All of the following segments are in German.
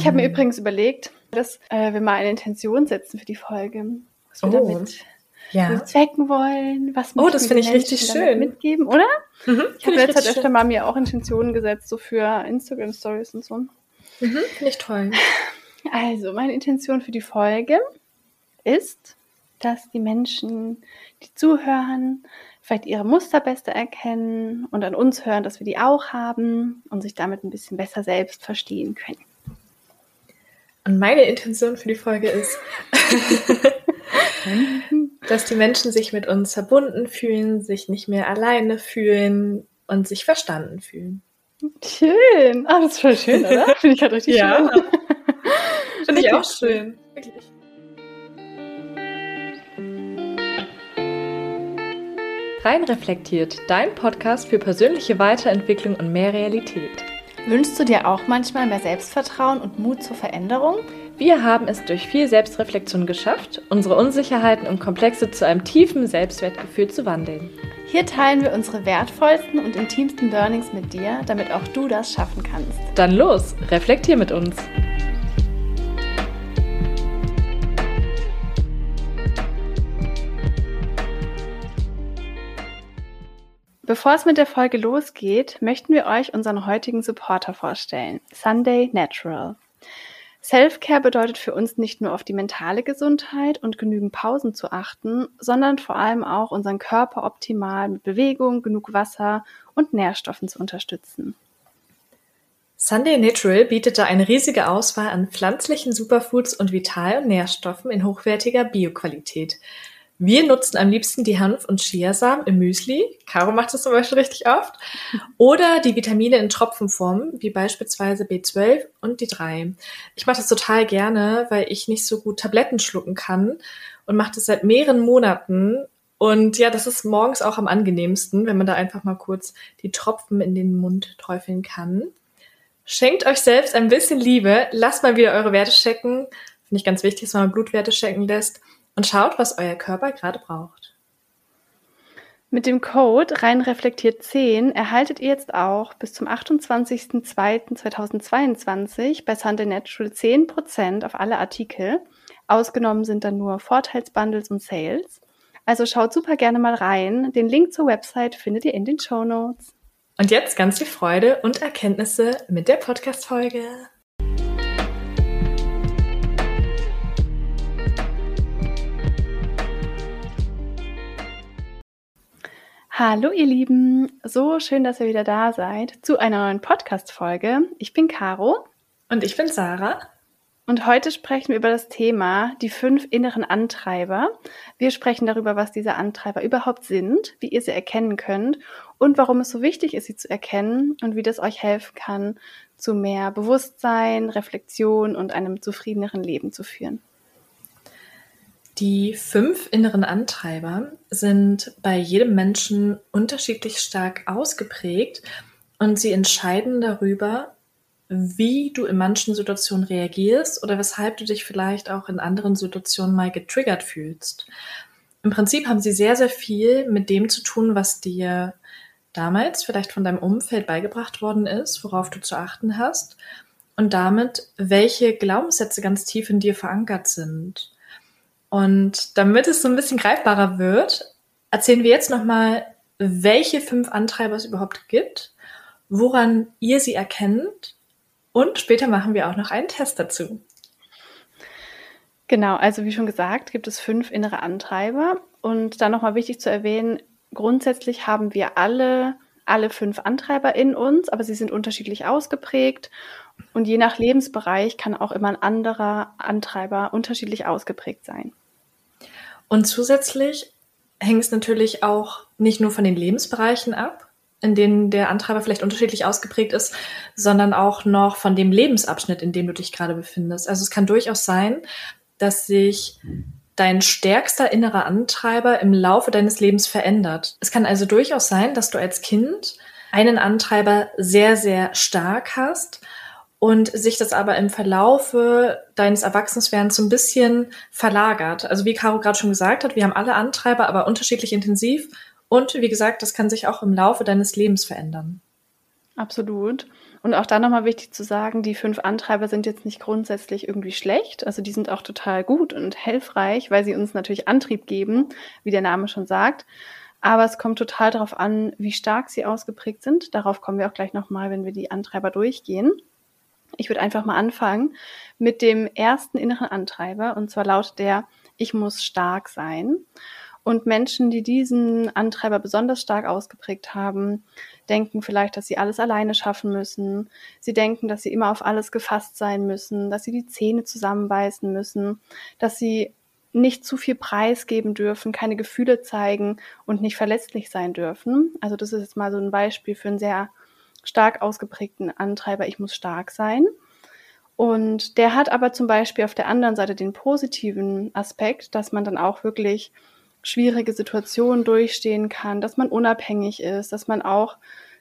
ich habe mir übrigens überlegt, dass äh, wir mal eine Intention setzen für die Folge. Was wir Oh, damit Ja. bezwecken wollen, was Oh, das wir finde ich richtig Menschen damit schön. mitgeben, oder? Mhm, Ich habe jetzt halt richtig öfter mal mir auch Intentionen gesetzt, so für Instagram Stories und so. Mhm, finde ich toll. Also, meine Intention für die Folge ist, dass die Menschen, die zuhören, vielleicht ihre Muster besser erkennen und an uns hören, dass wir die auch haben und sich damit ein bisschen besser selbst verstehen können. Und meine Intention für die Folge ist, dass die Menschen sich mit uns verbunden fühlen, sich nicht mehr alleine fühlen und sich verstanden fühlen. Schön. Ah, das ist voll schön, oder? Finde ich gerade richtig Ja. schön. Finde ich auch schön. Wirklich. Rein reflektiert, dein Podcast für persönliche Weiterentwicklung und mehr Realität. Wünschst du dir auch manchmal mehr Selbstvertrauen und Mut zur Veränderung? Wir haben es durch viel Selbstreflexion geschafft, unsere Unsicherheiten und Komplexe zu einem tiefen Selbstwertgefühl zu wandeln. Hier teilen wir unsere wertvollsten und intimsten Learnings mit dir, damit auch du das schaffen kannst. Dann los, reflektier mit uns. Bevor es mit der Folge losgeht, möchten wir euch unseren heutigen Supporter vorstellen, Sunday Natural. Self-Care bedeutet für uns nicht nur auf die mentale Gesundheit und genügend Pausen zu achten, sondern vor allem auch unseren Körper optimal mit Bewegung, genug Wasser und Nährstoffen zu unterstützen. Sunday Natural bietet da eine riesige Auswahl an pflanzlichen Superfoods und Vital- und Nährstoffen in hochwertiger Bioqualität. Wir nutzen am liebsten die Hanf- und Chiasamen im Müsli. Caro macht das zum Beispiel richtig oft. Oder die Vitamine in Tropfenform, wie beispielsweise B12 und D3. Ich mache das total gerne, weil ich nicht so gut Tabletten schlucken kann und mache das seit mehreren Monaten. Und ja, das ist morgens auch am angenehmsten, wenn man da einfach mal kurz die Tropfen in den Mund träufeln kann. Schenkt euch selbst ein bisschen Liebe, lasst mal wieder eure Werte checken. Finde ich ganz wichtig, dass man Blutwerte checken lässt und schaut, was euer Körper gerade braucht. Mit dem Code reinreflektiert10 erhaltet ihr jetzt auch bis zum 28.02.2022 bei Sunday Natural 10% auf alle Artikel. Ausgenommen sind dann nur Vorteilsbundles und Sales. Also schaut super gerne mal rein. Den Link zur Website findet ihr in den Show Notes. Und jetzt ganz viel Freude und Erkenntnisse mit der Podcast-Folge. Hallo ihr Lieben, so schön, dass ihr wieder da seid zu einer neuen Podcast-Folge. Ich bin Caro Und ich bin Sarah. und heute sprechen wir über das Thema die fünf inneren Antreiber. Wir sprechen darüber, was diese Antreiber überhaupt sind, wie ihr sie erkennen könnt und warum es so wichtig ist, sie zu erkennen und wie das euch helfen kann, zu mehr Bewusstsein, Reflexion und einem zufriedeneren Leben zu führen. Die fünf inneren Antreiber sind bei jedem Menschen unterschiedlich stark ausgeprägt und sie entscheiden darüber, wie du in manchen Situationen reagierst oder weshalb du dich vielleicht auch in anderen Situationen mal getriggert fühlst. Im Prinzip haben sie sehr, sehr viel mit dem zu tun, was dir damals vielleicht von deinem Umfeld beigebracht worden ist, worauf du zu achten hast und damit, welche Glaubenssätze ganz tief in dir verankert sind. Und damit es so ein bisschen greifbarer wird, erzählen wir jetzt nochmal, welche fünf Antreiber es überhaupt gibt, woran ihr sie erkennt und später machen wir auch noch einen Test dazu. Genau, also wie schon gesagt, gibt es fünf innere Antreiber. Und dann nochmal wichtig zu erwähnen, grundsätzlich haben wir alle, alle fünf Antreiber in uns, aber sie sind unterschiedlich ausgeprägt. Und je nach Lebensbereich kann auch immer ein anderer Antreiber unterschiedlich ausgeprägt sein. Und zusätzlich hängt es natürlich auch nicht nur von den Lebensbereichen ab, in denen der Antreiber vielleicht unterschiedlich ausgeprägt ist, sondern auch noch von dem Lebensabschnitt, in dem du dich gerade befindest. Also es kann durchaus sein, dass sich dein stärkster innerer Antreiber im Laufe deines Lebens verändert. Es kann also durchaus sein, dass du als Kind einen Antreiber sehr, sehr stark hast und sich das aber im Verlaufe deines Erwachsenswerdens so ein bisschen verlagert. Also wie Caro gerade schon gesagt hat, wir haben alle Antreiber, aber unterschiedlich intensiv. Und wie gesagt, das kann sich auch im Laufe deines Lebens verändern. Absolut. Und auch da nochmal wichtig zu sagen, die fünf Antreiber sind jetzt nicht grundsätzlich irgendwie schlecht. Also die sind auch total gut und hilfreich, weil sie uns natürlich Antrieb geben, wie der Name schon sagt. Aber es kommt total darauf an, wie stark sie ausgeprägt sind. Darauf kommen wir auch gleich nochmal, wenn wir die Antreiber durchgehen. Ich würde einfach mal anfangen mit dem ersten inneren Antreiber. Und zwar lautet der, ich muss stark sein. Und Menschen, die diesen Antreiber besonders stark ausgeprägt haben, denken vielleicht, dass sie alles alleine schaffen müssen. Sie denken, dass sie immer auf alles gefasst sein müssen, dass sie die Zähne zusammenbeißen müssen, dass sie nicht zu viel preisgeben dürfen, keine Gefühle zeigen und nicht verletzlich sein dürfen. Also das ist jetzt mal so ein Beispiel für einen sehr stark ausgeprägten Antreiber, ich muss stark sein. Und der hat aber zum Beispiel auf der anderen Seite den positiven Aspekt, dass man dann auch wirklich schwierige Situationen durchstehen kann, dass man unabhängig ist, dass man auch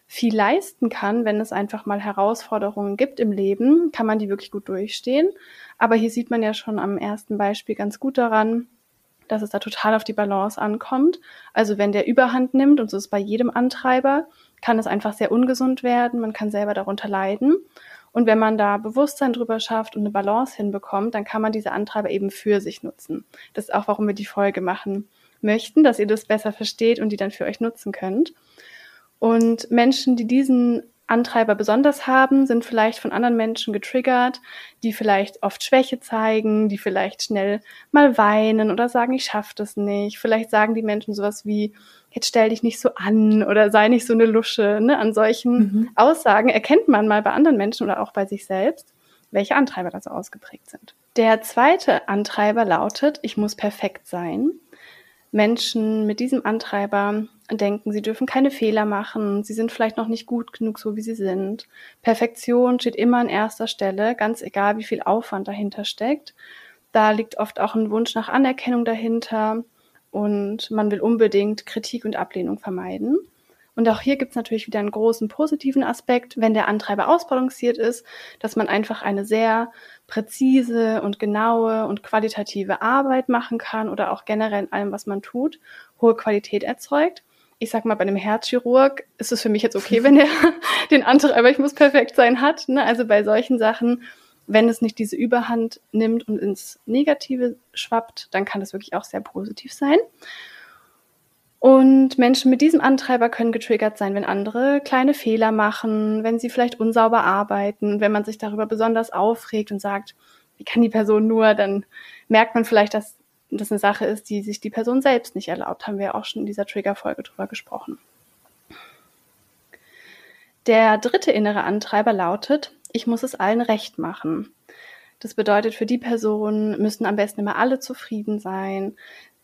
viel leisten kann, wenn es einfach mal Herausforderungen gibt im Leben, kann man die wirklich gut durchstehen. Aber hier sieht man ja schon am ersten Beispiel ganz gut daran, dass es da total auf die Balance ankommt. Also wenn der Überhand nimmt, und so ist es bei jedem Antreiber, kann es einfach sehr ungesund werden, man kann selber darunter leiden. Und wenn man da Bewusstsein drüber schafft und eine Balance hinbekommt, dann kann man diese Antreiber eben für sich nutzen. Das ist auch, warum wir die Folge machen möchten, dass ihr das besser versteht und die dann für euch nutzen könnt. Und Menschen, die diesen Antreiber besonders haben, sind vielleicht von anderen Menschen getriggert, die vielleicht oft Schwäche zeigen, die vielleicht schnell mal weinen oder sagen, ich schaffe das nicht. Vielleicht sagen die Menschen sowas wie, jetzt stell dich nicht so an oder sei nicht so eine Lusche. Ne? An solchen mhm. Aussagen erkennt man mal bei anderen Menschen oder auch bei sich selbst, welche Antreiber da so ausgeprägt sind. Der zweite Antreiber lautet, ich muss perfekt sein. Menschen mit diesem Antreiber denken, sie dürfen keine Fehler machen, sie sind vielleicht noch nicht gut genug, so wie sie sind. Perfektion steht immer an erster Stelle, ganz egal, wie viel Aufwand dahinter steckt. Da liegt oft auch ein Wunsch nach Anerkennung dahinter und man will unbedingt Kritik und Ablehnung vermeiden. Und auch hier gibt es natürlich wieder einen großen positiven Aspekt, wenn der Antreiber ausbalanciert ist, dass man einfach eine sehr präzise und genaue und qualitative Arbeit machen kann oder auch generell in allem, was man tut, hohe Qualität erzeugt. Ich sag mal, bei einem Herzchirurg ist es für mich jetzt okay, wenn er den Antreiber, ich muss perfekt sein, hat. Ne? Also bei solchen Sachen, wenn es nicht diese Überhand nimmt und ins Negative schwappt, dann kann das wirklich auch sehr positiv sein. Und Menschen mit diesem Antreiber können getriggert sein, wenn andere kleine Fehler machen, wenn sie vielleicht unsauber arbeiten, wenn man sich darüber besonders aufregt und sagt, wie kann die Person nur, dann merkt man vielleicht, dass das eine Sache ist, die sich die Person selbst nicht erlaubt. Haben wir auch schon in dieser Triggerfolge drüber gesprochen. Der dritte innere Antreiber lautet, ich muss es allen recht machen. Das bedeutet, für die Person müssen am besten immer alle zufrieden sein.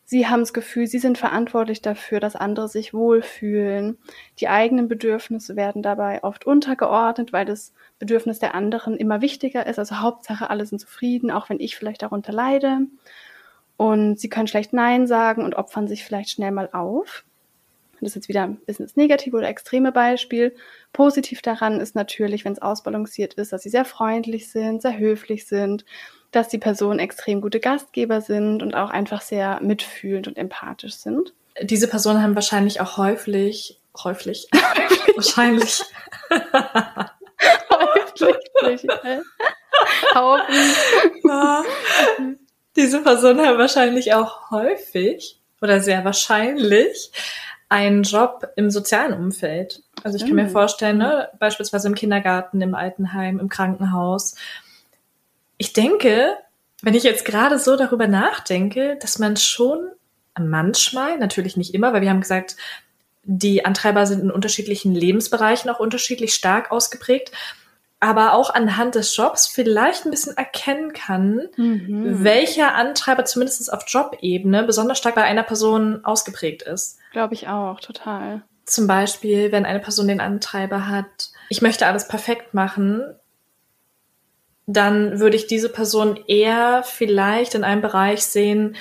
Sie haben das Gefühl, sie sind verantwortlich dafür, dass andere sich wohlfühlen. Die eigenen Bedürfnisse werden dabei oft untergeordnet, weil das Bedürfnis der anderen immer wichtiger ist. Also Hauptsache, alle sind zufrieden, auch wenn ich vielleicht darunter leide. Und sie können schlecht Nein sagen und opfern sich vielleicht schnell mal auf. Das ist jetzt wieder ein bisschen das negative oder extreme Beispiel. Positiv daran ist natürlich, wenn es ausbalanciert ist, dass sie sehr freundlich sind, sehr höflich sind, dass die Personen extrem gute Gastgeber sind und auch einfach sehr mitfühlend und empathisch sind. Diese Personen haben wahrscheinlich auch häufig, häufig, wahrscheinlich. häufig, Haufen. Diese Personen haben wahrscheinlich auch häufig oder sehr wahrscheinlich einen Job im sozialen Umfeld. Also ich kann mir vorstellen, ne, beispielsweise im Kindergarten, im Altenheim, im Krankenhaus, ich denke, wenn ich jetzt gerade so darüber nachdenke, dass man schon manchmal, natürlich nicht immer, weil wir haben gesagt, die Antreiber sind in unterschiedlichen Lebensbereichen auch unterschiedlich stark ausgeprägt, aber auch anhand des Jobs vielleicht ein bisschen erkennen kann, mhm. welcher Antreiber zumindest auf Jobebene besonders stark bei einer Person ausgeprägt ist. Glaube ich auch, total. Zum Beispiel, wenn eine Person den Antreiber hat, ich möchte alles perfekt machen, dann würde ich diese Person eher vielleicht in einem Bereich sehen,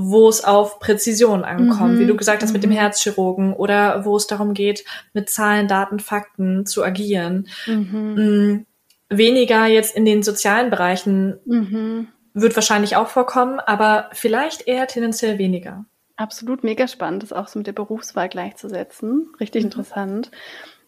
wo es auf Präzision ankommt, mhm. wie du gesagt hast, mit dem mhm. Herzchirurgen oder wo es darum geht, mit Zahlen, Daten, Fakten zu agieren. Mhm. Mm, weniger jetzt in den sozialen Bereichen mhm. wird wahrscheinlich auch vorkommen, aber vielleicht eher tendenziell weniger. Absolut mega spannend, das auch so mit der Berufswahl gleichzusetzen. Richtig mhm. interessant.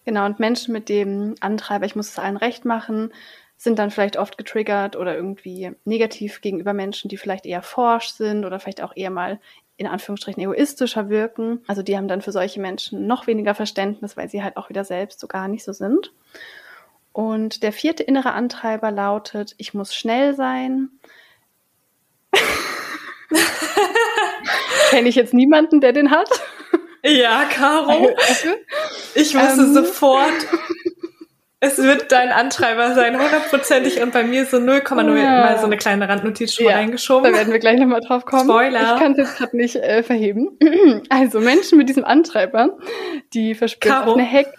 Genau, und Menschen mit dem Antreiber, ich muss es allen recht machen, sind dann vielleicht oft getriggert oder irgendwie negativ gegenüber Menschen, die vielleicht eher forsch sind oder vielleicht auch eher mal in Anführungsstrichen egoistischer wirken. Also die haben dann für solche Menschen noch weniger Verständnis, weil sie halt auch wieder selbst so gar nicht so sind. Und der vierte innere Antreiber lautet, ich muss schnell sein. Kenne ich jetzt niemanden, der den hat? Ja, Caro. Ich wusste ähm. sofort, es wird dein Antreiber sein, hundertprozentig. Und bei mir so 0,0 ja. mal so eine kleine Randnotiz schon ja, reingeschoben. Da werden wir gleich nochmal drauf kommen. Spoiler. Ich kann es jetzt gerade nicht äh, verheben. Also Menschen mit diesem Antreiber, die verspüren eine Heck.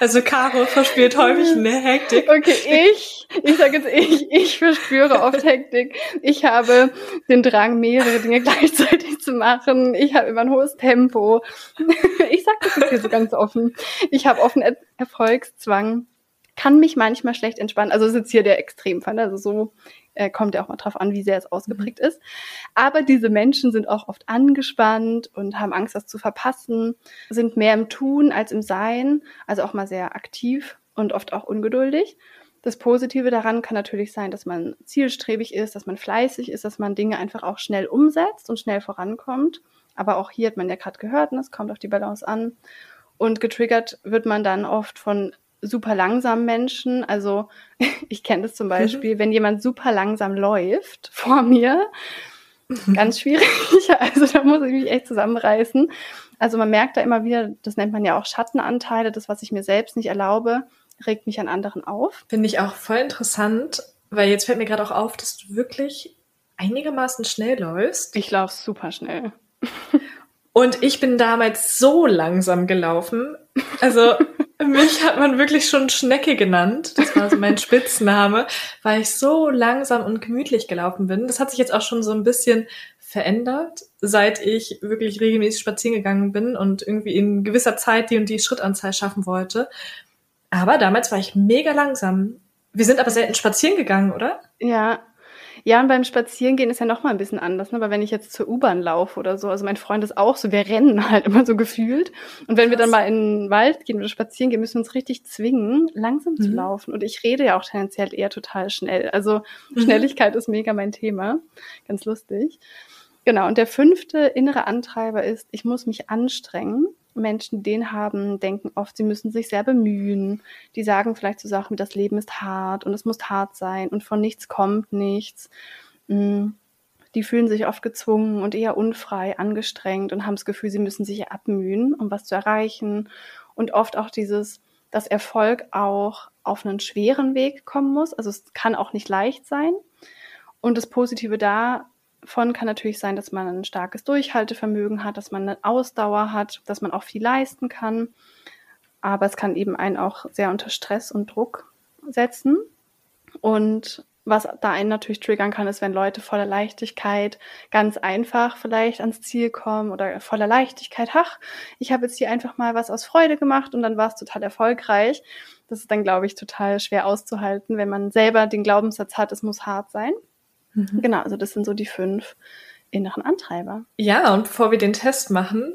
Also Caro verspürt häufig eine Hektik. Okay, ich, ich sage jetzt ich, ich verspüre oft Hektik. Ich habe den Drang, mehrere Dinge gleichzeitig zu machen. Ich habe immer ein hohes Tempo. Ich sage das jetzt hier so ganz offen. Ich habe offen er Erfolgszwang, kann mich manchmal schlecht entspannen. Also das ist jetzt hier der Extremfall. Also so äh, kommt ja auch mal drauf an, wie sehr es ausgeprägt mhm. ist. Aber diese Menschen sind auch oft angespannt und haben Angst, das zu verpassen, sind mehr im Tun als im Sein, also auch mal sehr aktiv und oft auch ungeduldig. Das Positive daran kann natürlich sein, dass man zielstrebig ist, dass man fleißig ist, dass man Dinge einfach auch schnell umsetzt und schnell vorankommt. Aber auch hier hat man ja gerade gehört, ne, es kommt auf die Balance an. Und getriggert wird man dann oft von super langsamen Menschen. Also ich kenne das zum mhm. Beispiel, mhm. wenn jemand super langsam läuft vor mir, ganz schwierig. Also da muss ich mich echt zusammenreißen. Also man merkt da immer wieder, das nennt man ja auch Schattenanteile, das, was ich mir selbst nicht erlaube, regt mich an anderen auf. Finde ich auch voll interessant, weil jetzt fällt mir gerade auch auf, dass du wirklich einigermaßen schnell läufst. Ich laufe super schnell. Und ich bin damals so langsam gelaufen. Also mich hat man wirklich schon Schnecke genannt. Das war so mein Spitzname, weil ich so langsam und gemütlich gelaufen bin. Das hat sich jetzt auch schon so ein bisschen verändert, seit ich wirklich regelmäßig spazieren gegangen bin und irgendwie in gewisser Zeit die und die Schrittanzahl schaffen wollte. Aber damals war ich mega langsam. Wir sind aber selten spazieren gegangen, oder? Ja, ja, und beim Spazierengehen ist ja noch mal ein bisschen anders, ne? Aber wenn ich jetzt zur U-Bahn laufe oder so, also mein Freund ist auch so, wir rennen halt immer so gefühlt. Und wenn Krass. wir dann mal in den Wald gehen oder spazieren gehen, müssen wir uns richtig zwingen, langsam mhm. zu laufen. Und ich rede ja auch tendenziell eher total schnell. Also mhm. Schnelligkeit ist mega mein Thema. Ganz lustig. Genau. Und der fünfte innere Antreiber ist, ich muss mich anstrengen. Menschen, die den haben, denken oft, sie müssen sich sehr bemühen. Die sagen vielleicht so Sachen wie, das Leben ist hart und es muss hart sein und von nichts kommt nichts. Mm, die fühlen sich oft gezwungen und eher unfrei, angestrengt und haben das Gefühl, sie müssen sich abmühen, um was zu erreichen. Und oft auch dieses, dass Erfolg auch auf einen schweren Weg kommen muss. Also es kann auch nicht leicht sein. Und das Positive da von kann natürlich sein, dass man ein starkes Durchhaltevermögen hat, dass man eine Ausdauer hat, dass man auch viel leisten kann. Aber es kann eben einen auch sehr unter Stress und Druck setzen. Und was da einen natürlich triggern kann, ist, wenn Leute voller Leichtigkeit ganz einfach vielleicht ans Ziel kommen oder voller Leichtigkeit, ach, ich habe jetzt hier einfach mal was aus Freude gemacht und dann war es total erfolgreich. Das ist dann, glaube ich, total schwer auszuhalten, wenn man selber den Glaubenssatz hat, es muss hart sein. Mhm. Genau, also das sind so die fünf inneren Antreiber. Ja, und bevor wir den Test machen,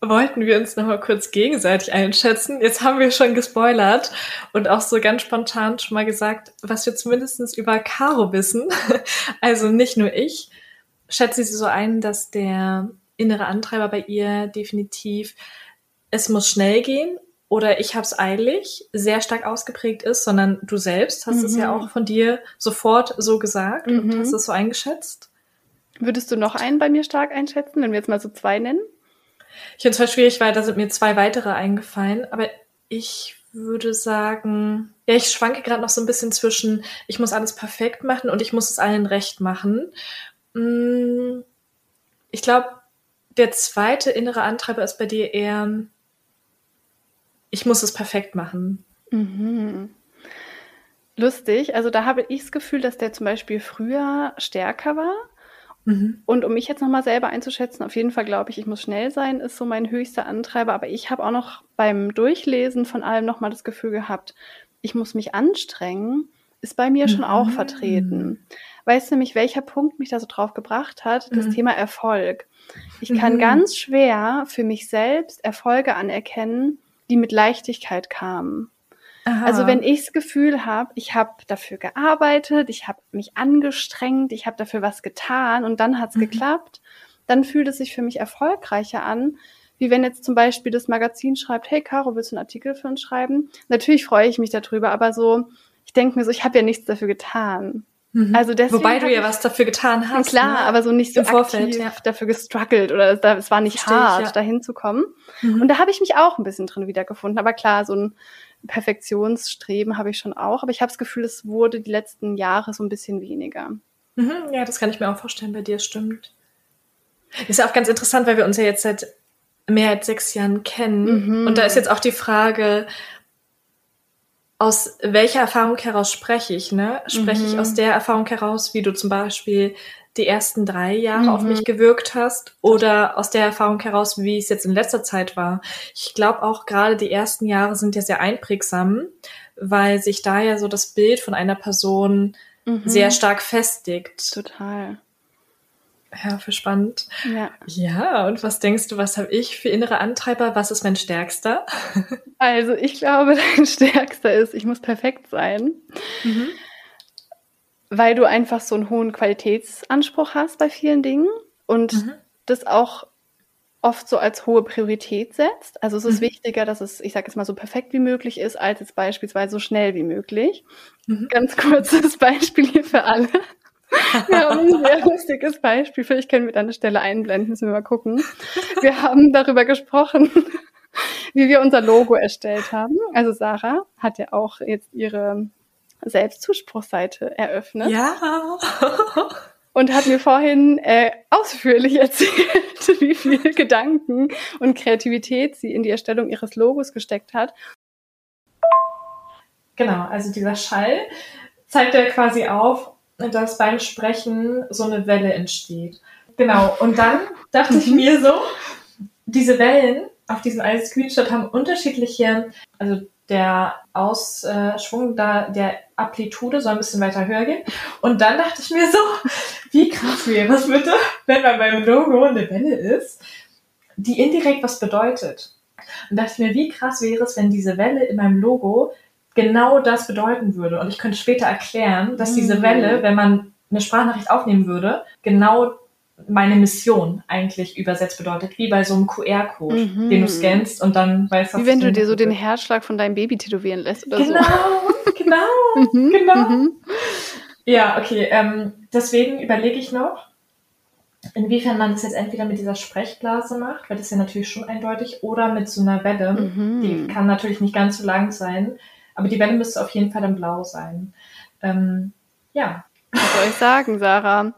wollten wir uns nochmal kurz gegenseitig einschätzen. Jetzt haben wir schon gespoilert und auch so ganz spontan schon mal gesagt, was wir zumindest über Caro wissen. Also nicht nur ich. Schätze sie so ein, dass der innere Antreiber bei ihr definitiv, es muss schnell gehen oder ich hab's eilig sehr stark ausgeprägt ist, sondern du selbst hast mhm. es ja mhm. auch von dir sofort so gesagt mhm. und hast es so eingeschätzt. Würdest du noch einen bei mir stark einschätzen, wenn wir jetzt mal so zwei nennen? Ich finde es schwierig, weil da sind mir zwei weitere eingefallen, aber ich würde sagen, ja, ich schwanke gerade noch so ein bisschen zwischen, ich muss alles perfekt machen und ich muss es allen recht machen. Mm, ich glaube, der zweite innere Antreiber ist bei dir eher, ich muss es perfekt machen. Mhm. Lustig. Also da habe ich das Gefühl, dass der zum Beispiel früher stärker war. Mhm. Und um mich jetzt nochmal selber einzuschätzen, auf jeden Fall glaube ich, ich muss schnell sein, ist so mein höchster Antreiber. Aber ich habe auch noch beim Durchlesen von allem nochmal das Gefühl gehabt, ich muss mich anstrengen, ist bei mir schon auch Mhm. vertreten. Weißt du nämlich, welcher Punkt mich da so drauf gebracht hat? Das Mhm. Thema Erfolg. Ich kann Mhm. ganz schwer für mich selbst Erfolge anerkennen, die mit Leichtigkeit kamen. Aha. Also wenn ich das Gefühl habe, ich habe dafür gearbeitet, ich habe mich angestrengt, ich habe dafür was getan und dann hat's Mhm. geklappt, dann fühlt es sich für mich erfolgreicher an, wie wenn jetzt zum Beispiel das Magazin schreibt, hey Caro, willst du einen Artikel für uns schreiben? Natürlich freue ich mich darüber, aber so, ich denke mir so, ich habe ja nichts dafür getan. Mhm. also deswegen Wobei du ja ich- was dafür getan hast. Klar, ne? aber so nicht so Im Vorfeld, aktiv ja. dafür gestruggelt oder es, es war nicht Verstehe ich, hart, ja. dahin zu kommen. Mhm. Und da habe ich mich auch ein bisschen drin wiedergefunden. Aber klar, so ein Perfektionsstreben habe ich schon auch. Aber ich habe das Gefühl, es wurde die letzten Jahre so ein bisschen weniger. Mhm, ja, das kann ich mir auch vorstellen, bei dir stimmt. Ist ja auch ganz interessant, weil wir uns ja jetzt seit mehr als sechs Jahren kennen. Mhm. Und da ist jetzt auch die Frage, aus welcher Erfahrung heraus spreche ich, ne? Spreche ich Mhm. aus der Erfahrung heraus, wie du zum Beispiel die ersten drei Jahre Mhm. auf mich gewirkt hast oder aus der Erfahrung heraus, wie es jetzt in letzter Zeit war. Ich glaube auch gerade die ersten Jahre sind ja sehr einprägsam, weil sich da ja so das Bild von einer Person Mhm. sehr stark festigt. Total. Ja, für spannend. Ja. Ja, und was denkst du, was habe ich für innere Antreiber? Was ist mein stärkster? Also ich glaube, dein stärkster ist, ich muss perfekt sein, weil du einfach so einen hohen Qualitätsanspruch hast bei vielen Dingen und Mhm. das auch oft so als hohe Priorität setzt. Also es ist Mhm. wichtiger, dass es, ich sage jetzt mal, so perfekt wie möglich ist, als jetzt beispielsweise so schnell wie möglich. Mhm. Ganz kurzes Beispiel hier für alle. Wir haben ein sehr lustiges Beispiel. Vielleicht können wir da eine Stelle einblenden, müssen wir mal gucken. Wir haben darüber gesprochen, wie wir unser Logo erstellt haben. Also Sarah hat ja auch jetzt ihre Selbstzuspruchsseite eröffnet Ja. und hat mir vorhin äh, ausführlich erzählt, wie viel Gedanken und Kreativität sie in die Erstellung ihres Logos gesteckt hat. Genau, also dieser Schall zeigt ja quasi auf, dass beim Sprechen so eine Welle entsteht. Genau, und dann dachte ich mir so, diese Wellen auf diesem einen Screenshot haben unterschiedliche, also der Ausschwung da, der Amplitude soll ein bisschen weiter höher gehen. Und dann dachte ich mir so, wie krass wäre es bitte, wenn bei meinem Logo eine Welle ist, die indirekt was bedeutet. Und dachte ich mir, wie krass wäre es, wenn diese Welle in meinem Logo genau das bedeuten würde. Und ich könnte später erklären, dass diese Mm. Welle, wenn man eine Sprachnachricht aufnehmen würde, genau meine Mission eigentlich übersetzt bedeutet, wie bei so einem QR-Code, Mhm. den du scannst und dann weißt Wie wenn du dir so den Herzschlag von deinem Baby tätowieren lässt oder Genau, genau. so. Mhm, genau. mhm. Ja, okay. Ähm, deswegen überlege ich noch, inwiefern man das jetzt entweder mit dieser Sprechblase macht, weil das ist ja natürlich schon eindeutig, oder mit so einer Welle. Mhm. Die kann natürlich nicht ganz so lang sein, aber die Welle müsste auf jeden Fall dann blau sein. Ähm, ja. Was soll ich sagen, Sarah?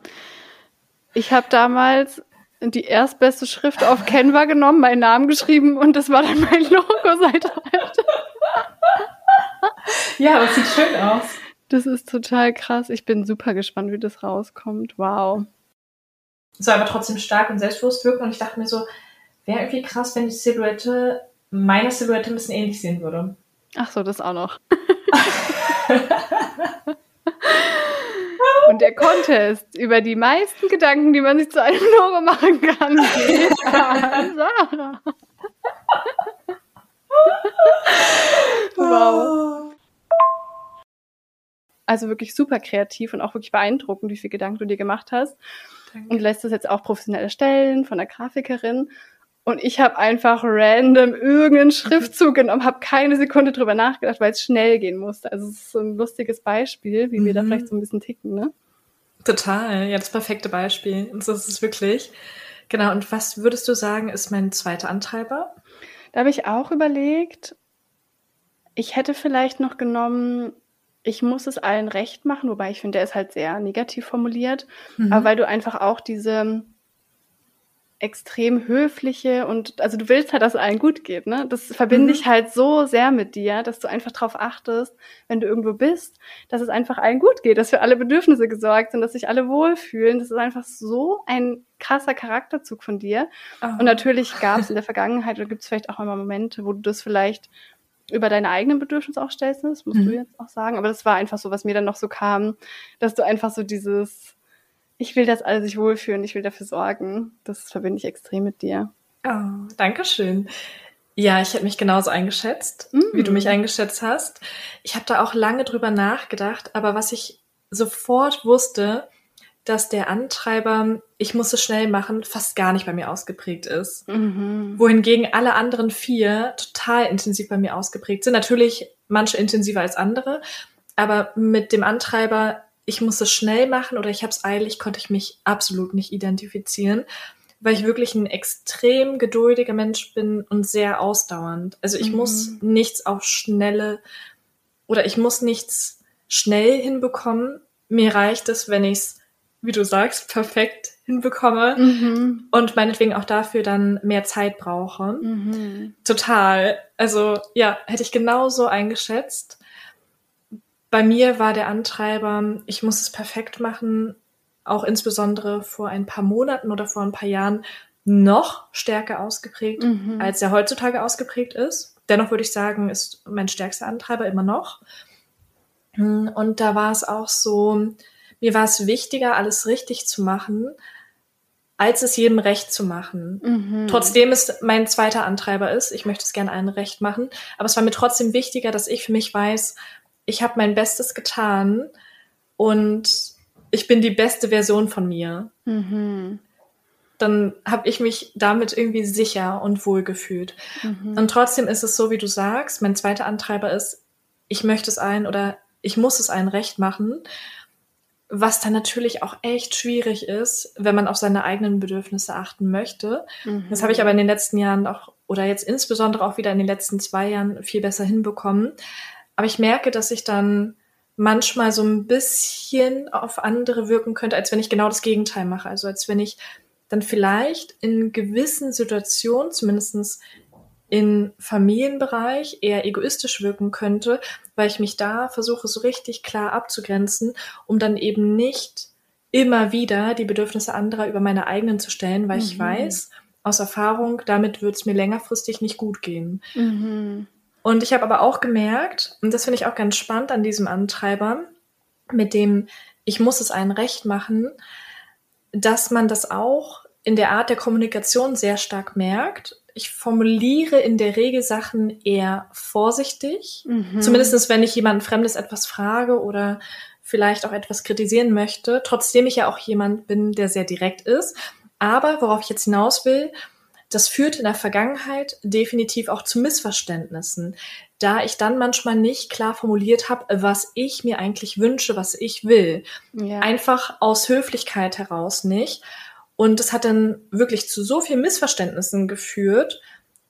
Ich habe damals die erstbeste Schrift auf Canva genommen, meinen Namen geschrieben und das war dann mein Logo seit heute. Ja, aber es sieht schön aus. Das ist total krass. Ich bin super gespannt, wie das rauskommt. Wow. Soll aber trotzdem stark und selbstbewusst wirken und ich dachte mir so, wäre irgendwie krass, wenn die Silhouette meiner Silhouette ein bisschen ähnlich sehen würde. Ach so, das auch noch. Und der Contest über die meisten Gedanken, die man sich zu einem Logo machen kann, geht an Sarah. Wow. Also wirklich super kreativ und auch wirklich beeindruckend, wie viel Gedanken du dir gemacht hast. Und lässt das jetzt auch professionell erstellen von der Grafikerin. Und ich habe einfach random irgendeinen Schriftzug genommen, habe keine Sekunde drüber nachgedacht, weil es schnell gehen musste. Also es ist so ein lustiges Beispiel, wie wir da Mhm. vielleicht so ein bisschen ticken, ne? Total, ja, das perfekte Beispiel. Und so ist es wirklich. Genau, und was würdest du sagen, ist mein zweiter Antreiber? Da habe ich auch überlegt, ich hätte vielleicht noch genommen, ich muss es allen recht machen, wobei ich finde, der ist halt sehr negativ formuliert, Mhm. aber weil du einfach auch diese extrem höfliche und also du willst halt, dass es allen gut geht, ne? Das verbinde Mhm. ich halt so sehr mit dir, dass du einfach darauf achtest, wenn du irgendwo bist, dass es einfach allen gut geht, dass für alle Bedürfnisse gesorgt sind, dass sich alle wohlfühlen. Das ist einfach so ein krasser Charakterzug von dir. Oh. Und natürlich gab es in der Vergangenheit oder gibt es vielleicht auch immer Momente, wo du das vielleicht über deine eigenen Bedürfnisse auch stellst, ne? das musst Mhm. du jetzt auch sagen. Aber das war einfach so, was mir dann noch so kam, dass du einfach so dieses, ich will, dass alle sich wohlfühlen, ich will dafür sorgen. Das verbinde ich extrem mit dir. Oh, danke schön. Ja, ich hätte mich genauso eingeschätzt, Mhm. wie du mich eingeschätzt hast. Ich habe da auch lange drüber nachgedacht, aber was ich sofort wusste, dass der Antreiber, ich muss es schnell machen, fast gar nicht bei mir ausgeprägt ist. Mhm. Wohingegen alle anderen vier total intensiv bei mir ausgeprägt sind. Natürlich manche intensiver als andere, aber mit dem Antreiber, ich muss es schnell machen oder ich habe es eilig, konnte ich mich absolut nicht identifizieren, weil ich wirklich ein extrem geduldiger Mensch bin und sehr ausdauernd. Also ich Mhm. muss nichts auf schnelle oder ich muss nichts schnell hinbekommen. Mir reicht es, wenn ich es, wie du sagst, perfekt hinbekomme Mhm. und meinetwegen auch dafür dann mehr Zeit brauche. Mhm. Total. Also ja, hätte ich genauso eingeschätzt. Bei mir war der Antreiber, ich muss es perfekt machen, auch insbesondere vor ein paar Monaten oder vor ein paar Jahren noch stärker ausgeprägt, Mhm. als er heutzutage ausgeprägt ist. Dennoch würde ich sagen, ist mein stärkster Antreiber immer noch. Und da war es auch so, mir war es wichtiger, alles richtig zu machen, als es jedem recht zu machen. Mhm. Trotzdem es mein zweiter Antreiber ist, ich möchte es gerne allen recht machen, aber es war mir trotzdem wichtiger, dass ich für mich weiß, ich habe mein Bestes getan und ich bin die beste Version von mir. Mhm. Dann habe ich mich damit irgendwie sicher und wohl gefühlt. Mhm. Und trotzdem ist es so, wie du sagst, mein zweiter Antreiber ist, ich möchte es allen oder ich muss es allen recht machen, was dann natürlich auch echt schwierig ist, wenn man auf seine eigenen Bedürfnisse achten möchte. Mhm. Das habe ich aber in den letzten Jahren auch, oder jetzt insbesondere auch wieder in den letzten zwei Jahren viel besser hinbekommen. Aber ich merke, dass ich dann manchmal so ein bisschen auf andere wirken könnte, als wenn ich genau das Gegenteil mache. Also als wenn ich dann vielleicht in gewissen Situationen, zumindestens im Familienbereich, eher egoistisch wirken könnte, weil ich mich da versuche, so richtig klar abzugrenzen, um dann eben nicht immer wieder die Bedürfnisse anderer über meine eigenen zu stellen, weil ich Mhm. weiß aus Erfahrung, damit wird es mir längerfristig nicht gut gehen. Mhm. Und ich habe aber auch gemerkt, und das finde ich auch ganz spannend an diesem Antreiber, mit dem ich muss es allen recht machen, dass man das auch in der Art der Kommunikation sehr stark merkt. Ich formuliere in der Regel Sachen eher vorsichtig. Mhm. Zumindest wenn ich jemanden Fremdes etwas frage oder vielleicht auch etwas kritisieren möchte, trotzdem ich ja auch jemand bin, der sehr direkt ist. Aber worauf ich jetzt hinaus will, das führt in der Vergangenheit definitiv auch zu Missverständnissen, da ich dann manchmal nicht klar formuliert habe, was ich mir eigentlich wünsche, was ich will. Ja. Einfach aus Höflichkeit heraus nicht. Und das hat dann wirklich zu so vielen Missverständnissen geführt.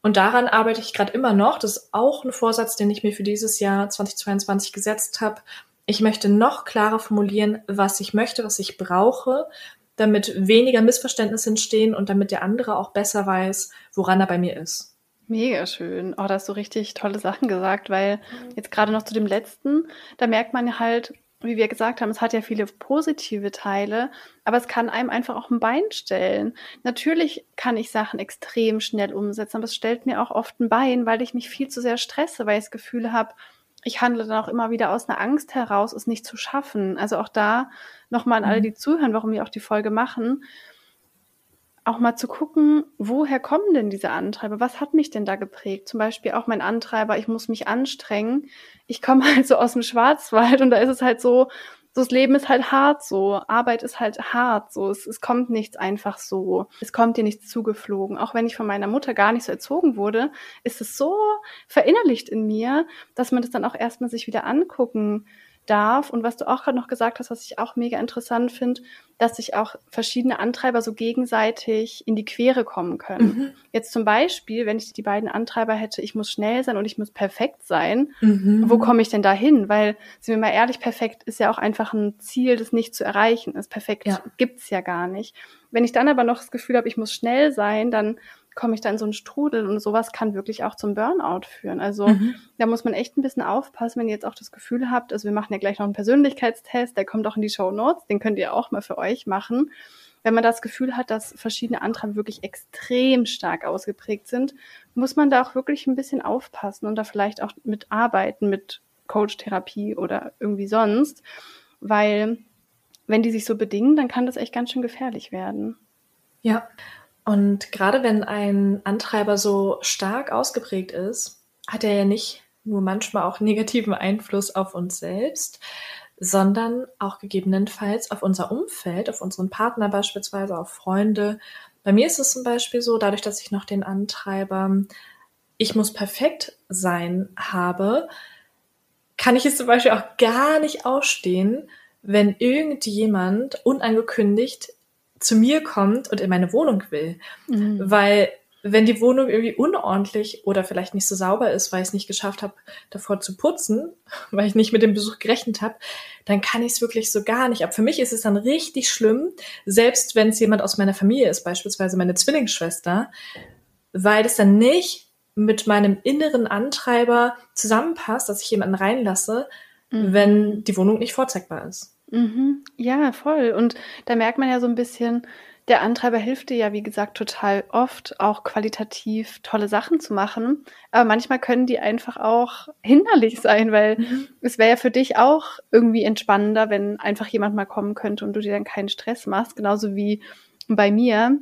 Und daran arbeite ich gerade immer noch. Das ist auch ein Vorsatz, den ich mir für dieses Jahr 2022 gesetzt habe. Ich möchte noch klarer formulieren, was ich möchte, was ich brauche, damit weniger Missverständnisse entstehen und damit der andere auch besser weiß, woran er bei mir ist. Mega schön. Oh, da hast du richtig tolle Sachen gesagt, weil jetzt gerade noch zu dem letzten, da merkt man halt, wie wir gesagt haben, es hat ja viele positive Teile, aber es kann einem einfach auch ein Bein stellen. Natürlich kann ich Sachen extrem schnell umsetzen, aber es stellt mir auch oft ein Bein, weil ich mich viel zu sehr stresse, weil ich das Gefühl habe, ich handle dann auch immer wieder aus einer Angst heraus, es nicht zu schaffen. Also auch da nochmal an alle, die zuhören, warum wir auch die Folge machen, auch mal zu gucken, woher kommen denn diese Antreiber? Was hat mich denn da geprägt? Zum Beispiel auch mein Antreiber, ich muss mich anstrengen. Ich komme halt so aus dem Schwarzwald und da ist es halt so, so das Leben ist halt hart so, Arbeit ist halt hart so, es, es kommt nichts einfach so, es kommt dir nichts zugeflogen. Auch wenn ich von meiner Mutter gar nicht so erzogen wurde, ist es so verinnerlicht in mir, dass man das dann auch erstmal sich wieder angucken darf. Und was du auch gerade noch gesagt hast, was ich auch mega interessant finde, dass sich auch verschiedene Antreiber so gegenseitig in die Quere kommen können. Mhm. Jetzt zum Beispiel, wenn ich die beiden Antreiber hätte, ich muss schnell sein und ich muss perfekt sein, Mhm. wo komme ich denn da hin? Weil, sind wir mal ehrlich, perfekt ist ja auch einfach ein Ziel, das nicht zu erreichen ist. Perfekt Ja. gibt's ja gar nicht. Wenn ich dann aber noch das Gefühl habe, ich muss schnell sein, dann komme ich da in so einen Strudel und sowas kann wirklich auch zum Burnout führen. Also Mhm. da muss man echt ein bisschen aufpassen, wenn ihr jetzt auch das Gefühl habt, also wir machen ja gleich noch einen Persönlichkeitstest, der kommt auch in die Show Notes, den könnt ihr auch mal für euch machen. wenn man das Gefühl hat, dass verschiedene Antreiber wirklich extrem stark ausgeprägt sind, muss man da auch wirklich ein bisschen aufpassen und da vielleicht auch mit arbeiten, mit Coach-Therapie oder irgendwie sonst, weil wenn die sich so bedingen, dann kann das echt ganz schön gefährlich werden. Ja, und gerade wenn ein Antreiber so stark ausgeprägt ist, hat er ja nicht nur manchmal auch negativen Einfluss auf uns selbst, sondern auch gegebenenfalls auf unser Umfeld, auf unseren Partner beispielsweise, auf Freunde. Bei mir ist es zum Beispiel so, dadurch, dass ich noch den Antreiber, ich muss perfekt sein habe, kann ich es zum Beispiel auch gar nicht ausstehen, wenn irgendjemand unangekündigt zu mir kommt und in meine Wohnung will. Mhm. Weil wenn die Wohnung irgendwie unordentlich oder vielleicht nicht so sauber ist, weil ich es nicht geschafft habe, davor zu putzen, weil ich nicht mit dem Besuch gerechnet habe, dann kann ich es wirklich so gar nicht. Aber für mich ist es dann richtig schlimm, selbst wenn es jemand aus meiner Familie ist, beispielsweise meine Zwillingsschwester, weil das dann nicht mit meinem inneren Antreiber zusammenpasst, dass ich jemanden reinlasse, mhm. wenn die Wohnung nicht vorzeigbar ist. Mhm. Ja, voll. Und da merkt man ja so ein bisschen, der Antreiber hilft dir ja, wie gesagt, total oft auch qualitativ tolle Sachen zu machen. Aber manchmal können die einfach auch hinderlich sein, weil mhm. es wäre ja für dich auch irgendwie entspannender, wenn einfach jemand mal kommen könnte und du dir dann keinen Stress machst. Genauso wie bei mir,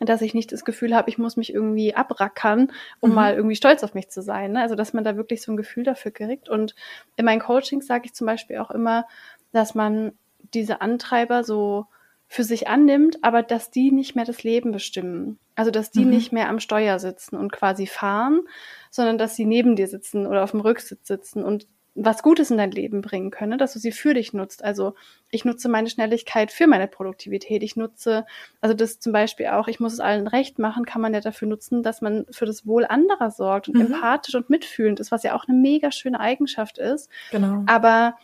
dass ich nicht das Gefühl habe, ich muss mich irgendwie abrackern, um mhm. mal irgendwie stolz auf mich zu sein. Ne? Also, dass man da wirklich so ein Gefühl dafür kriegt. Und in meinen Coachings sage ich zum Beispiel auch immer, dass man diese Antreiber so für sich annimmt, aber dass die nicht mehr das Leben bestimmen. Also dass die mhm. nicht mehr am Steuer sitzen und quasi fahren, sondern dass sie neben dir sitzen oder auf dem Rücksitz sitzen und was Gutes in dein Leben bringen können, dass du sie für dich nutzt. Also ich nutze meine Schnelligkeit für meine Produktivität. Ich nutze, also das zum Beispiel auch, ich muss es allen recht machen, kann man ja dafür nutzen, dass man für das Wohl anderer sorgt und mhm. empathisch und mitfühlend ist, was ja auch eine mega schöne Eigenschaft ist. Genau. Aber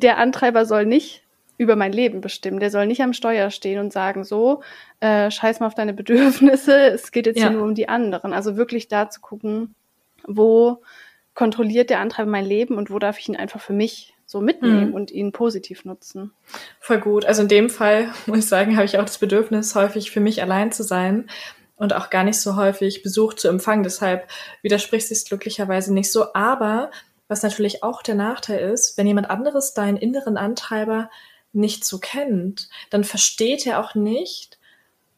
der Antreiber soll nicht über mein Leben bestimmen. Der soll nicht am Steuer stehen und sagen, so, äh, scheiß mal auf deine Bedürfnisse, es geht jetzt ja. hier nur um die anderen. Also wirklich da zu gucken, wo kontrolliert der Antreiber mein Leben und wo darf ich ihn einfach für mich so mitnehmen mhm. und ihn positiv nutzen. Voll gut. Also in dem Fall, muss ich sagen, habe ich auch das Bedürfnis, häufig für mich allein zu sein und auch gar nicht so häufig Besuch zu empfangen. Deshalb widerspricht sich glücklicherweise nicht so. Aber was natürlich auch der Nachteil ist, wenn jemand anderes deinen inneren Antreiber nicht so kennt, dann versteht er auch nicht,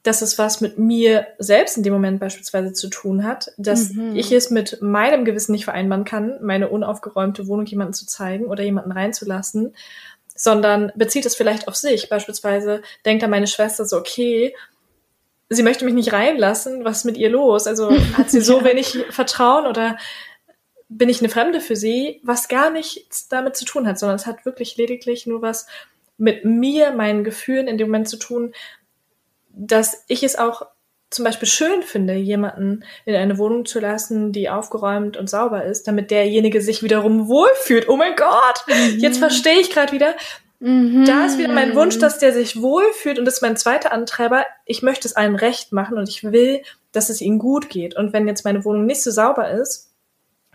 dass es was mit mir selbst in dem Moment beispielsweise zu tun hat, dass mhm. ich es mit meinem Gewissen nicht vereinbaren kann, meine unaufgeräumte Wohnung jemanden zu zeigen oder jemanden reinzulassen, sondern bezieht es vielleicht auf sich. Beispielsweise denkt dann meine Schwester so, okay, sie möchte mich nicht reinlassen, was ist mit ihr los? Also hat sie so ja. wenig Vertrauen oder bin ich eine Fremde für sie, was gar nichts damit zu tun hat, sondern es hat wirklich lediglich nur was mit mir, meinen Gefühlen in dem Moment zu tun, dass ich es auch zum Beispiel schön finde, jemanden in eine Wohnung zu lassen, die aufgeräumt und sauber ist, damit derjenige sich wiederum wohlfühlt. Oh mein Gott, mhm. jetzt verstehe ich gerade wieder. Mhm. Da ist wieder mein Wunsch, dass der sich wohlfühlt und das ist mein zweiter Antreiber. Ich möchte es allen recht machen und ich will, dass es ihnen gut geht. Und wenn jetzt meine Wohnung nicht so sauber ist,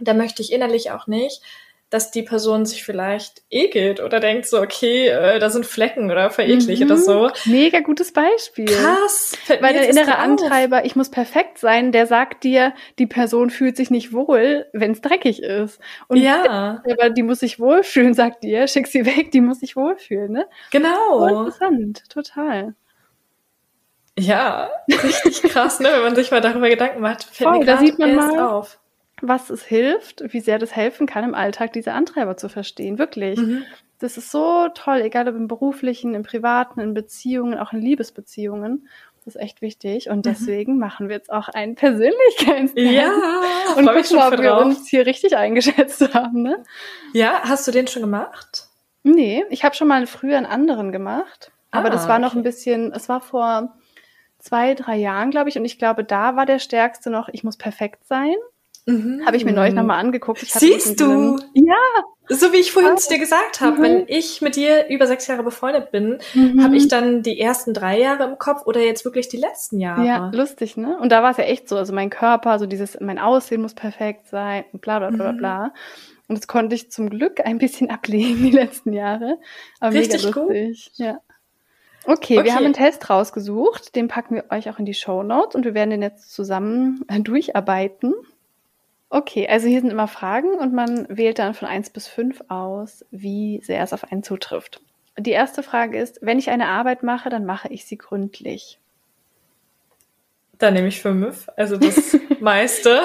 dann möchte ich innerlich auch nicht, dass die Person sich vielleicht ekelt oder denkt so, okay, äh, da sind Flecken oder vereklig mhm. oder so. Mega gutes Beispiel. Krass. Weil der innere Antreiber, ich muss perfekt sein, der sagt dir, die Person fühlt sich nicht wohl, wenn es dreckig ist. Und ja. aber die muss sich wohlfühlen, sagt dir, schick sie weg, die muss sich wohlfühlen, ne? Genau. So interessant, total. Ja, richtig krass, ne? Wenn man sich mal darüber Gedanken macht, fällt Voll, mir da sieht man mal, auf was es hilft, wie sehr das helfen kann, im Alltag diese Antreiber zu verstehen. Wirklich. Mhm. Das ist so toll, egal ob im beruflichen, im privaten, in Beziehungen, auch in Liebesbeziehungen. Das ist echt wichtig. Und mhm. deswegen mhm. machen wir jetzt auch einen Persönlichkeitstest. Ja, und gucken, ob wir uns hier richtig eingeschätzt haben. Ne? Ja, hast du den schon gemacht? Nee, ich habe schon mal früher einen anderen gemacht. Aber ah, das war noch ein bisschen, es war vor zwei, drei Jahren, glaube ich. Und ich glaube, da war der stärkste noch, ich muss perfekt sein. Mhm. Habe ich mir neulich nochmal angeguckt. Siehst du? Ja. So wie ich vorhin zu dir gesagt habe, mhm. wenn ich mit dir über sechs Jahre befreundet bin, mhm. habe ich dann die ersten drei Jahre im Kopf oder jetzt wirklich die letzten Jahre. Ja, lustig, ne? Und da war es ja echt so. Also mein Körper, so dieses, mein Aussehen muss perfekt sein, bla bla bla mhm. bla. Und das konnte ich zum Glück ein bisschen ablegen die letzten Jahre. Aber Richtig mega lustig. Gut. Ja. Okay, Okay. wir haben einen Test rausgesucht. Den packen wir euch auch in die Show Notes und wir werden den jetzt zusammen äh, durcharbeiten. Okay, also hier sind immer Fragen und man wählt dann von 1 bis 5 aus, wie sehr es auf einen zutrifft. Die erste Frage ist, wenn ich eine Arbeit mache, dann mache ich sie gründlich. Dann nehme ich fünf. Also das meiste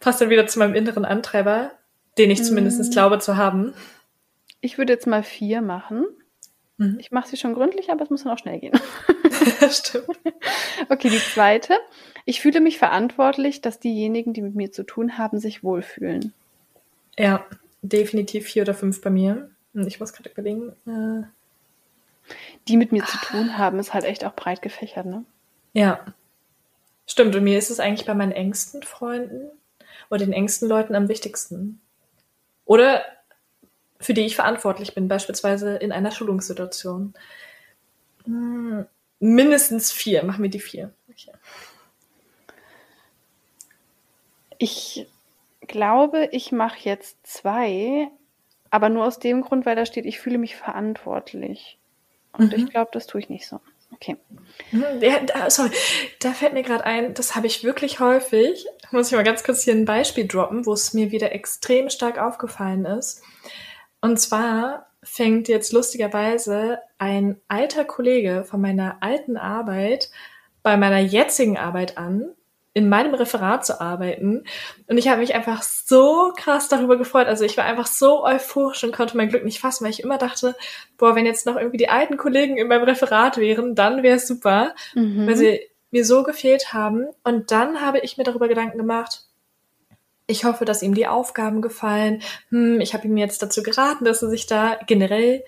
passt dann wieder zu meinem inneren Antreiber, den ich zumindest Mm. glaube zu haben. Ich würde jetzt mal vier machen. Mhm. Ich mache sie schon gründlich, aber es muss dann auch schnell gehen. Stimmt. Okay, die zweite. Ich fühle mich verantwortlich, dass diejenigen, die mit mir zu tun haben, sich wohlfühlen. Ja, definitiv vier oder fünf bei mir. Und Ich muss gerade überlegen. Äh, Die mit mir zu tun haben, ist halt echt auch breit gefächert, ne? ja. Stimmt, und mir ist es eigentlich bei meinen engsten Freunden oder den engsten Leuten am wichtigsten. Oder für die ich verantwortlich bin, beispielsweise in einer Schulungssituation. Hm, Mindestens vier, machen wir die vier. Okay. Ich glaube, ich mache jetzt zwei, aber nur aus dem Grund, weil da steht, ich fühle mich verantwortlich. Und Mhm. ich glaube, das tue ich nicht so. Okay. Hm, Ja, da, sorry, da fällt mir gerade ein, das habe ich wirklich häufig. Muss ich mal ganz kurz hier ein Beispiel droppen, wo es mir wieder extrem stark aufgefallen ist. Und zwar fängt jetzt lustigerweise ein alter Kollege von meiner alten Arbeit bei meiner jetzigen Arbeit an, in meinem Referat zu arbeiten. Und ich habe mich einfach so krass darüber gefreut. Also ich war einfach so euphorisch und konnte mein Glück nicht fassen, weil ich immer dachte, boah, wenn jetzt noch irgendwie die alten Kollegen in meinem Referat wären, dann wäre es super Mhm. weil sie mir so gefehlt haben. Und dann habe ich mir darüber Gedanken gemacht, ich hoffe, dass ihm die Aufgaben gefallen. Hm, ich habe ihm jetzt dazu geraten, dass er sich da generell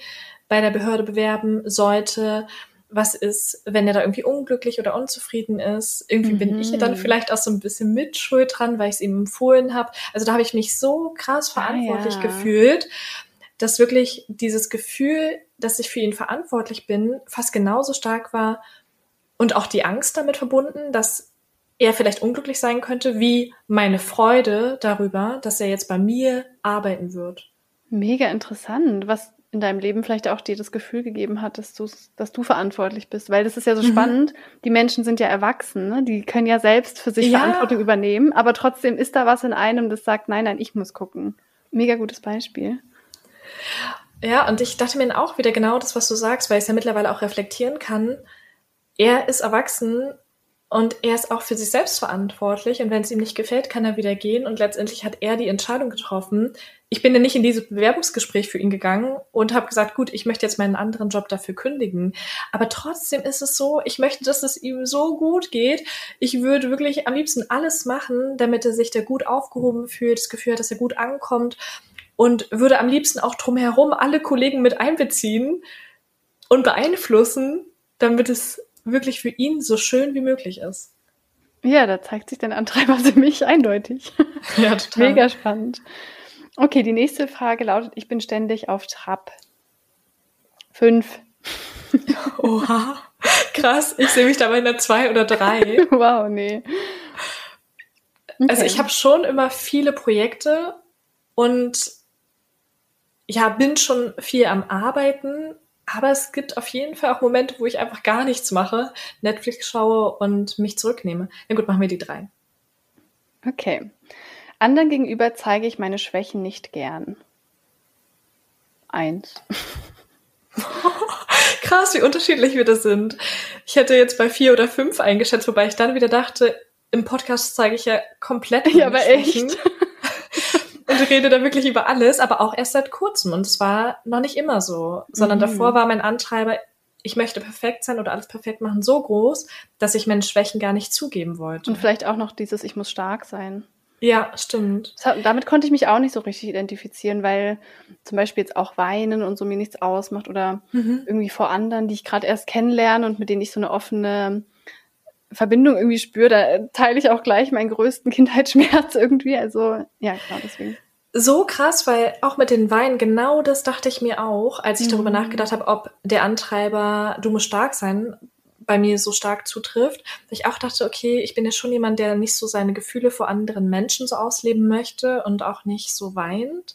bei der Behörde bewerben sollte. Was ist, wenn er da irgendwie unglücklich oder unzufrieden ist? Irgendwie bin ich Mhm. dann vielleicht auch so ein bisschen mitschuld dran, weil ich es ihm empfohlen habe. Also da habe ich mich so krass Ah, verantwortlich ja. gefühlt, dass wirklich dieses Gefühl, dass ich für ihn verantwortlich bin, fast genauso stark war, und auch die Angst damit verbunden, dass er vielleicht unglücklich sein könnte, wie meine Freude darüber, dass er jetzt bei mir arbeiten wird. Mega interessant, was in deinem Leben vielleicht auch dir das Gefühl gegeben hat, dass du, dass du verantwortlich bist. Weil das ist ja so Mhm. spannend. Die Menschen sind ja erwachsen, ne? die können ja selbst für sich Ja. Verantwortung übernehmen, aber trotzdem ist da was in einem, das sagt, nein, nein, ich muss gucken. Mega gutes Beispiel. Ja, und ich dachte mir auch wieder genau das, was du sagst, weil ich es ja mittlerweile auch reflektieren kann. Er ist erwachsen und er ist auch für sich selbst verantwortlich. Und wenn es ihm nicht gefällt, kann er wieder gehen. Und letztendlich hat er die Entscheidung getroffen. Ich bin ja nicht in dieses Bewerbungsgespräch für ihn gegangen und habe gesagt, gut, ich möchte jetzt meinen anderen Job dafür kündigen. Aber trotzdem ist es so, ich möchte, dass es ihm so gut geht. Ich würde wirklich am liebsten alles machen, damit er sich da gut aufgehoben fühlt, das Gefühl hat, dass er gut ankommt und würde am liebsten auch drumherum alle Kollegen mit einbeziehen und beeinflussen, damit es wirklich für ihn so schön wie möglich ist. Ja, da zeigt sich dein Antreiber ziemlich eindeutig. Ja, total. Mega spannend. Okay, die nächste Frage lautet, ich bin ständig auf Trab. Fünf. Oha. Krass, ich sehe mich dabei in der zwei oder drei. Wow, nee. Also Okay. ich habe schon immer viele Projekte und ja, bin schon viel am Arbeiten, aber es gibt auf jeden Fall auch Momente, wo ich einfach gar nichts mache, Netflix schaue und mich zurücknehme. Na gut, machen wir die drei. Okay. Anderen gegenüber zeige ich meine Schwächen nicht gern. Eins. Krass, wie unterschiedlich wir das sind. Ich hätte jetzt bei vier oder fünf eingeschätzt, wobei ich dann wieder dachte, im Podcast zeige ich ja komplett Ja, aber Schwächen echt. und rede da wirklich über alles, aber auch erst seit kurzem. Und es war noch nicht immer so, sondern Mhm. davor war mein Antreiber, ich möchte perfekt sein oder alles perfekt machen, so groß, dass ich meine Schwächen gar nicht zugeben wollte. Und vielleicht auch noch dieses, ich muss stark sein. ja, stimmt. Hat, damit konnte ich mich auch nicht so richtig identifizieren, weil zum Beispiel jetzt auch weinen und so mir nichts ausmacht oder Mhm. irgendwie vor anderen, die ich gerade erst kennenlerne und mit denen ich so eine offene Verbindung irgendwie spüre, da teile ich auch gleich meinen größten Kindheitsschmerz irgendwie. Also ja, genau deswegen. So krass, weil auch mit den Weinen, genau das dachte ich mir auch, als ich darüber Mhm. nachgedacht habe, ob der Antreiber, du musst stark sein, bei mir so stark zutrifft. Dass ich auch dachte, okay, ich bin ja schon jemand, der nicht so seine Gefühle vor anderen Menschen so ausleben möchte und auch nicht so weint.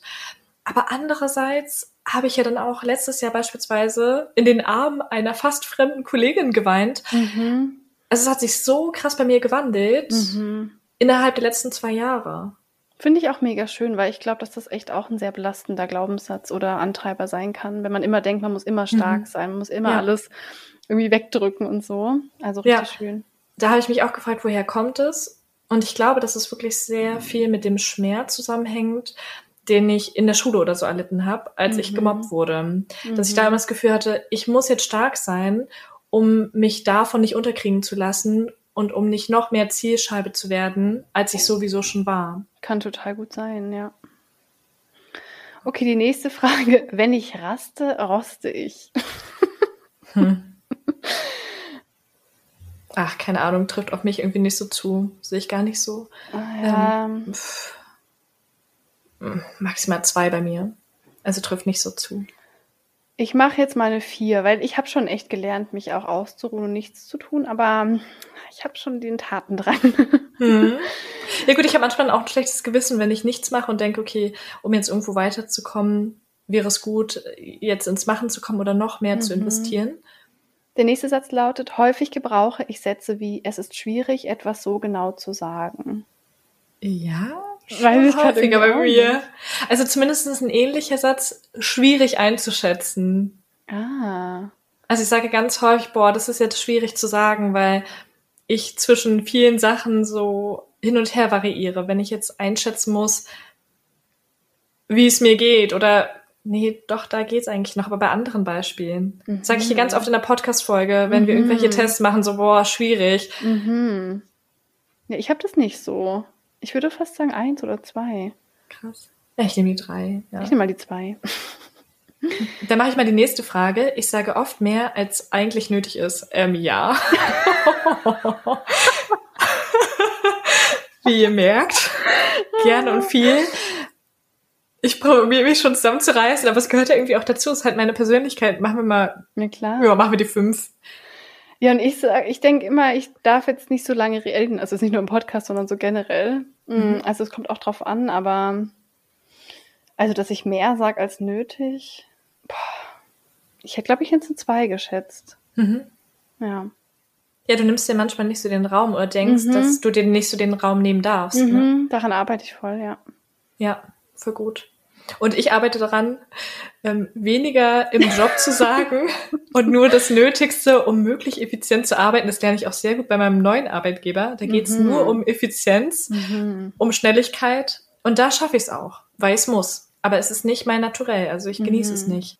Aber andererseits habe ich ja dann auch letztes Jahr beispielsweise in den Armen einer fast fremden Kollegin geweint. Mhm. Also es hat sich so krass bei mir gewandelt Mhm. innerhalb der letzten zwei Jahre. Finde ich auch mega schön, weil ich glaube, dass das echt auch ein sehr belastender Glaubenssatz oder Antreiber sein kann, wenn man immer denkt, man muss immer stark Mhm. sein, man muss immer Ja. alles irgendwie wegdrücken und so. Also Ja. richtig schön. Da habe ich mich auch gefragt, woher kommt es? Und ich glaube, dass es wirklich sehr viel mit dem Schmerz zusammenhängt, den ich in der Schule oder so erlitten habe, als ich Mhm. gemobbt wurde. Dass ich Mhm. da immer das Gefühl hatte, ich muss jetzt stark sein, um mich davon nicht unterkriegen zu lassen und um nicht noch mehr Zielscheibe zu werden, als ich sowieso schon war. Kann total gut sein, ja. Okay, die nächste Frage. Wenn ich raste, roste ich. Hm. Ach, keine Ahnung, trifft auf mich irgendwie nicht so zu. Sehe ich gar nicht so. Ah, Ja, Pff. Hm, Maximal zwei bei mir. Also trifft nicht so zu. Ich mache jetzt mal eine vier, weil ich habe schon echt gelernt, mich auch auszuruhen und nichts zu tun, aber ich habe schon den Taten dran. Hm. Ja gut, ich habe manchmal auch ein schlechtes Gewissen, wenn ich nichts mache und denke, okay, um jetzt irgendwo weiterzukommen, wäre es gut, jetzt ins Machen zu kommen oder noch mehr zu Mhm. investieren. Der nächste Satz lautet, häufig gebrauche ich Sätze wie, es ist schwierig, etwas so genau zu sagen. Ja, Weiß ich häufiger bei mir. Also zumindest ist ein ähnlicher Satz schwierig einzuschätzen. Ah, Also ich sage ganz häufig, boah, das ist jetzt schwierig zu sagen, weil ich zwischen vielen Sachen so hin und her variiere. Wenn ich jetzt einschätzen muss, wie es mir geht oder nee, doch, da geht's eigentlich noch, aber bei anderen Beispielen. Mhm. Sage ich hier ganz oft in der Podcast-Folge, wenn wir Mhm. irgendwelche Tests machen, so, boah, schwierig. mhm. Ja, ich habe das nicht so. Ich würde fast sagen eins oder zwei. Krass. Ja, ich nehme die drei. Ja. Ich nehme mal die zwei. Dann mache ich mal die nächste Frage. Ich sage oft mehr, als eigentlich nötig ist. Ähm, ja. Wie ihr merkt, gerne und viel. Ich probiere mich schon zusammenzureißen, aber es gehört ja irgendwie auch dazu. Es ist halt meine Persönlichkeit. Machen wir mal, Ja, klar. ja, machen wir die fünf. Ja, und ich sag, ich denke immer, ich darf jetzt nicht so lange reden. Also es ist nicht nur im Podcast, sondern so generell. Mm, Mhm. Also es kommt auch drauf an, aber also dass ich mehr sage als nötig. Boah. Ich hätte, glaube ich, jetzt eine zwei geschätzt. Mhm. Ja. Ja, du nimmst dir manchmal nicht so den Raum oder denkst, Mhm. dass du dir nicht so den Raum nehmen darfst. Ne? Mhm, daran arbeite ich voll, ja. Ja, für gut. Und ich arbeite daran, ähm, weniger im Job zu sagen und nur das Nötigste, um möglich effizient zu arbeiten. Das lerne ich auch sehr gut bei meinem neuen Arbeitgeber. Da geht's Mhm. nur um Effizienz, Mhm. um Schnelligkeit. Und da schaffe ich es auch, weil es muss. Aber es ist nicht mein Naturell, also ich genieße Mhm. es nicht.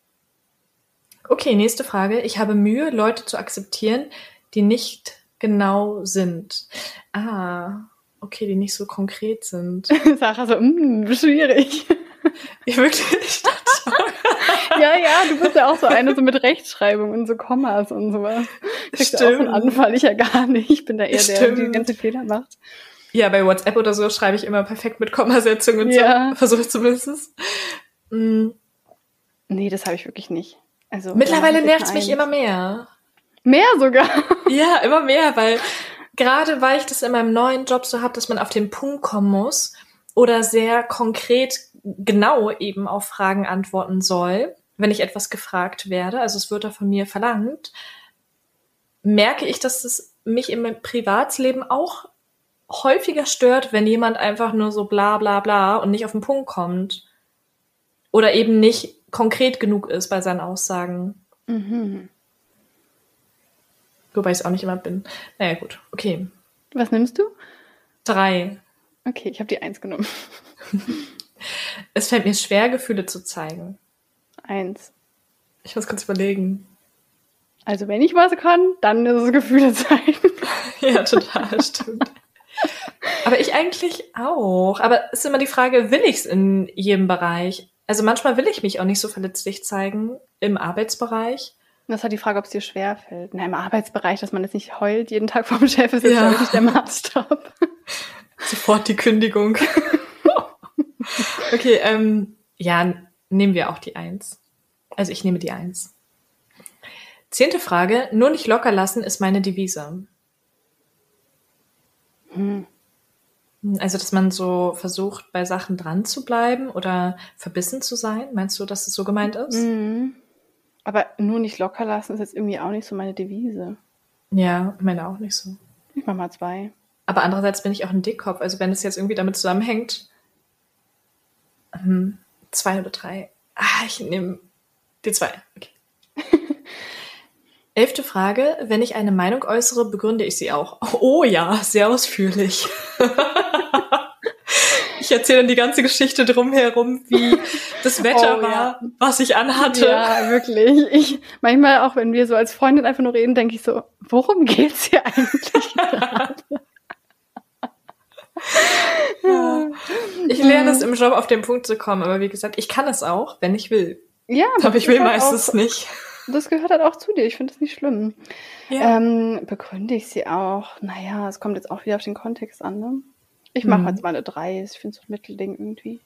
Okay, nächste Frage. Ich habe Mühe, Leute zu akzeptieren, die nicht genau sind. Ah, okay, die nicht so konkret sind. Sarah so, mm, schwierig. Ja, wirklich? ja, ja, du bist ja auch so eine so mit Rechtschreibung und so Kommas und sowas. Kriegst du auch einen Anfall, ich ja gar nicht. Ich bin da eher der, der die Stimmt. ganze Fehler macht. Ja, bei WhatsApp oder so schreibe ich immer perfekt mit Kommasetzungen und Ja. so. Versuche ich zumindest. Mm. Nee, das habe ich wirklich nicht. Also Mittlerweile nervt es mich immer mehr. Mehr sogar. Ja, immer mehr, weil gerade weil ich das in meinem neuen Job so habe, dass man auf den Punkt kommen muss oder sehr konkret genau eben auf Fragen antworten soll, wenn ich etwas gefragt werde, also es wird da von mir verlangt, merke ich, dass es mich im Privatsleben auch häufiger stört, wenn jemand einfach nur so bla bla bla und nicht auf den Punkt kommt. Oder eben nicht konkret genug ist bei seinen Aussagen. Mhm. Wobei ich es auch nicht immer bin. Naja, gut. Okay. Was nimmst du? Drei. Okay, ich habe die Eins genommen. Es fällt mir schwer, Gefühle zu zeigen. Eins. Ich muss kurz überlegen. Also wenn ich was kann, dann ist es Gefühle zeigen. Ja, total, stimmt. Aber ich eigentlich auch. Aber es ist immer die Frage, will ich es in jedem Bereich? Also manchmal will ich mich auch nicht so verletzlich zeigen im Arbeitsbereich. Das ist halt die Frage, ob es dir schwer fällt. Na, im Arbeitsbereich, dass man jetzt nicht heult jeden Tag vom Chef, ist jetzt Ja. ich nicht der Maßstab. Sofort die Kündigung. okay, ähm, ja, nehmen wir auch die Eins. Also ich nehme die Eins. Zehnte Frage. Nur nicht locker lassen ist meine Devise. Hm. Also, dass man so versucht, bei Sachen dran zu bleiben oder verbissen zu sein. Meinst du, dass es so gemeint ist? Mhm. Aber nur nicht locker lassen ist jetzt irgendwie auch nicht so meine Devise. Ja, ich meine auch nicht so. Ich mach mal zwei. Aber andererseits bin ich auch ein Dickkopf. Also wenn es jetzt irgendwie damit zusammenhängt, hm, zwei oder drei. Ah, ich nehme die zwei. Okay. Elfte Frage. Wenn ich eine Meinung äußere, begründe ich sie auch. Oh ja, sehr ausführlich. ich erzähle dann die ganze Geschichte drumherum, wie das Wetter Oh, war, ja. was ich anhatte. Ja, wirklich. Ich, manchmal auch, wenn wir so als Freundin einfach nur reden, denke ich so, worum geht's hier eigentlich? Ja. Ich lerne es im Job auf den Punkt zu kommen, aber wie gesagt, ich kann es auch, wenn ich will. Ja, Aber ich will meistens auch, nicht. Das gehört halt auch zu dir. Ich finde es nicht schlimm. Ja. Ähm, begründe ich sie auch. Naja, es kommt jetzt auch wieder auf den Kontext an. Ne? Ich mache Mhm. jetzt mal eine drei. Ich finde so ein Mittelding irgendwie.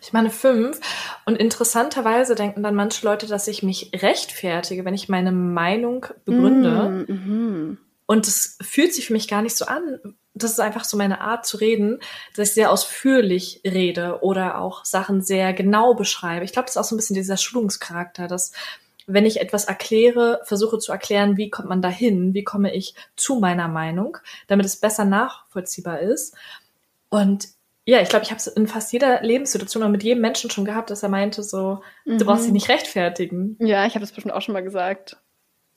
Ich meine fünf. Und interessanterweise denken dann manche Leute, dass ich mich rechtfertige, wenn ich meine Meinung begründe. Mm, mhm. Und es fühlt sich für mich gar nicht so an. Das ist einfach so meine Art zu reden, dass ich sehr ausführlich rede oder auch Sachen sehr genau beschreibe. Ich glaube, das ist auch so ein bisschen dieser Schulungscharakter, dass wenn ich etwas erkläre, versuche zu erklären, wie kommt man dahin, wie komme ich zu meiner Meinung, damit es besser nachvollziehbar ist. Und ja, ich glaube, ich habe es in fast jeder Lebenssituation und mit jedem Menschen schon gehabt, dass er meinte so, du brauchst dich Mhm. nicht rechtfertigen. Ja, ich habe das bestimmt auch schon mal gesagt.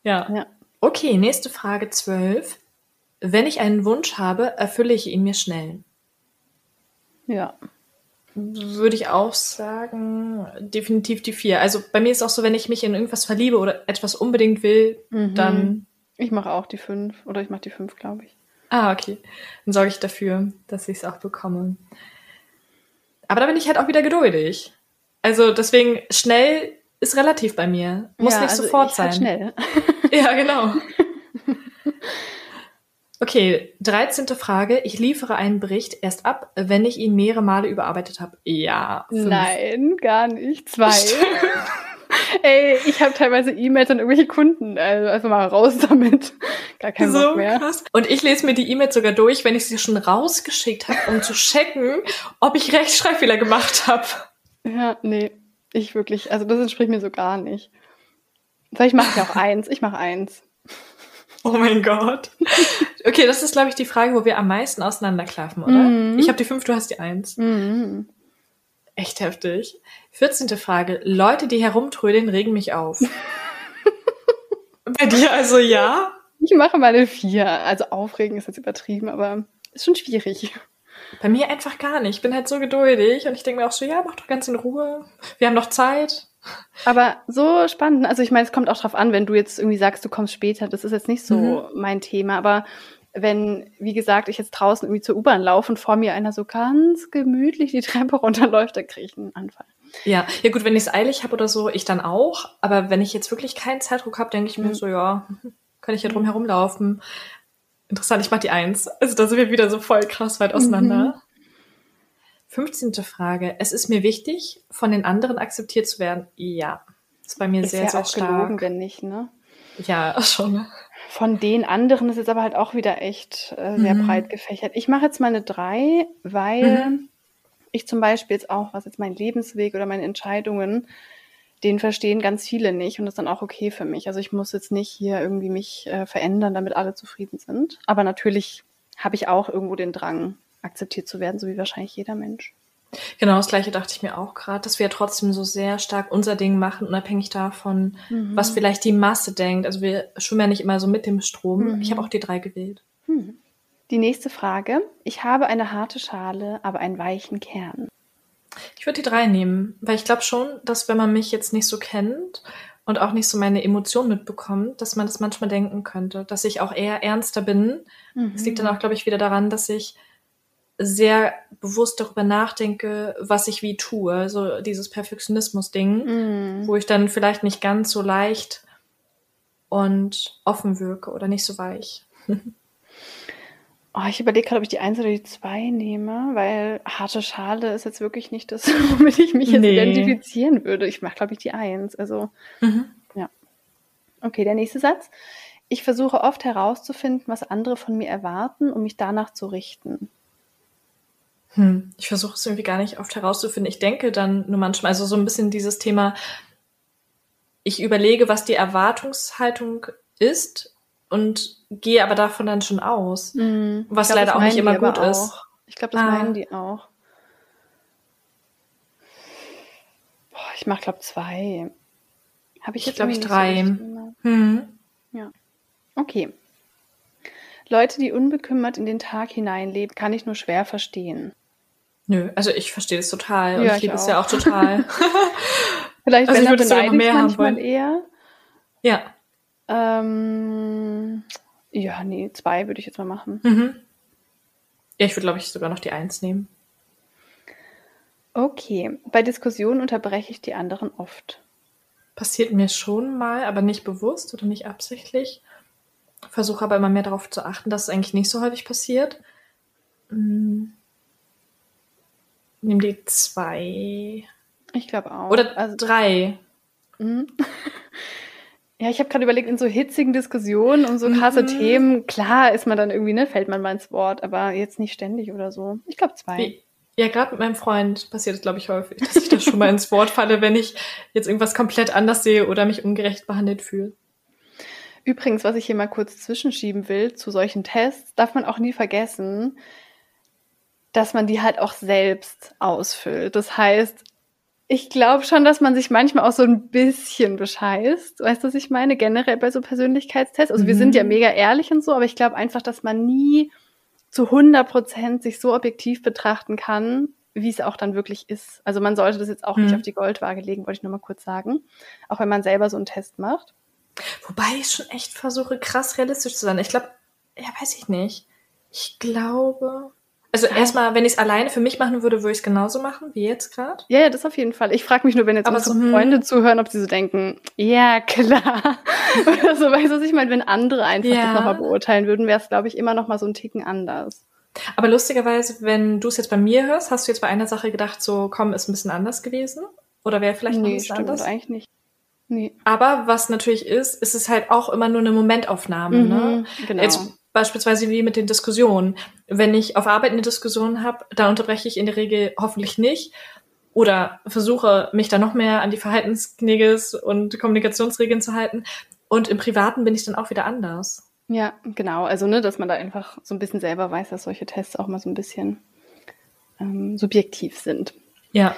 Ja. Ja. Okay, nächste Frage 12. Wenn ich einen Wunsch habe, erfülle ich ihn mir schnell. Ja. Würde ich auch sagen, definitiv die vier. Also bei mir ist auch so, wenn ich mich in irgendwas verliebe oder etwas unbedingt will, Mhm. dann. Ich mache auch die fünf. Oder ich mache die fünf, glaube ich. Ah, okay. Dann sorge ich dafür, dass ich es auch bekomme. Aber da bin ich halt auch wieder geduldig. Also deswegen, schnell ist relativ bei mir. Muss ja, nicht also sofort ich sein. Halt schnell. Ja, genau. Okay, 13. Frage. Ich liefere einen Bericht erst ab, wenn ich ihn mehrere Male überarbeitet habe. Ja. fünf. Nein, gar nicht. Zwei. Ey, ich habe teilweise E-Mails an irgendwelche Kunden. Also einfach mal raus damit. Gar kein so Bock mehr. krass. Und ich lese mir die E-Mails sogar durch, wenn ich sie schon rausgeschickt habe, um zu checken, ob ich Rechtschreibfehler gemacht habe. Ja, nee. Ich wirklich. Also das entspricht mir so gar nicht. Vielleicht mache ich auch eins. Ich mache eins. Oh mein Gott. Okay, das ist, glaube ich, die Frage, wo wir am meisten auseinanderklaffen, oder? Mhm. Ich habe die fünf, du hast die eins. Mhm. Echt heftig. 14. Frage. Leute, die herumtrödeln, regen mich auf. Bei dir also ja? Ich mache mal eine vier. Also aufregen ist jetzt übertrieben, aber ist schon schwierig. Bei mir einfach gar nicht. Ich bin halt so geduldig und ich denke mir auch so, ja, mach doch ganz in Ruhe. Wir haben noch Zeit. Aber so spannend. Also ich meine, es kommt auch drauf an, wenn du jetzt irgendwie sagst, du kommst später. Das ist jetzt nicht so Mhm. mein Thema. Aber wenn, wie gesagt, ich jetzt draußen irgendwie zur U-Bahn laufe und vor mir einer so ganz gemütlich die Treppe runterläuft, dann kriege ich einen Anfall. Ja, ja gut, wenn ich es eilig habe oder so, ich dann auch. Aber wenn ich jetzt wirklich keinen Zeitdruck habe, denke ich mir Mhm. so, ja, kann ich ja drum herumlaufen. Interessant, ich mach die Eins. Also da sind wir wieder so voll krass weit auseinander. 15. Frage. Es ist mir wichtig, von den anderen akzeptiert zu werden. Ja. Ist bei mir Ist sehr, ja sehr auch gelogen, stark. wenn nicht, ne? Ja, schon. Von den anderen ist jetzt aber halt auch wieder echt äh, sehr Mhm. breit gefächert. Ich mache jetzt mal eine drei, weil Mhm. ich zum Beispiel jetzt auch, was jetzt mein Lebensweg oder meine Entscheidungen, den verstehen ganz viele nicht und das ist dann auch okay für mich. Also ich muss jetzt nicht hier irgendwie mich äh, verändern, damit alle zufrieden sind. Aber natürlich habe ich auch irgendwo den Drang, akzeptiert zu werden, so wie wahrscheinlich jeder Mensch. Genau, das gleiche dachte ich mir auch gerade, dass wir trotzdem so sehr stark unser Ding machen, unabhängig davon, Mhm. was vielleicht die Masse denkt. Also wir schwimmen ja nicht immer so mit dem Strom. Mhm. Ich habe auch die drei gewählt. Hm. Die nächste Frage. Ich habe eine harte Schale, aber einen weichen Kern. Ich würde die drei nehmen, weil ich glaube schon, dass wenn man mich jetzt nicht so kennt und auch nicht so meine Emotionen mitbekommt, dass man das manchmal denken könnte, dass ich auch eher ernster bin. Es liegt dann auch, glaube ich, wieder daran, dass ich sehr bewusst darüber nachdenke, was ich wie tue. So dieses Perfektionismus-Ding, Mhm. wo ich dann vielleicht nicht ganz so leicht und offen wirke oder nicht so weich. Oh, ich überlege gerade, ob ich die eins oder die zwei nehme, weil harte Schale ist jetzt wirklich nicht das, womit ich mich jetzt Nee. identifizieren würde. Ich mache, glaube ich, die eins. Also, okay, der nächste Satz. Ich versuche oft herauszufinden, was andere von mir erwarten, um mich danach zu richten. Hm, ich versuche es irgendwie gar nicht oft herauszufinden. Ich denke dann nur manchmal, also so ein bisschen dieses Thema, ich überlege, was die Erwartungshaltung ist und gehe aber davon dann schon aus. Mhm. Was glaub, leider auch nicht immer gut ist. auch. Ich glaube, das Ah. meinen die auch. Boah, ich mache, glaube zwei. Habe ich Ich jetzt glaub, ich drei. so. Hm. Okay. Leute, die unbekümmert in den Tag hineinleben, kann ich nur schwer verstehen. Nö, also ich verstehe das total und Ja, ich ich liebe es ja auch total. Vielleicht, Also wenn ich sogar noch mehr haben manchmal wollen. eher. ja. Ähm, ja, nee, zwei würde ich jetzt mal machen. Mhm. Ja, ich würde, glaube ich, sogar noch die Eins nehmen. Okay. Bei Diskussionen unterbreche ich die anderen oft. Passiert mir schon mal, aber nicht bewusst oder nicht absichtlich. Versuche aber immer mehr darauf zu achten, dass es eigentlich nicht so häufig passiert. Hm. Nimm die zwei. Ich glaube auch. Oder also, drei. Mhm. Ja, ich habe gerade überlegt, in so hitzigen Diskussionen und so krasse Mhm. Themen, klar ist man dann irgendwie, ne, fällt man mal ins Wort, aber jetzt nicht ständig oder so. Ich glaube zwei. Wie, ja, gerade mit meinem Freund passiert es, glaube ich, häufig, dass ich da schon mal ins Wort falle, wenn ich jetzt irgendwas komplett anders sehe oder mich ungerecht behandelt fühle. Übrigens, was ich hier mal kurz zwischenschieben will zu solchen Tests, darf man auch nie vergessen, dass man die halt auch selbst ausfüllt. Das heißt, ich glaube schon, dass man sich manchmal auch so ein bisschen bescheißt. Weißt du, was ich meine? Generell bei so Persönlichkeitstests. Also wir Mhm. sind ja mega ehrlich und so, aber ich glaube einfach, dass man nie zu 100 Prozent sich so objektiv betrachten kann, wie es auch dann wirklich ist. Also man sollte das jetzt auch nicht Mhm. auf die Goldwaage legen, wollte ich nur mal kurz sagen. Auch wenn man selber so einen Test macht. Wobei ich schon echt versuche, krass realistisch zu sein. Ich glaube, ja, weiß ich nicht. Ich glaube. Also erstmal, wenn ich es alleine für mich machen würde, würde ich es genauso machen wie jetzt gerade. Ja, ja, das auf jeden Fall. Ich frage mich nur, wenn jetzt Aber unsere so, hm. Freunde zuhören, ob sie so denken, ja, klar. Oder so, weißt du, was ich meine? Wenn andere einfach Ja. das nochmal beurteilen würden, wäre es, glaube ich, immer noch mal so ein Ticken anders. Aber lustigerweise, wenn du es jetzt bei mir hörst, hast du jetzt bei einer Sache gedacht, so komm, ist ein bisschen anders gewesen? Oder wäre vielleicht noch ein nee, bisschen stimmt anders? eigentlich nicht. Nee. Aber was natürlich ist, ist es halt auch immer nur eine Momentaufnahme. Ne? Mhm, genau. Jetzt beispielsweise wie mit den Diskussionen. Wenn ich auf Arbeit eine Diskussion habe, dann unterbreche ich in der Regel hoffentlich nicht oder versuche mich da noch mehr an die Verhaltensknigges und Kommunikationsregeln zu halten. Und im Privaten bin ich dann auch wieder anders. Ja, genau. Also, ne, dass man da einfach so ein bisschen selber weiß, dass solche Tests auch mal so ein bisschen ähm, subjektiv sind. Ja.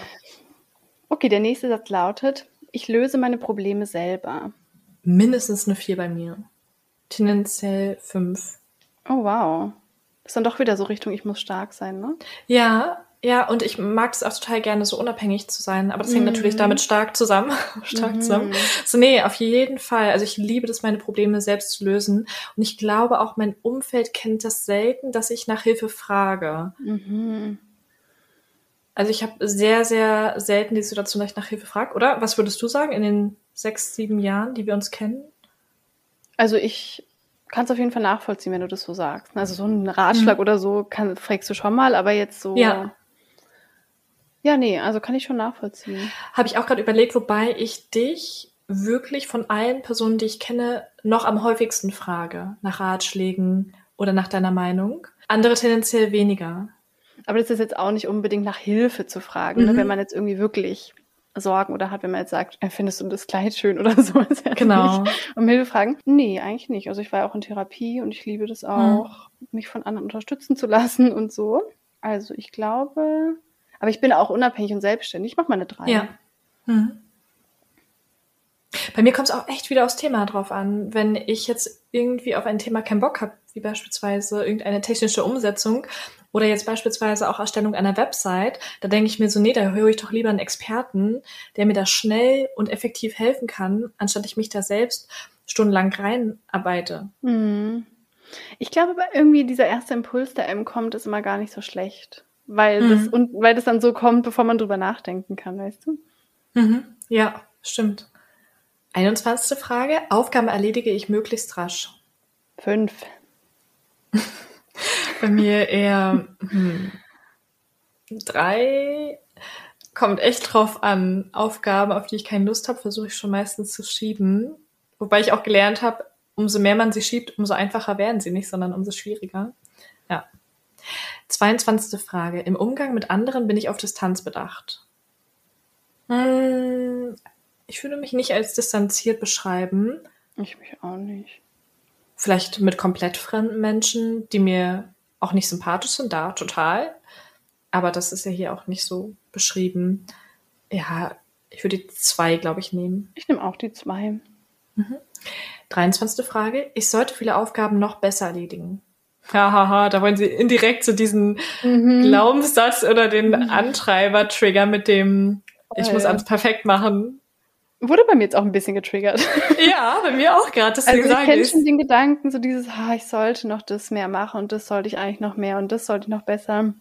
Okay, der nächste Satz lautet, ich löse meine Probleme selber. Mindestens eine 4 bei mir. Tendenziell 5. Oh, wow. Ist dann doch wieder so Richtung, ich muss stark sein, ne? Ja, ja, und ich mag es auch total gerne, so unabhängig zu sein. Aber das hängt Mhm. natürlich damit stark zusammen. stark Mhm. zusammen. So, nee, auf jeden Fall. Also ich liebe das, meine Probleme selbst zu lösen. Und ich glaube auch, mein Umfeld kennt das selten, dass ich nach Hilfe frage. Mhm. Also ich habe sehr, sehr selten die Situation, dass ich nach Hilfe frage, oder? Was würdest du sagen in den sechs, sieben Jahren, die wir uns kennen? Also ich kann es auf jeden Fall nachvollziehen, wenn du das so sagst. Also so einen Ratschlag Mhm. oder so kann, fragst du schon mal, aber jetzt so. Ja. Ja, nee, also kann ich schon nachvollziehen. Habe ich auch gerade überlegt, wobei ich dich wirklich von allen Personen, die ich kenne, noch am häufigsten frage. Nach Ratschlägen oder nach deiner Meinung. Andere tendenziell weniger. Aber das ist jetzt auch nicht unbedingt nach Hilfe zu fragen, ne? Mhm. wenn man jetzt irgendwie wirklich Sorgen oder hat, wenn man jetzt sagt, äh, findest du das Kleid schön oder so. Ist ja Genau. Nicht um Hilfe fragen. Nee, eigentlich nicht. Also ich war ja auch in Therapie und ich liebe das Mhm. auch, mich von anderen unterstützen zu lassen und so. Also ich glaube, aber ich bin auch unabhängig und selbstständig. Ich mache meine drei. Ja. Mhm. Bei mir kommt es auch echt wieder aufs Thema drauf an. Wenn ich jetzt irgendwie auf ein Thema keinen Bock habe, wie beispielsweise irgendeine technische Umsetzung oder jetzt beispielsweise auch Erstellung einer Website, da denke ich mir so, nee, da höre ich doch lieber einen Experten, der mir da schnell und effektiv helfen kann, anstatt ich mich da selbst stundenlang reinarbeite. Mhm. Ich glaube, aber irgendwie dieser erste Impuls, der einem kommt, ist immer gar nicht so schlecht. Weil, Mhm. das, und, weil das dann so kommt, bevor man drüber nachdenken kann, weißt du? Mhm. Ja, stimmt. 21. Frage. Aufgaben erledige ich möglichst rasch. Fünf. Bei mir eher hm, drei. Kommt echt drauf an. Aufgaben, auf die ich keine Lust habe, versuche ich schon meistens zu schieben. Wobei ich auch gelernt habe, umso mehr man sie schiebt, umso einfacher werden sie nicht, sondern umso schwieriger. Ja. 22. Frage. Im Umgang mit anderen bin ich auf Distanz bedacht. Hm, ich würde mich nicht als distanziert beschreiben. Ich mich auch nicht. Vielleicht mit komplett fremden Menschen, die mir auch nicht sympathisch sind, da total. Aber das ist ja hier auch nicht so beschrieben. Ja, ich würde die zwei, glaube ich, nehmen. Ich nehme auch die zwei. Mhm. 23. Frage. Ich sollte viele Aufgaben noch besser erledigen. Hahaha, da wollen sie indirekt so diesen mhm. Glaubenssatz oder den mhm. Antreiber-Trigger mit dem, ich muss alles perfekt machen. Wurde bei mir jetzt auch ein bisschen getriggert. Ja, bei mir auch gerade. Also ich kenne schon den Gedanken, so dieses, ah, ich sollte noch das mehr machen und das sollte ich eigentlich noch mehr und das sollte ich noch besser.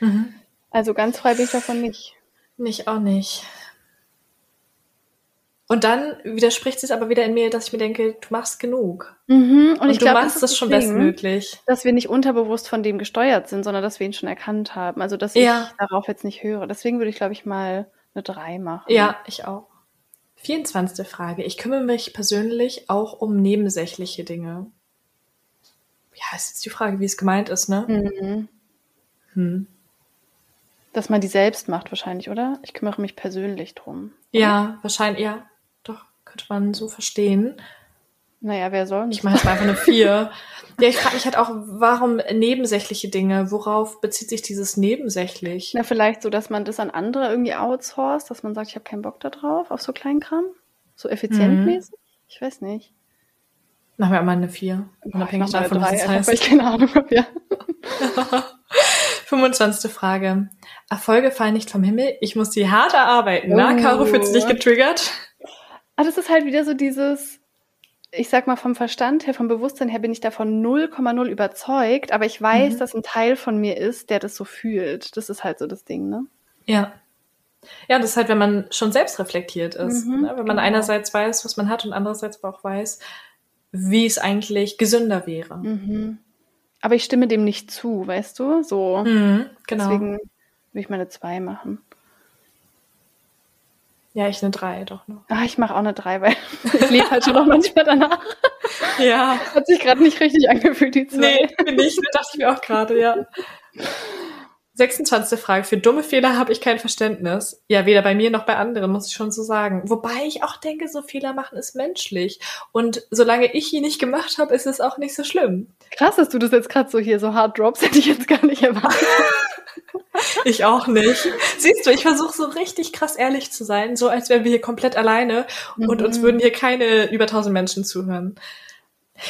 Mhm. Also ganz frei bin ich davon nicht. Nicht auch nicht. Und dann widerspricht es aber wieder in mir, dass ich mir denke, du machst genug. Mhm. Und, und ich du glaub, machst das, das schon Ding, bestmöglich. Dass wir nicht unterbewusst von dem gesteuert sind, sondern dass wir ihn schon erkannt haben. Also dass ja. ich darauf jetzt nicht höre. Deswegen würde ich, glaube ich, mal eine 3 machen. Ja, ich auch. 24. Frage. Ich kümmere mich persönlich auch um nebensächliche Dinge. Ja, ist jetzt die Frage, wie es gemeint ist, ne? Mhm. Hm. Dass man die selbst macht wahrscheinlich, oder? Ich kümmere mich persönlich drum. Ja, wahrscheinlich, ja. Doch, könnte man so verstehen. Naja, wer soll? Ich meine, es war einfach eine vier. ja, ich frage mich halt auch, warum nebensächliche Dinge? Worauf bezieht sich dieses nebensächlich? Na, vielleicht so, dass man das an andere irgendwie outsourced, dass man sagt, ich habe keinen Bock da drauf, auf so kleinen Kram. So effizientmäßig? Mhm. Ich weiß nicht. Machen wir einmal eine vier. Unabhängig davon, was es heißt. Weil ich keine Ahnung habe, ja. 25. Frage. Erfolge fallen nicht vom Himmel. Ich muss die hart erarbeiten. Oh. Na, Caro, fühlst du dich getriggert? Ah, das ist halt wieder so dieses, ich sag mal, vom Verstand her, vom Bewusstsein her bin ich davon 0,0 überzeugt, aber ich weiß, mhm. dass ein Teil von mir ist, der das so fühlt. Das ist halt so das Ding, ne? Ja. Ja, das ist halt, wenn man schon selbst reflektiert ist. Mhm, ne? Wenn man genau. einerseits weiß, was man hat und andererseits aber auch weiß, wie es eigentlich gesünder wäre. Mhm. Aber ich stimme dem nicht zu, weißt du? So. Mhm, genau. Deswegen würde ich meine zwei machen. Ja, ich eine drei doch noch. Ah, ich mache auch eine drei, weil ich lebe halt schon noch manchmal danach. Ja. Hat sich gerade nicht richtig angefühlt, die zwei. Nee, bin ich. Das dachte ich mir auch gerade, ja. 26. Frage. Für dumme Fehler habe ich kein Verständnis. Ja, weder bei mir noch bei anderen, muss ich schon so sagen. Wobei ich auch denke, so Fehler machen ist menschlich. Und solange ich ihn nicht gemacht habe, ist es auch nicht so schlimm. Krass, dass du das jetzt gerade so hier so hard drops, hätte ich jetzt gar nicht erwartet. ich auch nicht. Siehst du, ich versuche so richtig krass ehrlich zu sein, so als wären wir hier komplett alleine mhm. und uns würden hier keine über tausend Menschen zuhören.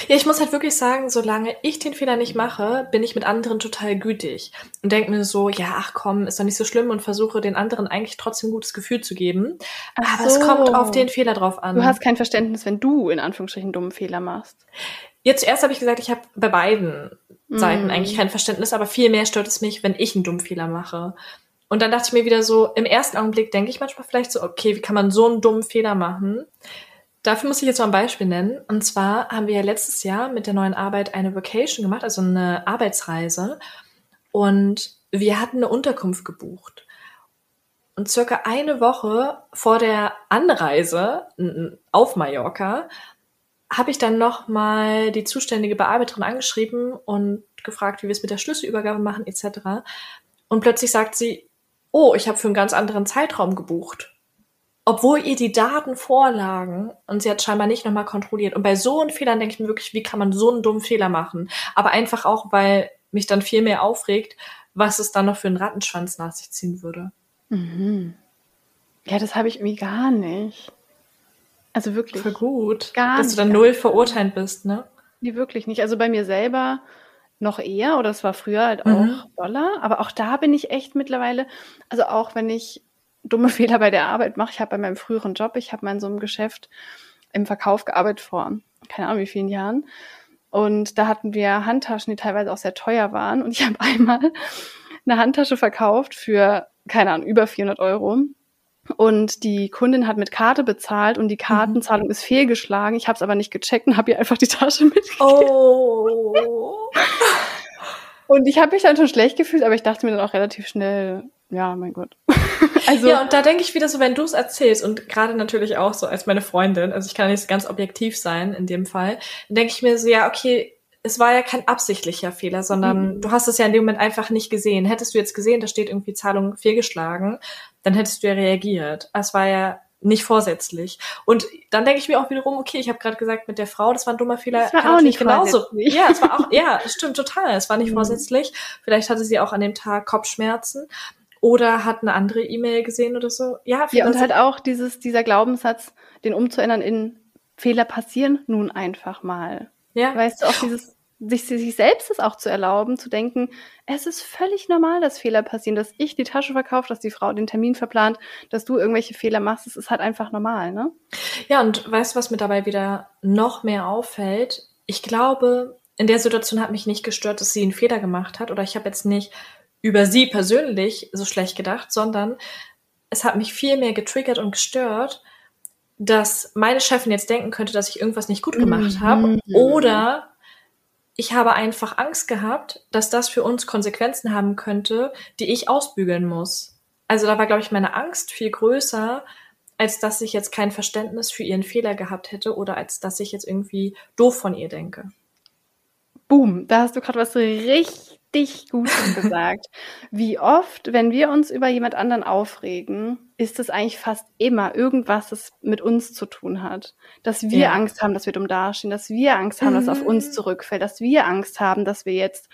Ja, ich muss halt wirklich sagen, solange ich den Fehler nicht mache, bin ich mit anderen total gütig und denke mir so, ja, ach komm, ist doch nicht so schlimm und versuche den anderen eigentlich trotzdem ein gutes Gefühl zu geben. Aber so. es kommt auf den Fehler drauf an. Du hast kein Verständnis, wenn du in Anführungsstrichen dummen Fehler machst. Jetzt zuerst habe ich gesagt, ich habe bei beiden Seiten mm. eigentlich kein Verständnis, aber viel mehr stört es mich, wenn ich einen dummen Fehler mache. Und dann dachte ich mir wieder so, im ersten Augenblick denke ich manchmal vielleicht so, okay, wie kann man so einen dummen Fehler machen? Dafür muss ich jetzt mal ein Beispiel nennen. Und zwar haben wir ja letztes Jahr mit der neuen Arbeit eine Vacation gemacht, also eine Arbeitsreise. Und wir hatten eine Unterkunft gebucht. Und circa eine Woche vor der Anreise auf Mallorca habe ich dann nochmal die zuständige Bearbeiterin angeschrieben und gefragt, wie wir es mit der Schlüsselübergabe machen etc. Und plötzlich sagt sie, oh, ich habe für einen ganz anderen Zeitraum gebucht obwohl ihr die Daten vorlagen und sie hat scheinbar nicht nochmal kontrolliert. Und bei so einem Fehlern denke ich mir wirklich, wie kann man so einen dummen Fehler machen? Aber einfach auch, weil mich dann viel mehr aufregt, was es dann noch für einen Rattenschwanz nach sich ziehen würde. Mhm. Ja, das habe ich irgendwie gar nicht. Also wirklich. Voll gut. Gar dass nicht, du dann null verurteilt bist, ne? Nee, wirklich nicht. Also bei mir selber noch eher oder es war früher halt auch mhm. doller. Aber auch da bin ich echt mittlerweile, also auch wenn ich dumme Fehler bei der Arbeit mache. Ich habe bei meinem früheren Job, ich habe mal in so einem Geschäft im Verkauf gearbeitet vor, keine Ahnung wie vielen Jahren. Und da hatten wir Handtaschen, die teilweise auch sehr teuer waren. Und ich habe einmal eine Handtasche verkauft für, keine Ahnung, über 400 Euro. Und die Kundin hat mit Karte bezahlt und die Kartenzahlung mhm. ist fehlgeschlagen. Ich habe es aber nicht gecheckt und habe ihr einfach die Tasche mitgegeben. Oh. und ich habe mich dann schon schlecht gefühlt, aber ich dachte mir dann auch relativ schnell, ja, mein Gott. Also, ja, und da denke ich wieder so, wenn du es erzählst und gerade natürlich auch so als meine Freundin, also ich kann nicht ganz objektiv sein in dem Fall, dann denke ich mir so, ja, okay, es war ja kein absichtlicher Fehler, sondern Mhm. du hast es ja in dem Moment einfach nicht gesehen. Hättest du jetzt gesehen, da steht irgendwie Zahlung fehlgeschlagen, dann hättest du ja reagiert. Es war ja nicht vorsätzlich. Und dann denke ich mir auch wiederum, okay, ich habe gerade gesagt mit der Frau, das war ein dummer Fehler. Das war auch nicht vorsätzlich. Ja, es war auch, ja, stimmt total. Es war nicht Mhm. vorsätzlich. Vielleicht hatte sie auch an dem Tag Kopfschmerzen oder hat eine andere E-Mail gesehen oder so. Ja, Ja, und halt auch dieses, dieser Glaubenssatz, den umzuändern in Fehler passieren nun einfach mal. Ja. Weißt du, auch dieses, sich, sich selbst es auch zu erlauben, zu denken, es ist völlig normal, dass Fehler passieren, dass ich die Tasche verkaufe, dass die Frau den Termin verplant, dass du irgendwelche Fehler machst, es ist halt einfach normal, ne? Ja, und weißt du, was mir dabei wieder noch mehr auffällt? Ich glaube, in der Situation hat mich nicht gestört, dass sie einen Fehler gemacht hat oder ich habe jetzt nicht über sie persönlich so schlecht gedacht, sondern es hat mich viel mehr getriggert und gestört, dass meine Chefin jetzt denken könnte, dass ich irgendwas nicht gut gemacht Mhm. habe oder ich habe einfach Angst gehabt, dass das für uns Konsequenzen haben könnte, die ich ausbügeln muss. Also da war, glaube ich, meine Angst viel größer, als dass ich jetzt kein Verständnis für ihren Fehler gehabt hätte oder als dass ich jetzt irgendwie doof von ihr denke. Boom, da hast du gerade was richtig Gutes gesagt. Wie oft, wenn wir uns über jemand anderen aufregen, ist es eigentlich fast immer irgendwas, das mit uns zu tun hat. Dass wir Ja. Angst haben, dass wir dumm dastehen, dass wir Angst haben, dass auf uns Mhm. zurückfällt, dass wir Angst haben, dass wir jetzt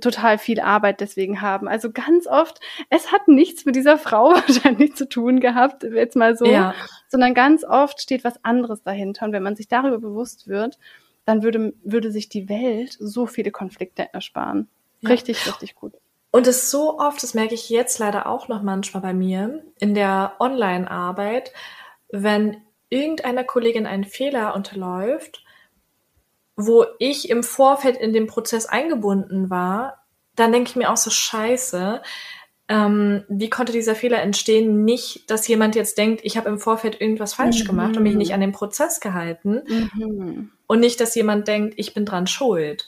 total viel Arbeit deswegen haben. Also ganz oft, es hat nichts mit dieser Frau wahrscheinlich zu tun gehabt, jetzt mal so, Ja, sondern ganz oft steht was anderes dahinter. Und wenn man sich darüber bewusst wird, dann würde, würde sich die Welt so viele Konflikte ersparen. Ja. Richtig, richtig gut. Und es so oft, das merke ich jetzt leider auch noch manchmal bei mir, in der Online-Arbeit, wenn irgendeiner Kollegin einen Fehler unterläuft, wo ich im Vorfeld in den Prozess eingebunden war, dann denke ich mir auch so scheiße. Ähm, wie konnte dieser Fehler entstehen? Nicht, dass jemand jetzt denkt, ich habe im Vorfeld irgendwas falsch Mhm. gemacht und mich nicht an den Prozess gehalten. Mhm. Und nicht, dass jemand denkt, ich bin dran schuld.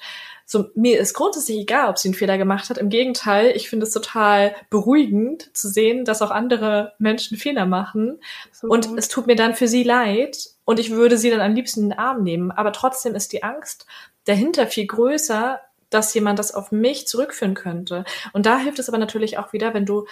So, mir ist grundsätzlich egal, ob sie einen Fehler gemacht hat. Im Gegenteil, ich finde es total beruhigend zu sehen, dass auch andere Menschen Fehler machen. So Und gut. es tut mir dann für sie leid und ich würde sie dann am liebsten in den Arm nehmen. Aber trotzdem ist die Angst dahinter viel größer, dass jemand das auf mich zurückführen könnte. Und da hilft es aber natürlich auch wieder, wenn du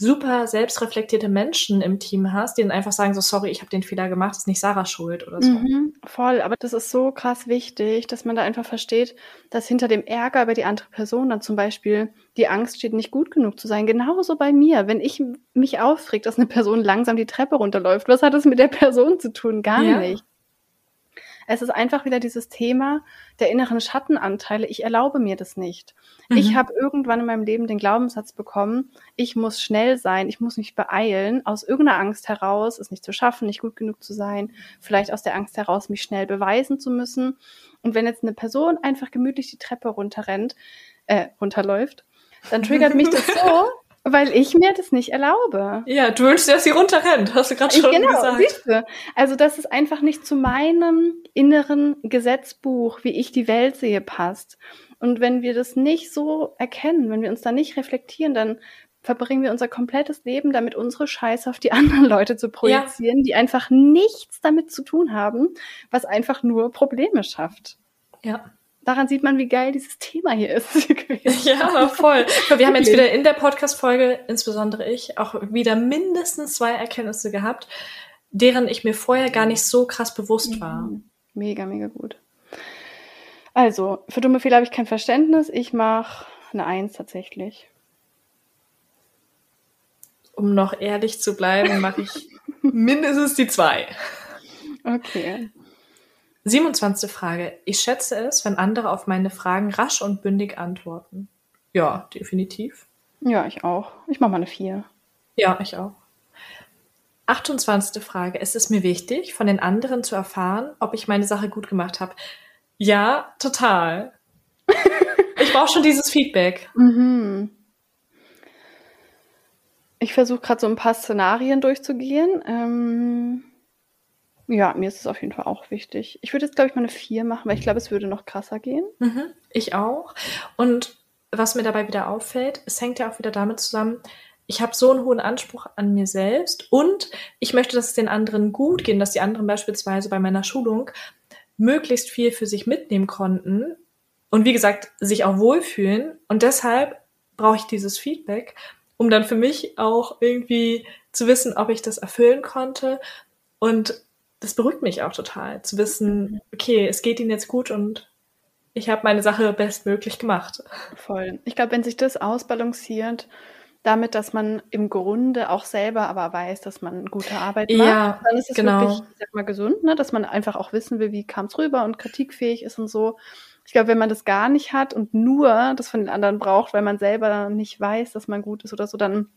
super selbstreflektierte Menschen im Team hast, die dann einfach sagen, so sorry, ich habe den Fehler gemacht, ist nicht Sarah schuld oder so. Mhm, voll, aber das ist so krass wichtig, dass man da einfach versteht, dass hinter dem Ärger über die andere Person dann zum Beispiel die Angst steht, nicht gut genug zu sein. Genauso bei mir. Wenn ich mich aufregt, dass eine Person langsam die Treppe runterläuft, was hat es mit der Person zu tun? Gar Ja. nicht. Es ist einfach wieder dieses Thema der inneren Schattenanteile. Ich erlaube mir das nicht. Ich Mhm. habe irgendwann in meinem Leben den Glaubenssatz bekommen, ich muss schnell sein, ich muss mich beeilen, aus irgendeiner Angst heraus, es nicht zu schaffen, nicht gut genug zu sein, vielleicht aus der Angst heraus, mich schnell beweisen zu müssen. Und wenn jetzt eine Person einfach gemütlich die Treppe runterrennt, äh, runterläuft, dann triggert mich das so, weil ich mir das nicht erlaube. Ja, du wünschst, dass sie runterrennt, hast du gerade schon genau, gesagt. siehst du. Also, dass es einfach nicht zu meinem inneren Gesetzbuch, wie ich die Welt sehe, passt. Und wenn wir das nicht so erkennen, wenn wir uns da nicht reflektieren, dann verbringen wir unser komplettes Leben damit, unsere Scheiße auf die anderen Leute zu projizieren, die einfach nichts damit zu tun haben, was einfach nur Probleme schafft. Ja. Daran sieht man, wie geil dieses Thema hier ist. Ja, voll. Wir haben jetzt wieder in der Podcast-Folge, insbesondere ich, auch wieder mindestens zwei Erkenntnisse gehabt, deren ich mir vorher gar nicht so krass bewusst war. Mhm. Mega, mega gut. Also, für dumme Fehler habe ich kein Verständnis. Ich mache eine Eins tatsächlich. Um noch ehrlich zu bleiben, mache ich mindestens die zwei. Okay. 27. Frage. Ich schätze es, wenn andere auf meine Fragen rasch und bündig antworten. Ja, definitiv. Ja, ich auch. Ich mache mal eine Vier. Ja, ich auch. 28. Frage. Es ist mir wichtig, von den anderen zu erfahren, ob ich meine Sache gut gemacht habe. Ja, total. ich brauche schon dieses Feedback. Mhm. Ich versuche gerade so ein paar Szenarien durchzugehen. Ähm, ja, mir ist es auf jeden Fall auch wichtig. Ich würde jetzt, glaube ich, mal eine Vier machen, weil ich glaube, es würde noch krasser gehen. Mhm, ich auch. Und was mir dabei wieder auffällt, es hängt ja auch wieder damit zusammen, ich habe so einen hohen Anspruch an mir selbst und ich möchte, dass es den anderen gut geht, dass die anderen beispielsweise bei meiner Schulung möglichst viel für sich mitnehmen konnten. und wie gesagt, sich auch wohlfühlen. Und deshalb brauche ich dieses Feedback, um dann für mich auch irgendwie zu wissen, ob ich das erfüllen konnte. Und das beruhigt mich auch total, zu wissen, okay, es geht ihnen jetzt gut und ich habe meine Sache bestmöglich gemacht. Voll. Ich glaube, wenn sich das ausbalanciert, damit, dass man im Grunde auch selber aber weiß, dass man gute Arbeit macht, Ja, dann ist es genau. wirklich, ich sag mal, gesund, ne? dass man einfach auch wissen will, wie kam es rüber und kritikfähig ist und so. Ich glaube, wenn man das gar nicht hat und nur das von den anderen braucht, weil man selber nicht weiß, dass man gut ist oder so, dann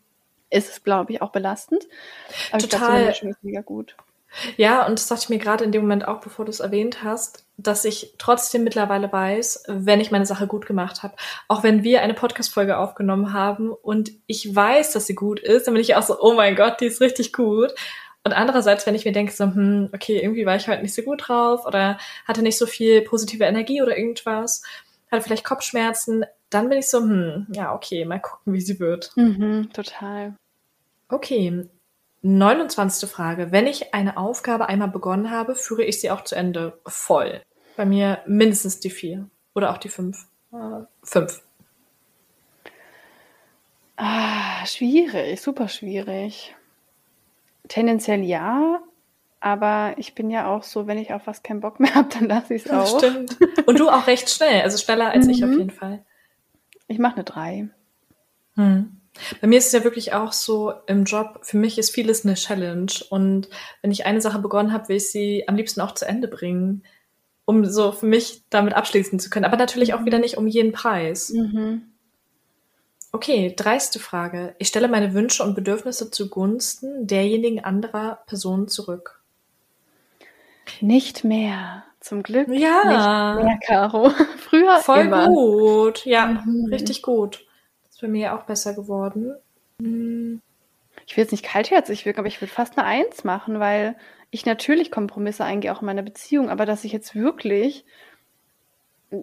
ist es, glaube ich, auch belastend. Aber ich so Total. eine Mischung ist mega gut. Ja, und das dachte ich mir gerade in dem Moment auch, bevor du es erwähnt hast, dass ich trotzdem mittlerweile weiß, wenn ich meine Sache gut gemacht habe. Auch wenn wir eine Podcast-Folge aufgenommen haben und ich weiß, dass sie gut ist, dann bin ich auch so, oh mein Gott, die ist richtig gut. Und andererseits, wenn ich mir denke, so, hm, okay, irgendwie war ich heute nicht so gut drauf oder hatte nicht so viel positive Energie oder irgendwas, hatte vielleicht Kopfschmerzen, dann bin ich so, hm, ja, okay, mal gucken, wie sie wird. Mhm, total. Okay, 29. Frage. Wenn ich eine Aufgabe einmal begonnen habe, führe ich sie auch zu Ende voll. Bei mir mindestens die vier oder auch die fünf. Äh, fünf. Ah, schwierig, super schwierig. Tendenziell ja, aber ich bin ja auch so, wenn ich auf was keinen Bock mehr habe, dann lasse ich es auch. Stimmt. Und du auch recht schnell, also schneller als ich auf Mhm. jeden Fall. Ich mache eine 3. Hm. Bei mir ist es ja wirklich auch so im Job, für mich ist vieles eine Challenge. Und wenn ich eine Sache begonnen habe, will ich sie am liebsten auch zu Ende bringen, um so für mich damit abschließen zu können. Aber natürlich auch wieder nicht um jeden Preis. Mhm. Okay, dreiste Frage. Ich stelle meine Wünsche und Bedürfnisse zugunsten derjenigen anderer Personen zurück. Nicht mehr. Zum Glück. Ja. Nicht mehr, Caro. Früher Voll immer. gut. Ja, Mhm. richtig gut. Bei mir auch besser geworden. Hm, Ich will jetzt nicht kaltherzig wirken, aber ich würde fast eine Eins machen, weil ich natürlich Kompromisse eingehe, auch in meiner Beziehung, aber dass ich jetzt wirklich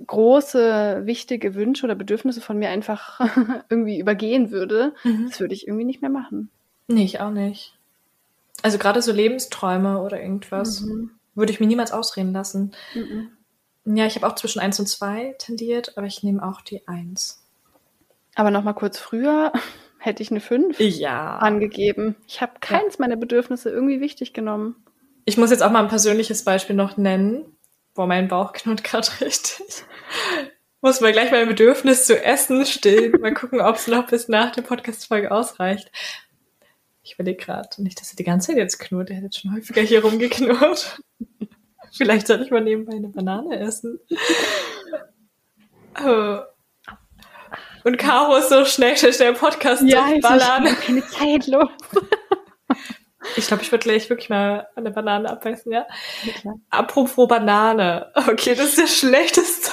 große, wichtige Wünsche oder Bedürfnisse von mir einfach irgendwie übergehen würde, Mhm. das würde ich irgendwie nicht mehr machen. Nee, ich auch nicht. Also gerade so Lebensträume oder irgendwas Mhm. würde ich mir niemals ausreden lassen. Mhm. Ja, ich habe auch zwischen eins und zwei tendiert, aber ich nehme auch die eins. Aber noch mal kurz früher hätte ich eine 5 Ja. angegeben. Ich habe keins meiner Bedürfnisse irgendwie wichtig genommen. Ich muss jetzt auch mal ein persönliches Beispiel noch nennen. Boah, mein Bauch knurrt gerade richtig. Muss mal gleich mein Bedürfnis zu essen stillen. Mal gucken, ob es noch bis nach der Podcast-Folge ausreicht. Ich überlege gerade nicht, dass er die ganze Zeit jetzt knurrt. Er hat jetzt schon häufiger hier rumgeknurrt. Vielleicht sollte ich mal nebenbei eine Banane essen. Oh. Und Caro ist so schnell, schnell, schnell Podcast durchballern. ich keine Zeit los. Ich glaube, ich würde gleich wirklich mal eine Banane abbeißen, ja? Ja. Apropos Banane. Okay, das ist der schlechteste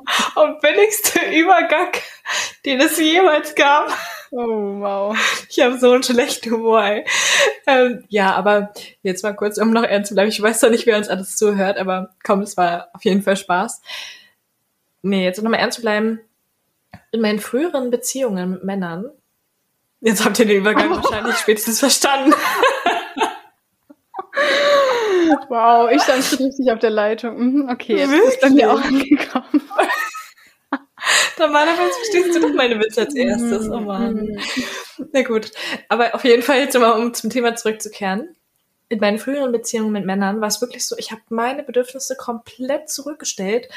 und billigste Übergang, den es jemals gab. Oh, wow. Ich habe so einen schlechten Humor, ey. Ähm, ja, aber jetzt mal kurz, um noch ernst zu bleiben. Ich weiß zwar nicht, wer uns alles zuhört, aber komm, es war auf jeden Fall Spaß. Nee, jetzt um noch mal ernst zu bleiben. In meinen früheren Beziehungen mit Männern, jetzt habt ihr den Übergang wahrscheinlich spätestens verstanden. Wow, ich stand schon richtig auf der Leitung. Mhm, Okay, jetzt ist bei Wirklich? mir auch angekommen. Normalerweise verstehst du doch meine Witze als erstes. Oh Mann. Na gut. Aber auf jeden Fall jetzt mal, um zum Thema zurückzukehren. In meinen früheren Beziehungen mit Männern war es wirklich so, ich habe meine Bedürfnisse komplett zurückgestellt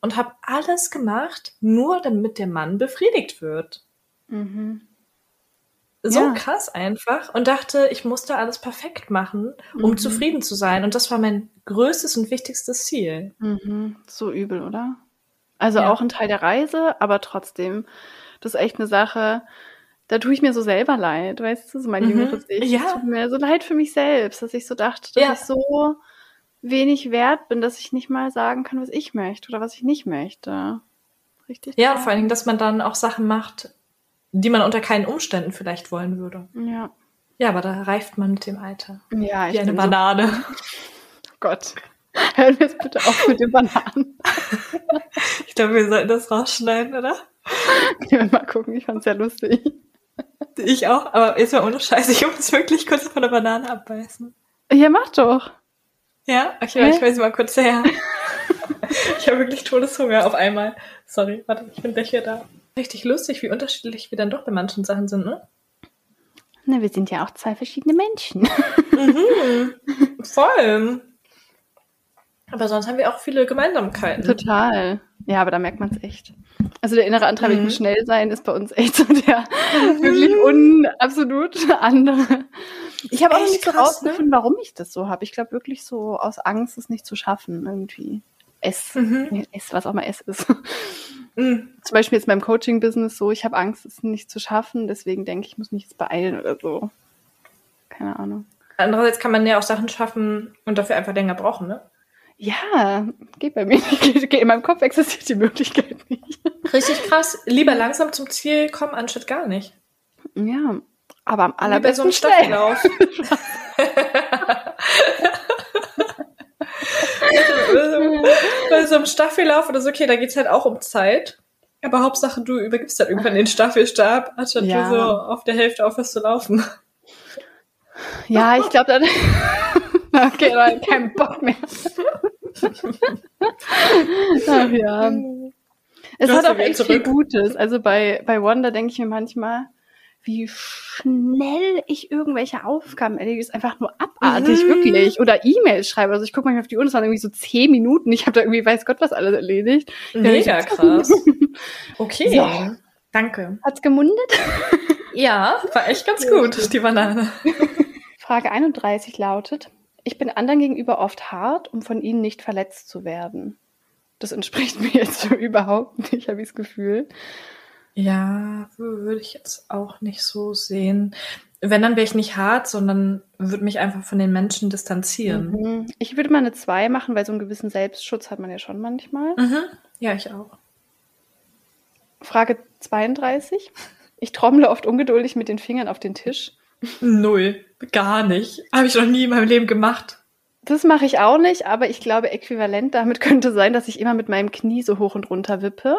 und habe alles gemacht, nur damit der Mann befriedigt wird. Mhm. So Ja. krass einfach und dachte, ich musste alles perfekt machen, um Mhm. zufrieden zu sein. Und das war mein größtes und wichtigstes Ziel. Mhm. So übel, oder? Also Ja. auch ein Teil der Reise, aber trotzdem, das ist echt eine Sache, da tue ich mir so selber leid, weißt du, so mein Mhm. jüngeres Ich. Ja. Es tut mir so leid für mich selbst, dass ich so dachte, dass Ja. ich so wenig wert bin, dass ich nicht mal sagen kann, was ich möchte oder was ich nicht möchte. Richtig. Ja, und vor allen Dingen, dass man dann auch Sachen macht, die man unter keinen Umständen vielleicht wollen würde. Ja. Ja, aber da reift man mit dem Alter. Ja, ich Wie eine bin so, Banane. oh Gott. Hören wir es bitte auf mit den Bananen. Ich glaube, wir sollten das rausschneiden, oder? mal gucken, ich fand's sehr lustig. Ich auch, aber jetzt mal ohne Scheiß, ich muss wirklich kurz von der Banane abbeißen. Ja, mach doch. Ja? Okay, Hä? ich weiß mal kurz her. ich habe wirklich Todeshunger auf einmal. Sorry, warte, ich bin gleich wieder da. Richtig lustig, wie unterschiedlich wir dann doch bei manchen Sachen sind, ne? Na, wir sind ja auch zwei verschiedene Menschen. Mhm, voll. Aber sonst haben wir auch viele Gemeinsamkeiten. Total. Ja, aber da merkt man es echt. Also der innere Antrieb, ich Mhm. schnell sein, ist bei uns echt so der wirklich un absolut andere. Ich habe auch noch nicht so ne? rausgefunden, warum ich das so habe. Ich glaube wirklich so aus Angst, es nicht zu schaffen irgendwie. Es, Mhm. es was auch mal es ist. Mhm. Zum Beispiel jetzt beim Coaching-Business so, ich habe Angst, es nicht zu schaffen, deswegen denke ich, ich muss mich jetzt beeilen oder so. Keine Ahnung. Andererseits kann man ja auch Sachen schaffen und dafür einfach länger brauchen, ne? Ja, geht bei mir nicht. In meinem Kopf existiert die Möglichkeit nicht. Richtig krass. Lieber langsam zum Ziel kommen, anstatt gar nicht. Ja, aber am Wie bei so allerbesten einem. Staffellauf. bei so einem Staffellauf oder so, okay, da geht's halt auch um Zeit. Aber Hauptsache, du übergibst halt irgendwann den Staffelstab, anstatt Ja. du so auf der Hälfte aufhörst zu laufen. Ja, ich glaube, dann. okay, dann kein Bock mehr. Ach ja. Es Du hast hat auch echt viel. Gutes. Also bei, bei Wanda denke ich mir manchmal, wie schnell ich irgendwelche Aufgaben erledige, ist einfach nur abartig, Mhm. wirklich. Oder E-Mails schreibe. Also ich gucke manchmal auf die Uhr, das waren irgendwie so zehn Minuten. Ich habe da irgendwie, weiß Gott, was alles erledigt. Mega krass. Okay. So. Danke. Hat's gemundet? Ja, war echt ganz gut, die Banane. Frage 31 lautet, ich bin anderen gegenüber oft hart, um von ihnen nicht verletzt zu werden. Das entspricht mir jetzt so überhaupt nicht, habe ich das Gefühl. Ja, würde ich jetzt auch nicht so sehen. Wenn, dann wäre ich nicht hart, sondern würde mich einfach von den Menschen distanzieren. Mhm. Ich würde mal eine 2 machen, weil so einen gewissen Selbstschutz hat man ja schon manchmal. Mhm. Ja, ich auch. Frage 32. Ich trommle oft ungeduldig mit den Fingern auf den Tisch. Null. Gar nicht. Habe ich noch nie in meinem Leben gemacht. Das mache ich auch nicht, aber ich glaube, äquivalent damit könnte sein, dass ich immer mit meinem Knie so hoch und runter wippe.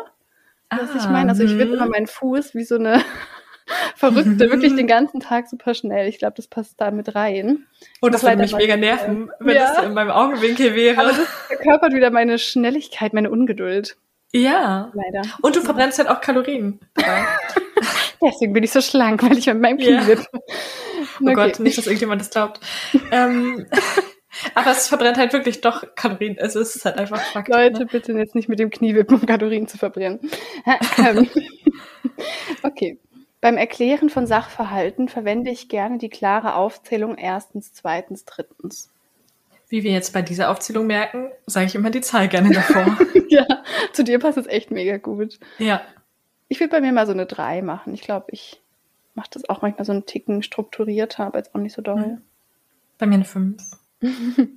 Was ich meine, also ich wippe immer meinen Fuß wie so eine Verrückte, wirklich den ganzen Tag super schnell. Ich glaube, das passt da mit rein. Oh, das würde mich mega nerven, wenn Ja. das in meinem Augenwinkel wäre. Aber das verkörpert wieder meine Schnelligkeit, meine Ungeduld. ja. Leider. Und du verbrennst halt auch Kalorien. Deswegen bin ich so schlank, weil ich mit meinem Knie Ja. wippe. Oh Gott, nicht, dass irgendjemand das glaubt. ähm, aber es verbrennt halt wirklich doch Kalorien. Also es ist halt einfach Fakt. Leute, Ne? bitte jetzt nicht mit dem Knie wippen, um Kalorien zu verbrennen. Ähm, okay. Beim Erklären von Sachverhalten verwende ich gerne die klare Aufzählung erstens, zweitens, drittens. Wie wir jetzt bei dieser Aufzählung merken, sage ich immer die Zahl gerne davor. ja, zu dir passt es echt mega gut. ja. Ich würde bei mir mal so eine 3 machen. Ich glaube, ich mache das auch manchmal so einen Ticken strukturierter, aber jetzt auch nicht so doll. Mhm. Bei mir eine 5.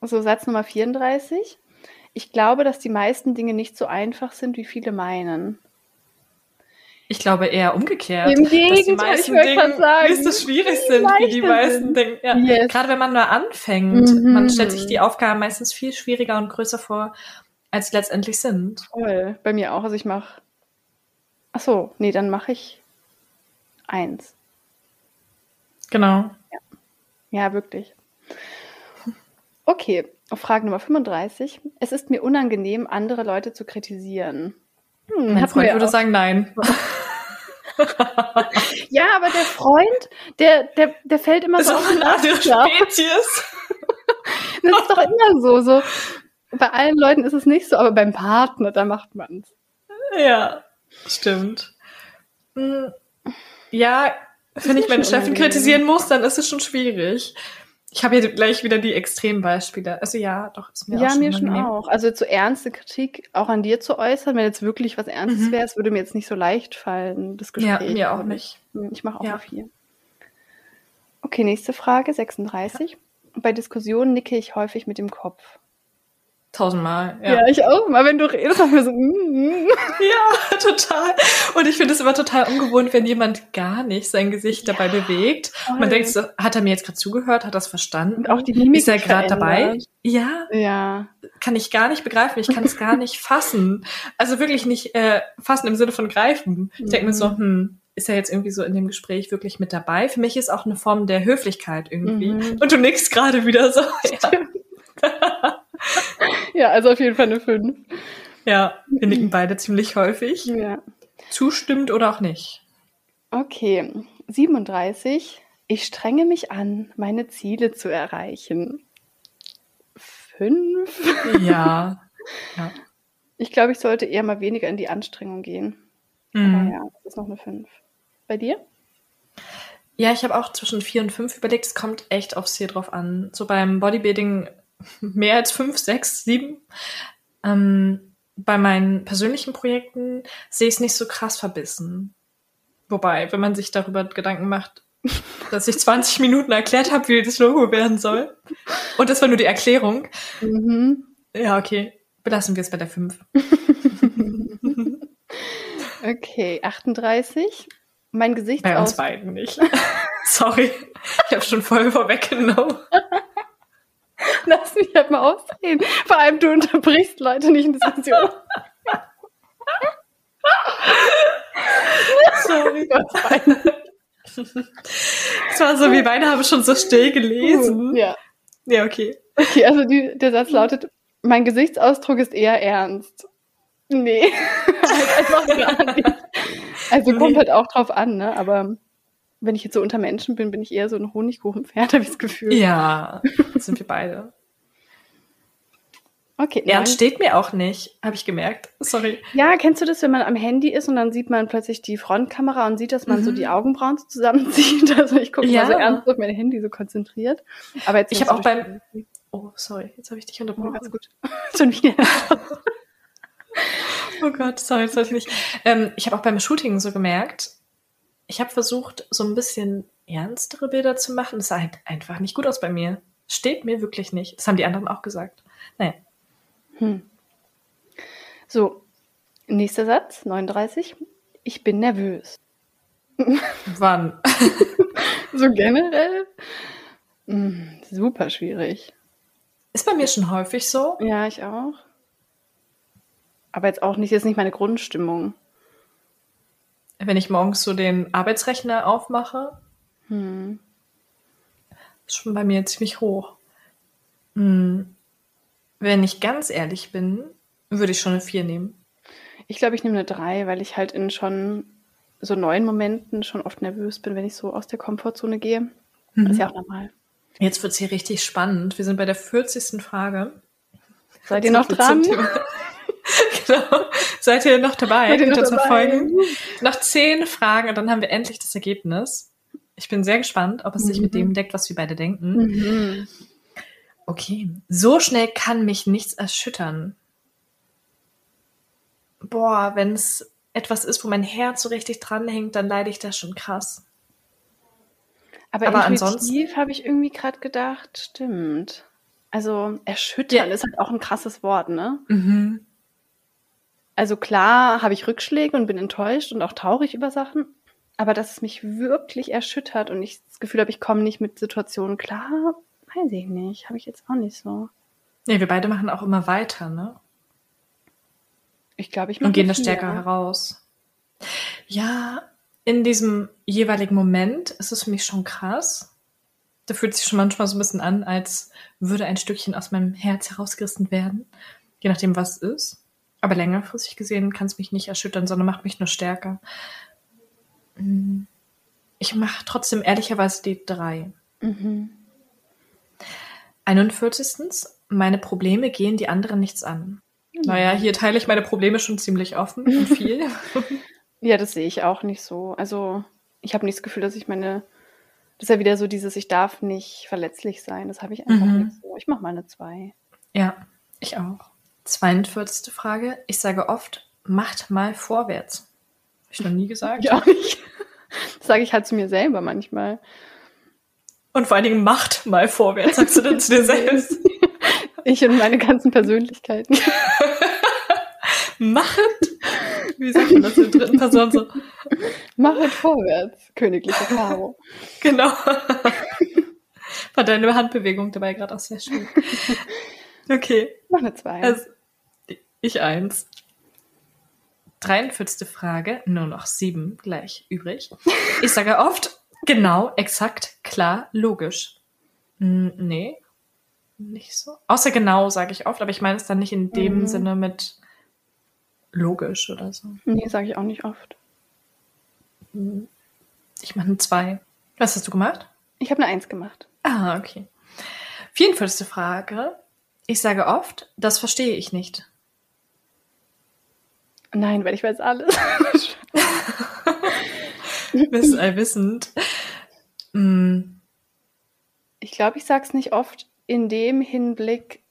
So, Satz Nummer 34. Ich glaube, dass die meisten Dinge nicht so einfach sind, wie viele meinen. Ich glaube eher umgekehrt. Im dass die Gegenteil, meisten ich Dinge sagen, nicht so schwierig sind, wie die meisten denken. Ja. Yes. Gerade wenn man nur anfängt, Mhm. man stellt sich die Aufgaben meistens viel schwieriger und größer vor, als sie letztendlich sind. Voll. Bei mir auch. Also ich mache. Ach so, nee, dann mache ich eins. Genau. Ja, wirklich. Okay, Frage Nummer 35. Es ist mir unangenehm, andere Leute zu kritisieren. Hm, Mein Freund würde auch. sagen, nein. Ja, aber der Freund, der, der, der fällt immer Das ist so auf den andere. Spezies. Das ist doch immer so, so. Bei allen Leuten ist es nicht so, aber beim Partner, da macht man's. Ja, stimmt. Hm, Ja, wenn ich meine Chefin kritisieren muss, dann ist es schon schwierig. Ich habe hier gleich wieder die Extrembeispiele. Also ja, doch, ist mir ja, auch schon mir schon auch. Also zu ernste Kritik auch an dir zu äußern, wenn jetzt wirklich was Ernstes Mhm. wäre, es würde mir jetzt nicht so leicht fallen, das Ja, Gespräch. mir auch nicht. Hm, Ich mache auch Ja. mal viel. Okay, nächste Frage, 36. Bei Diskussionen nicke ich häufig mit dem Kopf. Tausendmal, ja. ich auch. Mal wenn du redest, wir so. mm, mm. Ja, total. Und ich finde es immer total ungewohnt, wenn jemand gar nicht sein Gesicht dabei bewegt. voll. Man denkt so, hat er mir jetzt gerade zugehört? Hat er es verstanden? Und auch die Mimik Ist er gerade dabei? Ja, Ja, kann ich gar nicht begreifen. Ich kann es gar nicht fassen. Also wirklich nicht äh, fassen im Sinne von greifen. Ich denke mir so, hm, ist er jetzt irgendwie so in dem Gespräch wirklich mit dabei? Für mich ist auch eine Form der Höflichkeit irgendwie. Mhm. Und du nickst gerade wieder so. Ja. Ja, also auf jeden Fall eine 5. Ja, wir nicken beide ziemlich häufig. Ja. Zustimmt oder auch nicht. Okay, 37. Ich strenge mich an, meine Ziele zu erreichen. 5. Ja. ja. Ich glaube, ich sollte eher mal weniger in die Anstrengung gehen. Mhm. Aber ja, das ist noch eine 5. Bei dir? Ja, ich habe auch zwischen vier und fünf überlegt. Es kommt echt aufs Ziel drauf an. So beim Bodybuilding mehr als fünf, sechs, sieben. Ähm, bei meinen persönlichen Projekten sehe ich es nicht so krass verbissen. Wobei, wenn man sich darüber Gedanken macht, dass ich 20 Minuten erklärt habe, wie das Logo werden soll. Und das war nur die Erklärung. Mhm. Ja, okay. Belassen wir es bei der 5. Okay, 38. Mein Bei uns beiden nicht. Sorry. Ich habe schon voll vorweggenommen. Lass mich halt mal ausreden. Vor allem, du unterbrichst Leute nicht in Diskussion. Sorry. Es war so, wir beide haben schon so still gelesen. Ja. Ja, okay. Okay, also die, der Satz lautet, mein Gesichtsausdruck ist eher ernst. Nee. Also kommt halt auch drauf an, ne? Aber wenn ich jetzt so unter Menschen bin, bin ich eher so ein Honigkuchenpferd, habe ich das Gefühl. Ja, das sind wir beide. Okay, Ernst neun. steht mir auch nicht, habe ich gemerkt. Sorry. Ja, kennst du das, wenn man am Handy ist und dann sieht man plötzlich die Frontkamera und sieht, dass man so Mhm. die Augenbrauen so zusammenzieht? Also ich gucke Ja. mal so ernst auf mein Handy so konzentriert. Aber jetzt Ich habe auch so beim. Oh, sorry, jetzt habe ich dich Oh, unterbrochen. alles gut. Schon wieder. Oh Gott, sorry, das ich nicht. Ähm, ich habe auch beim Shooting so gemerkt, ich habe versucht, so ein bisschen ernstere Bilder zu machen. Das sah halt einfach nicht gut aus bei mir. Steht mir wirklich nicht. Das haben die anderen auch gesagt. Naja. Hm. So, nächster Satz, 39. Ich bin nervös. Wann? So generell? Hm, super schwierig. Ist bei mir schon häufig so. Ja, ich auch. Aber jetzt auch nicht, jetzt nicht meine Grundstimmung. Wenn ich morgens so den Arbeitsrechner aufmache, Hm. ist schon bei mir ziemlich hoch. Hm. Wenn ich ganz ehrlich bin, würde ich schon eine 4 nehmen. Ich glaube, ich nehme eine 3, weil ich halt in schon so neuen Momenten schon oft nervös bin, wenn ich so aus der Komfortzone gehe. Das ist ja auch normal. Jetzt wird es hier richtig spannend. Wir sind bei der 40. Frage. Seid ihr noch dran? Genau. Seid ihr noch dabei? Seid ihr noch dabei? Noch zehn Fragen und dann haben wir endlich das Ergebnis. Ich bin sehr gespannt, ob es sich mit Mhm. dem deckt, was wir beide denken. Mhm. Okay. So schnell kann mich nichts erschüttern. Boah, wenn es etwas ist, wo mein Herz so richtig dranhängt, dann leide ich da schon krass. Aber, Aber intuitiv habe ich irgendwie gerade gedacht, stimmt. Also erschüttern Ja. ist halt auch ein krasses Wort, ne? Mhm. Also klar habe ich Rückschläge und bin enttäuscht und auch traurig über Sachen, aber dass es mich wirklich erschüttert und ich das Gefühl habe, ich komme nicht mit Situationen klar, weiß ich nicht, habe ich jetzt auch nicht so. Nee, wir beide machen auch immer weiter, ne? Ich glaube, ich und mache gehen eine da stärker heraus. Ja, in diesem jeweiligen Moment ist es für mich schon krass. Da fühlt sich schon manchmal so ein bisschen an, als würde ein Stückchen aus meinem Herz herausgerissen werden. Je nachdem, was es ist. Aber längerfristig gesehen kann es mich nicht erschüttern, sondern macht mich nur stärker. Mm. Ich mache trotzdem ehrlicherweise die drei. Mhm. 41. Meine Probleme gehen die anderen nichts an. Naja, hier teile ich meine Probleme schon ziemlich offen und viel. Ja, das sehe ich auch nicht so. Also ich habe nicht das Gefühl, dass ich meine, das ist ja wieder so dieses, ich darf nicht verletzlich sein. Das habe ich einfach Mhm. nicht so. Ich mache mal eine zwei. Ja, ich auch. 42. Frage. Ich sage oft, macht mal vorwärts. Hab ich noch nie gesagt. Ich auch nicht. Das sage ich halt zu mir selber manchmal. Und vor allen Dingen, macht mal vorwärts, sagst du dann zu dir selbst. Ich und meine ganzen Persönlichkeiten. Macht. Wie sagt man das in der dritten Person so? Machet vorwärts, königliche Karo. Genau. War deine Handbewegung dabei gerade auch sehr schön. Okay. Mach eine zwei. Also, ich eins. 43. Frage, nur noch sieben gleich übrig. Ich sage oft, genau, exakt, klar, logisch. Hm, nee. nicht so. Außer genau, sage ich oft, aber ich meine es dann nicht in dem Mhm. Sinne mit logisch oder so. Nee, sage ich auch nicht oft. Ich mache eine 2. Was hast du gemacht? Ich habe eine Eins gemacht. Ah, okay. 44. Frage. Ich sage oft, das verstehe ich nicht. Nein, weil ich weiß alles. Wiss, allwissend. Mm, Ich glaube, ich sage es nicht oft in dem Hinblick,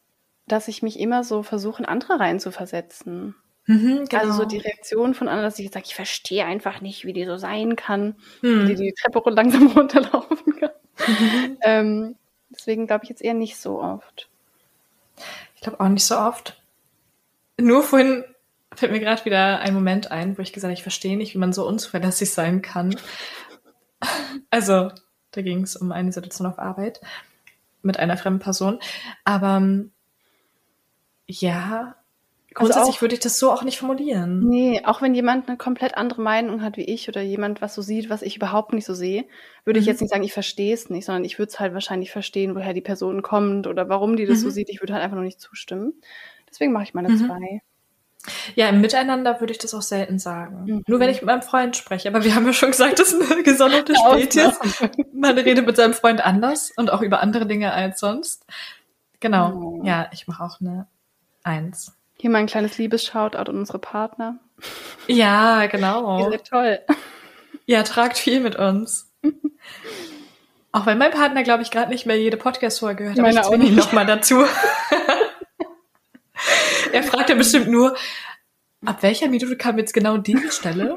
dass ich mich immer so versuche, in andere reinzuversetzen. mhm, genau. Also so die Reaktion von anderen, dass ich sage, ich verstehe einfach nicht, wie die so sein kann, Hm. wie die die Treppe langsam runterlaufen kann. ähm, deswegen glaube ich jetzt eher nicht so oft. Ich glaube auch nicht so oft. Nur vorhin fällt mir gerade wieder ein Moment ein, wo ich gesagt habe, ich verstehe nicht, wie man so unzuverlässig sein kann. Also, da ging es um eine Situation auf Arbeit mit einer fremden Person. Aber ähm, ja, grundsätzlich auch- würde ich das so auch nicht formulieren. Nee, auch wenn jemand eine komplett andere Meinung hat wie ich oder jemand was so sieht, was ich überhaupt nicht so sehe, würde ich Mhm. jetzt nicht sagen, ich verstehe es nicht, sondern ich würde es halt wahrscheinlich verstehen, woher die Person kommt oder warum die das so Mhm. sieht. Ich würde halt einfach nur nicht zustimmen. Deswegen mache ich meine Mhm. zwei. Ja, im Miteinander würde ich das auch selten sagen. Mhm. Nur wenn ich mit meinem Freund spreche. Aber wir haben ja schon gesagt, das ist eine gesonderte Spezies. Man redet mit seinem Freund anders und auch über andere Dinge als sonst. Genau. Oh. Ja, ich mache auch eine Eins. Hier mal ein kleines Liebes-Shoutout an unsere Partner. Ja, Ihr genau. seid toll. Ja, tragt viel mit uns. Auch wenn mein Partner, glaube ich, gerade nicht mehr jede Podcast-Folge gehört hat. Meine ich auch zwinge ihn nicht. noch mal dazu. er fragt ja bestimmt nur, ab welcher Minute kam jetzt genau diese Stelle?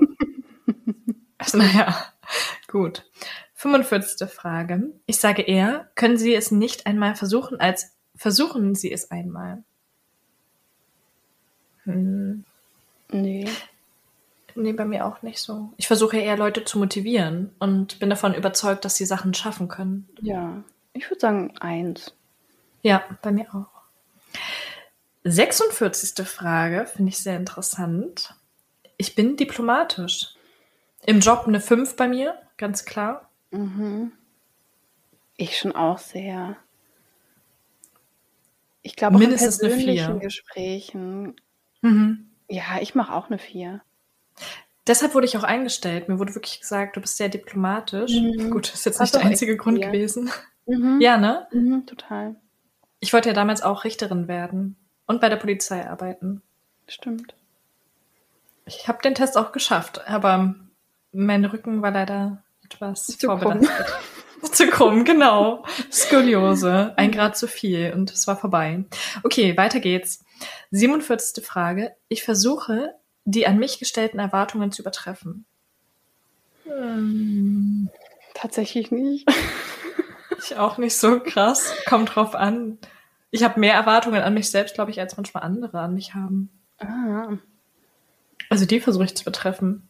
also, naja, gut. 45. Frage. Ich sage eher, können Sie es nicht einmal versuchen, als versuchen Sie es einmal. Hm. Nee. Nee, bei mir auch nicht so. Ich versuche eher Leute zu motivieren und bin davon überzeugt, dass sie Sachen schaffen können. Ja. Ich würde sagen eins. Ja, bei mir auch. 46. Frage finde ich sehr interessant. Ich bin diplomatisch. Im Job eine 5 bei mir, ganz klar. Mhm. Ich schon auch sehr. Ich glaube auch in Mindestens eine persönlichen Vier. Gesprächen. Mhm. Ja, ich mache auch eine vier. Deshalb wurde ich auch eingestellt. Mir wurde wirklich gesagt, du bist sehr diplomatisch. Mhm. Gut, das ist jetzt Passt nicht der einzige Grund gewesen. Mhm. Ja, ne? Mhm, total. Ich wollte ja damals auch Richterin werden und bei der Polizei arbeiten. Stimmt. Ich habe den Test auch geschafft, aber mein Rücken war leider etwas Zu krumm. vorbelastet. zu krumm, genau. Skoliose, ein Grad zu viel und es war vorbei. Okay, weiter geht's. 47. Frage. Ich versuche, die an mich gestellten Erwartungen zu übertreffen. Hm, Tatsächlich nicht. ich auch nicht so krass. Kommt drauf an. Ich habe mehr Erwartungen an mich selbst, glaube ich, als manchmal andere an mich haben. Ah. Also die versuche ich zu übertreffen.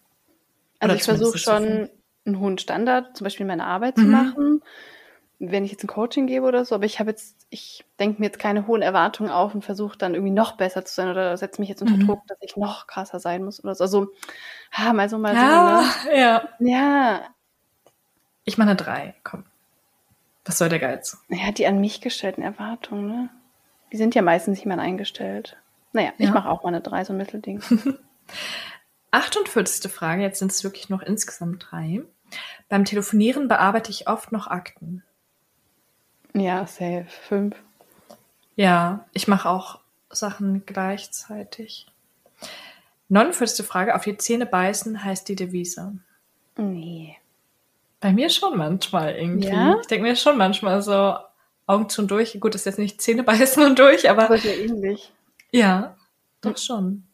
Also Oder ich versuche schon einen hohen Standard, zum Beispiel in meiner Arbeit zu Mhm. machen, wenn ich jetzt ein Coaching gebe oder so. Aber ich habe jetzt, ich denke mir jetzt keine hohen Erwartungen auf und versuche dann irgendwie noch besser zu sein oder setze mich jetzt unter Mhm. Druck, dass ich noch krasser sein muss oder so. Also, ah, mal so, mal Ja, so. ja. Ne? Ja, Ich mache eine 3. Komm. Was soll der Geiz? ja, die an mich gestellten Erwartungen, ne? Die sind ja meistens jemand eingestellt. Naja, ich Ja. mache auch mal eine 3, so ein Mittelding. 48. Frage, jetzt sind es wirklich noch insgesamt drei. Beim Telefonieren bearbeite ich oft noch Akten. ja, safe. 5. Ja, ich mache auch Sachen gleichzeitig. 49. Frage, auf die Zähne beißen heißt die Devise. Nee. Bei mir schon manchmal irgendwie. Ja? Ich denke mir schon manchmal so, Augen zu und durch. Gut, das ist jetzt nicht Zähne beißen und durch, aber Aber sehr ähnlich. ja, doch schon.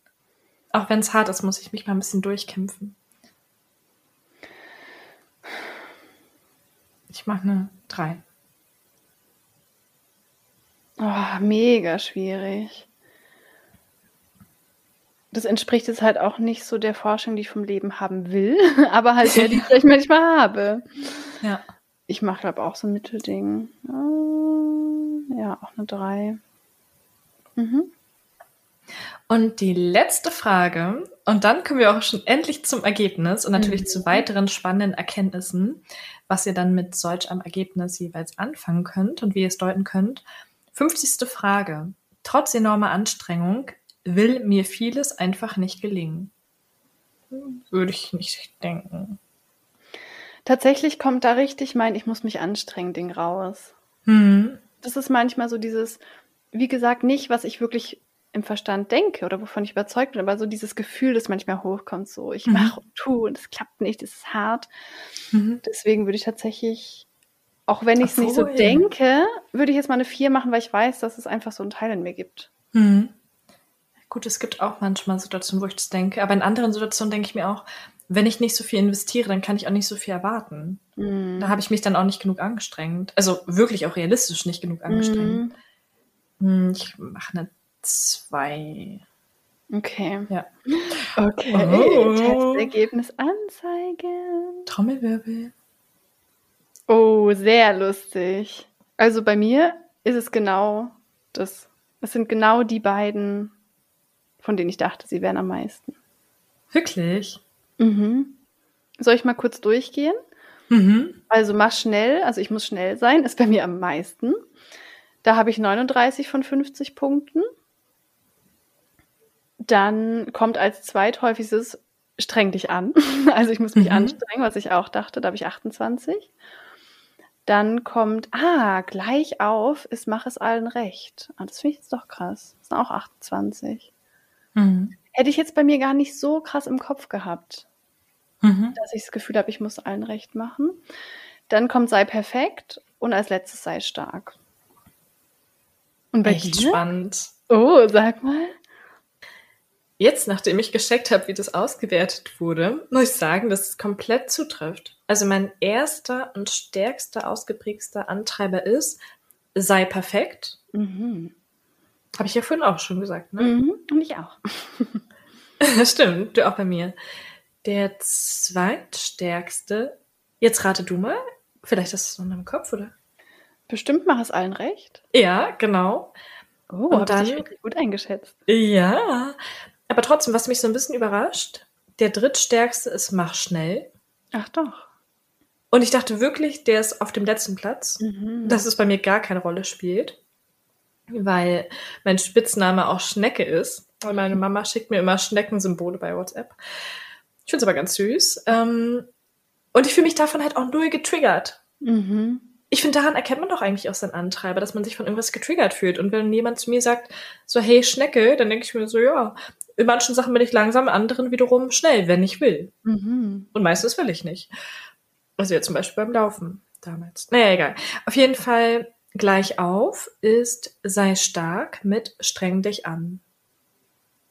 Auch wenn es hart ist, muss ich mich mal ein bisschen durchkämpfen. Ich mache eine 3. Oh, mega schwierig. Das entspricht jetzt halt auch nicht so der Forschung, die ich vom Leben haben will, aber halt der, die ich vielleicht manchmal habe. Ja. Ich mache, glaube auch so ein Mittelding. Ja, auch eine 3. Mhm. Und die letzte Frage, und dann kommen wir auch schon endlich zum Ergebnis und natürlich Mhm. zu weiteren spannenden Erkenntnissen, was ihr dann mit solch einem Ergebnis jeweils anfangen könnt und wie ihr es deuten könnt. 50. Frage. Trotz enormer Anstrengung will mir vieles einfach nicht gelingen. Würde ich nicht denken. Tatsächlich kommt da richtig mein Ich muss mich anstrengen Ding raus. Hm. Das ist manchmal so dieses, wie gesagt, nicht, was ich wirklich im Verstand denke oder wovon ich überzeugt bin, aber so dieses Gefühl, das manchmal hochkommt, so ich Mhm. mache und tue und es klappt nicht, es ist hart. Mhm. Deswegen würde ich tatsächlich, auch wenn ich es nicht so Obwohl- denke, würde ich jetzt mal eine 4 machen, weil ich weiß, dass es einfach so einen Teil in mir gibt. Hm. Gut, es gibt auch manchmal Situationen, wo ich das denke, aber in anderen Situationen denke ich mir auch, wenn ich nicht so viel investiere, dann kann ich auch nicht so viel erwarten. Mhm. Da habe ich mich dann auch nicht genug angestrengt. Also wirklich auch realistisch nicht genug angestrengt. Hm, Ich mache eine 2. Okay. Ja. Okay. Oh. Testergebnis anzeigen. Trommelwirbel. Oh, sehr lustig. Also bei mir ist es genau das. Es sind genau die beiden, von denen ich dachte, sie wären am meisten. Wirklich? Mhm. Soll ich mal kurz durchgehen? Mhm. Also mach schnell, also ich muss schnell sein, ist bei mir am meisten. Da habe ich 39 von 50 Punkten. Dann kommt als zweithäufigstes streng dich an. Also ich muss mich Mhm. anstrengen, was ich auch dachte, da habe ich 28. Dann kommt, ah, gleich auf ist mach es allen recht. Ah, das finde ich jetzt doch krass. Das sind auch 28. Mhm. Hätte ich jetzt bei mir gar nicht so krass im Kopf gehabt. Mhm. dass ich das Gefühl habe, ich muss allen recht machen. Dann kommt sei perfekt und als letztes sei stark. Und bei Echt dir? spannend. Oh, sag mal. Jetzt, nachdem ich gecheckt habe, wie das ausgewertet wurde, muss ich sagen, dass es komplett zutrifft. Also mein erster und stärkster, ausgeprägster Antreiber ist, sei perfekt. Mhm. Habe ich ja vorhin auch schon gesagt, ne? Mhm. Und ich auch. Stimmt, du auch bei mir. Der zweitstärkste, jetzt rate du mal, vielleicht hast du es noch im Kopf, oder? Bestimmt mach es allen recht. Ja, genau. Oh, Und hab ich wirklich gut eingeschätzt. Ja. Aber trotzdem, was mich so ein bisschen überrascht, der drittstärkste ist mach schnell. Ach doch. Und ich dachte wirklich, der ist auf dem letzten Platz. Mhm. dass es bei mir gar keine Rolle spielt, weil mein Spitzname auch Schnecke ist. Und meine Mama schickt mir immer Schneckensymbole bei WhatsApp. Ich finde es aber ganz süß. Ähm, und ich fühle mich davon halt auch null getriggert. Mhm. Ich finde, daran erkennt man doch eigentlich auch seinen Antreiber, dass man sich von irgendwas getriggert fühlt. Und wenn jemand zu mir sagt, so, hey, Schnecke, dann denke ich mir so, ja, in manchen Sachen bin ich langsam, in anderen wiederum schnell, wenn ich will. Mhm. Und meistens will ich nicht. Also jetzt zum Beispiel beim Laufen damals. Naja, egal. Auf jeden Fall gleich auf ist sei stark mit streng dich an.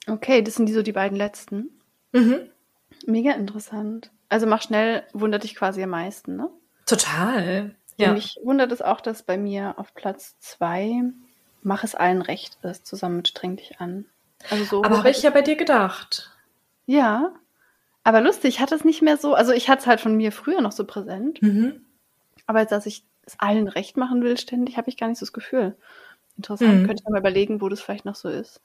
Okay, das sind die so die beiden letzten. Mhm. Mega interessant. Also mach schnell, wundert dich quasi am meisten, ne? Total. Ja. Mich wundert es auch, dass bei mir auf Platz zwei mach es allen recht ist, zusammen mit streng dich an. Also so. Aber habe ich ja bei dir gedacht. Ja. Aber lustig, ich hatte es nicht mehr so, also ich hatte es halt von mir früher noch so präsent, Mhm. aber jetzt, dass ich es allen recht machen will ständig, habe ich gar nicht so das Gefühl. Interessant, Mhm. könnte ich mal überlegen, wo das vielleicht noch so ist.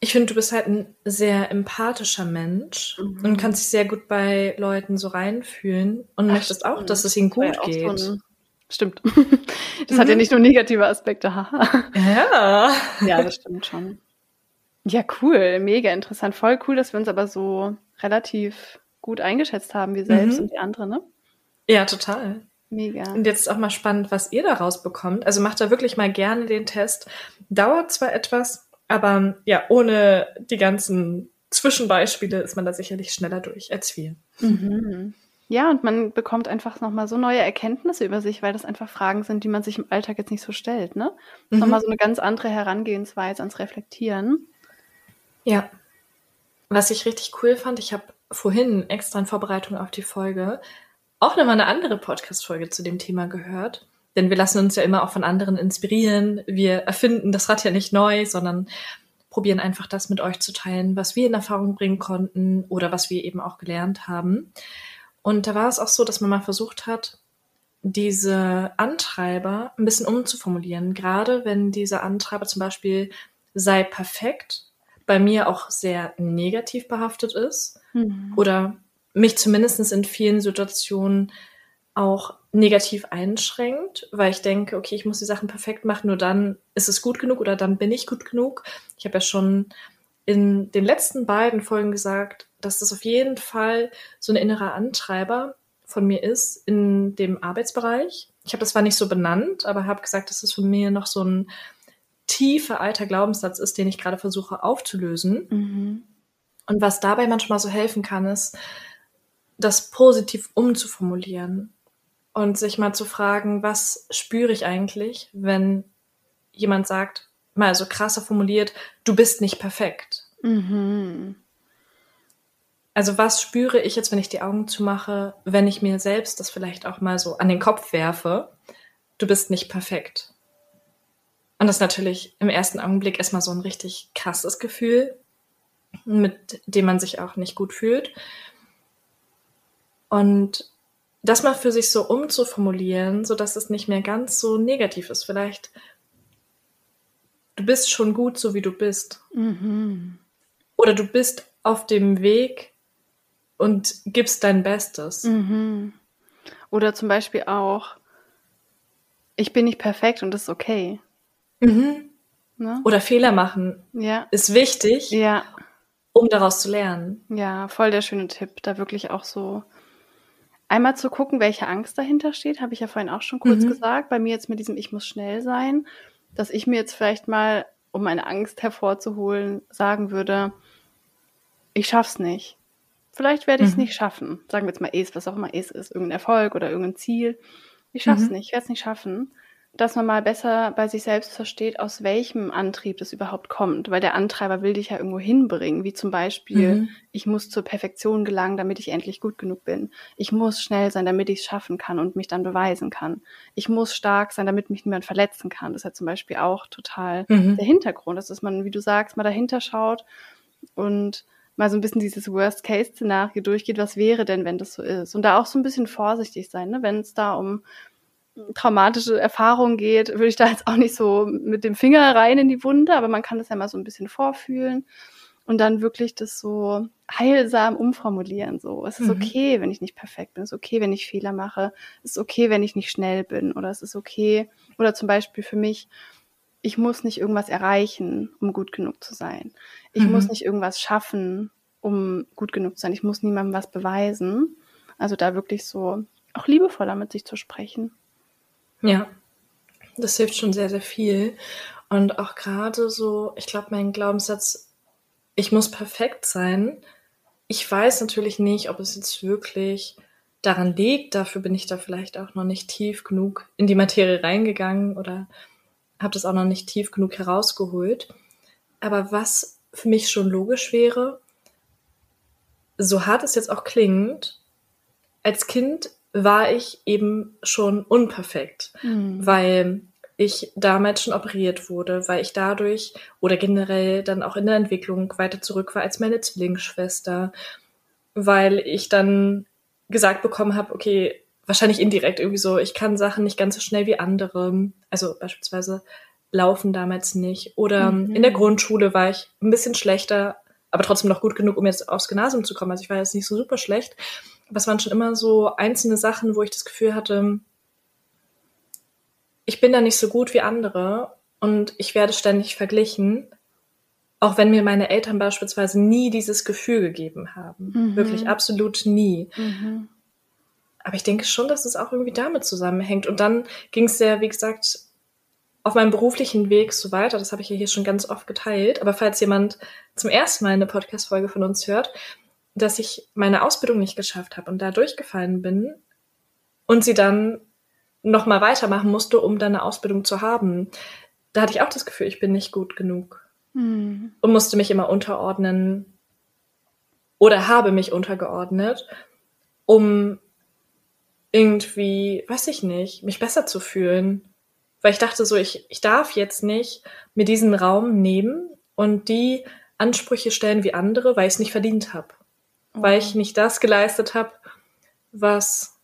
Ich finde, du bist halt ein sehr empathischer Mensch Mhm. und kannst dich sehr gut bei Leuten so reinfühlen und Ach, möchtest auch, stimmt. dass es ihnen gut auch geht. So stimmt. Das hat ja Mhm. nicht nur negative Aspekte, haha. ja. Ja, das stimmt schon. Ja, cool, mega interessant. Voll cool, dass wir uns aber so relativ gut eingeschätzt haben, wir selbst Mhm. und die anderen, ne? Ja, total. Mega. Und jetzt ist auch mal spannend, was ihr daraus bekommt. Also macht da wirklich mal gerne den Test. Dauert zwar etwas, aber ja, ohne die ganzen Zwischenbeispiele ist man da sicherlich schneller durch als wir. Mhm. Ja, und man bekommt einfach nochmal so neue Erkenntnisse über sich, weil das einfach Fragen sind, die man sich im Alltag jetzt nicht so stellt, ne? Mhm. Nochmal so eine ganz andere Herangehensweise ans Reflektieren. Ja. Was ich richtig cool fand, ich habe vorhin extra in Vorbereitung auf die Folge auch nochmal eine andere Podcast-Folge zu dem Thema gehört. Denn wir lassen uns ja immer auch von anderen inspirieren. Wir erfinden das Rad ja nicht neu, sondern probieren einfach das mit euch zu teilen, was wir in Erfahrung bringen konnten oder was wir eben auch gelernt haben. Und da war es auch so, dass man mal versucht hat, diese Antreiber ein bisschen umzuformulieren. Gerade wenn dieser Antreiber zum Beispiel sei perfekt bei mir auch sehr negativ behaftet ist Mhm. oder mich zumindest in vielen Situationen auch negativ einschränkt, weil ich denke, okay, ich muss die Sachen perfekt machen, nur dann ist es gut genug oder dann bin ich gut genug. Ich habe ja schon in den letzten beiden Folgen gesagt, dass das auf jeden Fall so ein innerer Antreiber von mir ist in dem Arbeitsbereich. Ich habe das zwar nicht so benannt, aber habe gesagt, dass es von mir noch so ein tiefer alter Glaubenssatz ist, den ich gerade versuche aufzulösen. Mhm. Und was dabei manchmal so helfen kann, ist, das positiv umzuformulieren und sich mal zu fragen, was spüre ich eigentlich, wenn jemand sagt, mal so krasser formuliert, du bist nicht perfekt. Mhm. Also was spüre ich jetzt, wenn ich die Augen zumache, wenn ich mir selbst das vielleicht auch mal so an den Kopf werfe, du bist nicht perfekt. Und das ist natürlich im ersten Augenblick erstmal so ein richtig krasses Gefühl, mit dem man sich auch nicht gut fühlt. Und das mal für sich so umzuformulieren, so dass es nicht mehr ganz so negativ ist. Vielleicht, du bist schon gut, so wie du bist. Mhm. Oder du bist auf dem Weg und gibst dein Bestes. Mhm. Oder zum Beispiel auch, ich bin nicht perfekt und das ist okay. Mhm. Ne? Oder Fehler machen ja. ist wichtig, ja. um daraus zu lernen. Ja, voll der schöne Tipp, da wirklich auch so einmal zu gucken, welche Angst dahinter steht, habe ich ja vorhin auch schon kurz mhm. gesagt. Bei mir jetzt mit diesem Ich muss schnell sein, dass ich mir jetzt vielleicht mal, um meine Angst hervorzuholen, sagen würde, ich schaff's nicht. Vielleicht werde ich es mhm. nicht schaffen. Sagen wir jetzt mal es, was auch immer es ist, irgendein Erfolg oder irgendein Ziel. Ich schaff's mhm. nicht, ich werde es nicht schaffen dass man mal besser bei sich selbst versteht, aus welchem Antrieb das überhaupt kommt. Weil der Antreiber will dich ja irgendwo hinbringen, wie zum Beispiel, mhm. ich muss zur Perfektion gelangen, damit ich endlich gut genug bin. Ich muss schnell sein, damit ich es schaffen kann und mich dann beweisen kann. Ich muss stark sein, damit mich niemand verletzen kann. Das ist ja zum Beispiel auch total mhm. der Hintergrund, dass man, wie du sagst, mal dahinter schaut und mal so ein bisschen dieses Worst-Case-Szenario durchgeht, was wäre denn, wenn das so ist? Und da auch so ein bisschen vorsichtig sein, ne? wenn es da um traumatische Erfahrung geht, würde ich da jetzt auch nicht so mit dem Finger rein in die Wunde, aber man kann das ja mal so ein bisschen vorfühlen und dann wirklich das so heilsam umformulieren. So, es ist mhm. okay, wenn ich nicht perfekt bin, es ist okay, wenn ich Fehler mache, es ist okay, wenn ich nicht schnell bin oder es ist okay, oder zum Beispiel für mich, ich muss nicht irgendwas erreichen, um gut genug zu sein. Ich mhm. muss nicht irgendwas schaffen, um gut genug zu sein. Ich muss niemandem was beweisen. Also da wirklich so auch liebevoller mit sich zu sprechen. Ja, das hilft schon sehr, sehr viel. Und auch gerade so, ich glaube, mein Glaubenssatz, ich muss perfekt sein. Ich weiß natürlich nicht, ob es jetzt wirklich daran liegt. Dafür bin ich da vielleicht auch noch nicht tief genug in die Materie reingegangen oder habe das auch noch nicht tief genug herausgeholt. Aber was für mich schon logisch wäre, so hart es jetzt auch klingt, als Kind war ich eben schon unperfekt, mhm. weil ich damals schon operiert wurde, weil ich dadurch oder generell dann auch in der Entwicklung weiter zurück war als meine Zwillingsschwester, weil ich dann gesagt bekommen habe, okay, wahrscheinlich indirekt irgendwie so, ich kann Sachen nicht ganz so schnell wie andere, also beispielsweise laufen damals nicht oder mhm. in der Grundschule war ich ein bisschen schlechter, aber trotzdem noch gut genug, um jetzt aufs Gymnasium zu kommen. Also ich war jetzt nicht so super schlecht aber es waren schon immer so einzelne Sachen, wo ich das Gefühl hatte, ich bin da nicht so gut wie andere und ich werde ständig verglichen, auch wenn mir meine Eltern beispielsweise nie dieses Gefühl gegeben haben. Mhm. Wirklich absolut nie. Mhm. Aber ich denke schon, dass es auch irgendwie damit zusammenhängt. Und dann ging es ja, wie gesagt, auf meinem beruflichen Weg so weiter. Das habe ich ja hier schon ganz oft geteilt. Aber falls jemand zum ersten Mal eine Podcast-Folge von uns hört, dass ich meine Ausbildung nicht geschafft habe und da durchgefallen bin und sie dann noch mal weitermachen musste, um dann eine Ausbildung zu haben. Da hatte ich auch das Gefühl, ich bin nicht gut genug mhm. und musste mich immer unterordnen oder habe mich untergeordnet, um irgendwie, weiß ich nicht, mich besser zu fühlen. Weil ich dachte so, ich, ich darf jetzt nicht mir diesen Raum nehmen und die Ansprüche stellen wie andere, weil ich es nicht verdient habe weil ich nicht das geleistet habe, was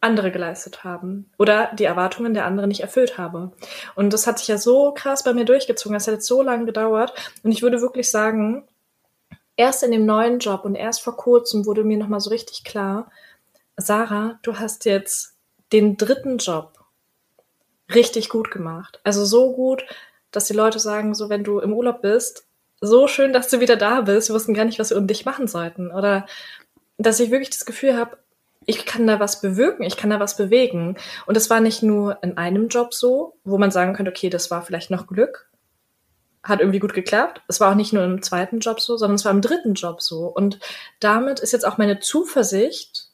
andere geleistet haben oder die Erwartungen der anderen nicht erfüllt habe. Und das hat sich ja so krass bei mir durchgezogen, das hat jetzt so lange gedauert und ich würde wirklich sagen, erst in dem neuen Job und erst vor kurzem wurde mir nochmal so richtig klar, Sarah, du hast jetzt den dritten Job richtig gut gemacht. Also so gut, dass die Leute sagen, so wenn du im Urlaub bist, so schön, dass du wieder da bist. Wir wussten gar nicht, was wir um dich machen sollten. Oder dass ich wirklich das Gefühl habe, ich kann da was bewirken, ich kann da was bewegen. Und es war nicht nur in einem Job so, wo man sagen könnte, okay, das war vielleicht noch Glück, hat irgendwie gut geklappt. Es war auch nicht nur im zweiten Job so, sondern es war im dritten Job so. Und damit ist jetzt auch meine Zuversicht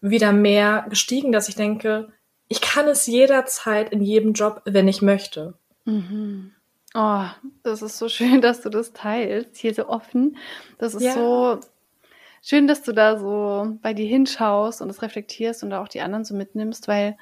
wieder mehr gestiegen, dass ich denke, ich kann es jederzeit in jedem Job, wenn ich möchte. Mhm. Oh, das ist so schön, dass du das teilst, hier so offen. Das ist ja. so schön, dass du da so bei dir hinschaust und das reflektierst und da auch die anderen so mitnimmst, weil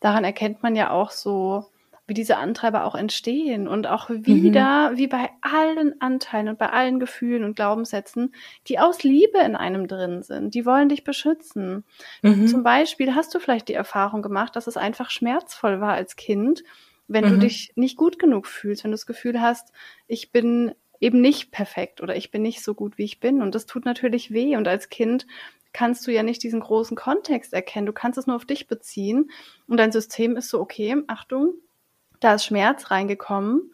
daran erkennt man ja auch so, wie diese Antreiber auch entstehen und auch wieder, mhm. wie bei allen Anteilen und bei allen Gefühlen und Glaubenssätzen, die aus Liebe in einem drin sind. Die wollen dich beschützen. Mhm. Zum Beispiel hast du vielleicht die Erfahrung gemacht, dass es einfach schmerzvoll war als Kind, wenn mhm. du dich nicht gut genug fühlst, wenn du das Gefühl hast, ich bin eben nicht perfekt oder ich bin nicht so gut, wie ich bin. Und das tut natürlich weh. Und als Kind kannst du ja nicht diesen großen Kontext erkennen. Du kannst es nur auf dich beziehen. Und dein System ist so, okay, Achtung, da ist Schmerz reingekommen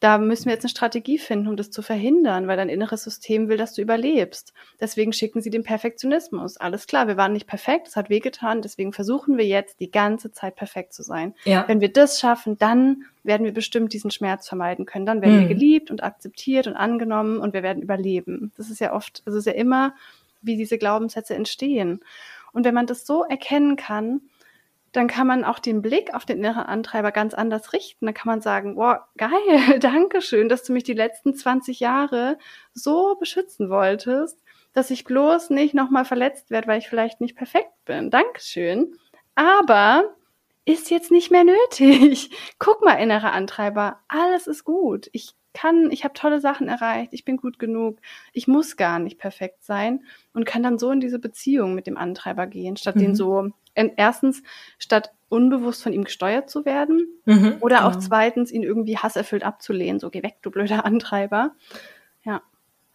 da müssen wir jetzt eine Strategie finden, um das zu verhindern, weil dein inneres System will, dass du überlebst. Deswegen schicken sie den Perfektionismus. Alles klar, wir waren nicht perfekt, es hat wehgetan, deswegen versuchen wir jetzt die ganze Zeit perfekt zu sein. Ja. Wenn wir das schaffen, dann werden wir bestimmt diesen Schmerz vermeiden können. Dann werden mhm. wir geliebt und akzeptiert und angenommen und wir werden überleben. Das ist ja oft, also ist ja immer, wie diese Glaubenssätze entstehen. Und wenn man das so erkennen kann, dann kann man auch den Blick auf den inneren Antreiber ganz anders richten. Dann kann man sagen, wow, geil, danke schön, dass du mich die letzten 20 Jahre so beschützen wolltest, dass ich bloß nicht nochmal verletzt werde, weil ich vielleicht nicht perfekt bin. Dankeschön. Aber ist jetzt nicht mehr nötig. Guck mal, innerer Antreiber, alles ist gut. Ich kann, ich habe tolle Sachen erreicht, ich bin gut genug, ich muss gar nicht perfekt sein und kann dann so in diese Beziehung mit dem Antreiber gehen, statt mhm. den so erstens statt unbewusst von ihm gesteuert zu werden mhm, oder auch genau. zweitens ihn irgendwie hasserfüllt abzulehnen, so geh weg, du blöder Antreiber. Ja.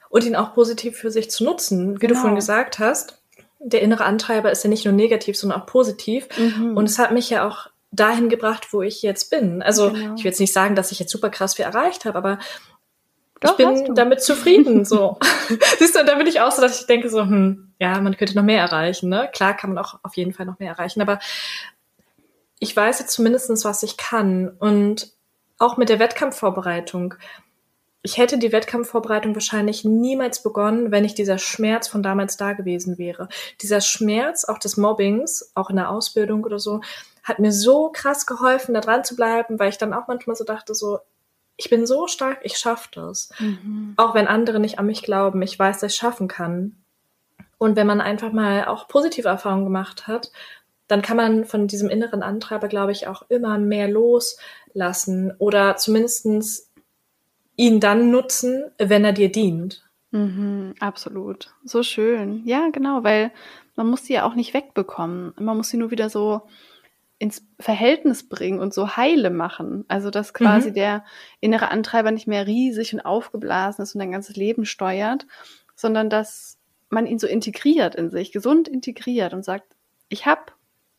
Und ihn auch positiv für sich zu nutzen, wie genau. du vorhin gesagt hast. Der innere Antreiber ist ja nicht nur negativ, sondern auch positiv. Mhm. Und es hat mich ja auch dahin gebracht, wo ich jetzt bin. Also genau. ich will jetzt nicht sagen, dass ich jetzt super krass viel erreicht habe, aber Doch, ich bin damit zufrieden. So. Siehst du, da bin ich auch so, dass ich denke so, hm, ja, man könnte noch mehr erreichen. Ne? Klar kann man auch auf jeden Fall noch mehr erreichen, aber ich weiß jetzt zumindestens, was ich kann. Und auch mit der Wettkampfvorbereitung. Ich hätte die Wettkampfvorbereitung wahrscheinlich niemals begonnen, wenn nicht dieser Schmerz von damals da gewesen wäre. Dieser Schmerz auch des Mobbings, auch in der Ausbildung oder so, hat mir so krass geholfen, da dran zu bleiben, weil ich dann auch manchmal so dachte, so, ich bin so stark, ich schaffe das. Mhm. Auch wenn andere nicht an mich glauben, ich weiß, dass ich schaffen kann. Und wenn man einfach mal auch positive Erfahrungen gemacht hat, dann kann man von diesem inneren Antreiber, glaube ich, auch immer mehr loslassen oder zumindestens ihn dann nutzen, wenn er dir dient. Mhm, absolut. So schön. Ja, genau, weil man muss sie ja auch nicht wegbekommen. Man muss sie nur wieder so ins Verhältnis bringen und so heile machen. Also dass quasi mhm. der innere Antreiber nicht mehr riesig und aufgeblasen ist und dein ganzes Leben steuert, sondern dass man ihn so integriert in sich, gesund integriert und sagt, ich habe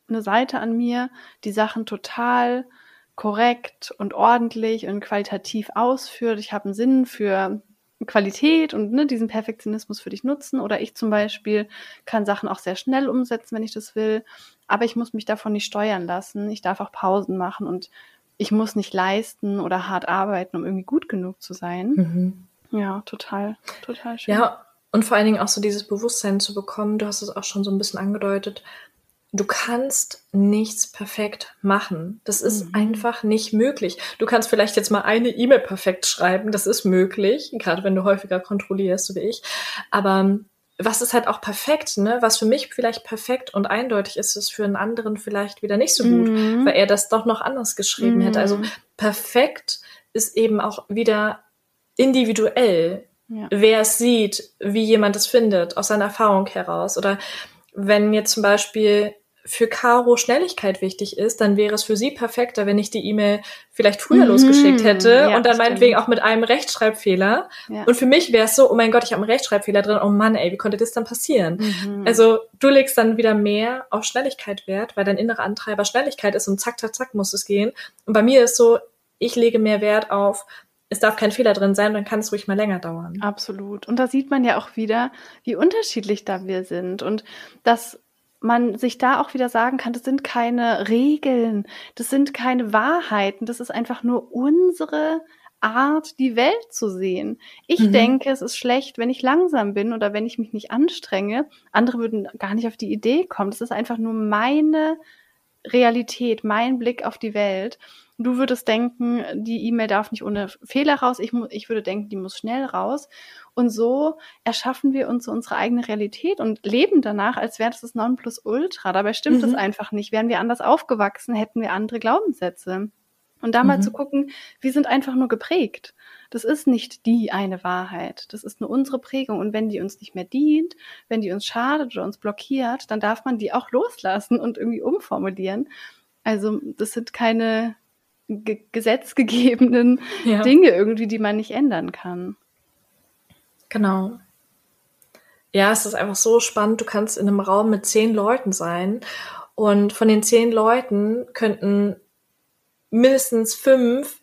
eine Seite an mir, die Sachen total korrekt und ordentlich und qualitativ ausführt. Ich habe einen Sinn für Qualität und ne, diesen Perfektionismus für dich nutzen. Oder ich zum Beispiel kann Sachen auch sehr schnell umsetzen, wenn ich das will. Aber ich muss mich davon nicht steuern lassen. Ich darf auch Pausen machen und ich muss nicht leisten oder hart arbeiten, um irgendwie gut genug zu sein. Mhm. Ja, total, total schön. Ja, und vor allen Dingen auch so dieses Bewusstsein zu bekommen, du hast es auch schon so ein bisschen angedeutet, du kannst nichts perfekt machen. Das ist mhm. einfach nicht möglich. Du kannst vielleicht jetzt mal eine E-Mail perfekt schreiben, das ist möglich, gerade wenn du häufiger kontrollierst, so wie ich. Aber was ist halt auch perfekt, ne? Was für mich vielleicht perfekt und eindeutig ist, ist für einen anderen vielleicht wieder nicht so gut, mhm. weil er das doch noch anders geschrieben mhm. hätte. Also mhm. perfekt ist eben auch wieder individuell, ja. wer es sieht, wie jemand es findet, aus seiner Erfahrung heraus. Oder wenn jetzt zum Beispiel für Caro Schnelligkeit wichtig ist, dann wäre es für sie perfekter, wenn ich die E-Mail vielleicht früher mhm. losgeschickt hätte ja, und dann meinetwegen auch mit einem Rechtschreibfehler. Ja. Und für mich wäre es so, oh mein Gott, ich habe einen Rechtschreibfehler drin, oh Mann, ey, wie konnte das dann passieren? Mhm. Also du legst dann wieder mehr auf Schnelligkeit Wert, weil dein innerer Antreiber Schnelligkeit ist und zack, zack, zack muss es gehen. Und bei mir ist so, ich lege mehr Wert auf es darf kein Fehler drin sein, dann kann es ruhig mal länger dauern. Absolut. Und da sieht man ja auch wieder, wie unterschiedlich da wir sind und dass man sich da auch wieder sagen kann, das sind keine Regeln, das sind keine Wahrheiten, das ist einfach nur unsere Art, die Welt zu sehen. Ich mhm. denke, es ist schlecht, wenn ich langsam bin oder wenn ich mich nicht anstrenge. Andere würden gar nicht auf die Idee kommen. Das ist einfach nur meine Realität, mein Blick auf die Welt. Du würdest denken, die E-Mail darf nicht ohne Fehler raus. Ich, ich würde denken, die muss schnell raus. Und so erschaffen wir uns so unsere eigene Realität und leben danach, als wäre das das Nonplusultra. Dabei stimmt es mhm. einfach nicht. Wären wir anders aufgewachsen, hätten wir andere Glaubenssätze. Und da mal mhm. zu gucken, wir sind einfach nur geprägt. Das ist nicht die eine Wahrheit. Das ist nur unsere Prägung. Und wenn die uns nicht mehr dient, wenn die uns schadet oder uns blockiert, dann darf man die auch loslassen und irgendwie umformulieren. Also das sind keine ge gesetzgegebenen ja. Dinge irgendwie, die man nicht ändern kann. Genau. Ja, es ist einfach so spannend. Du kannst in einem Raum mit zehn Leuten sein und von den zehn Leuten könnten mindestens fünf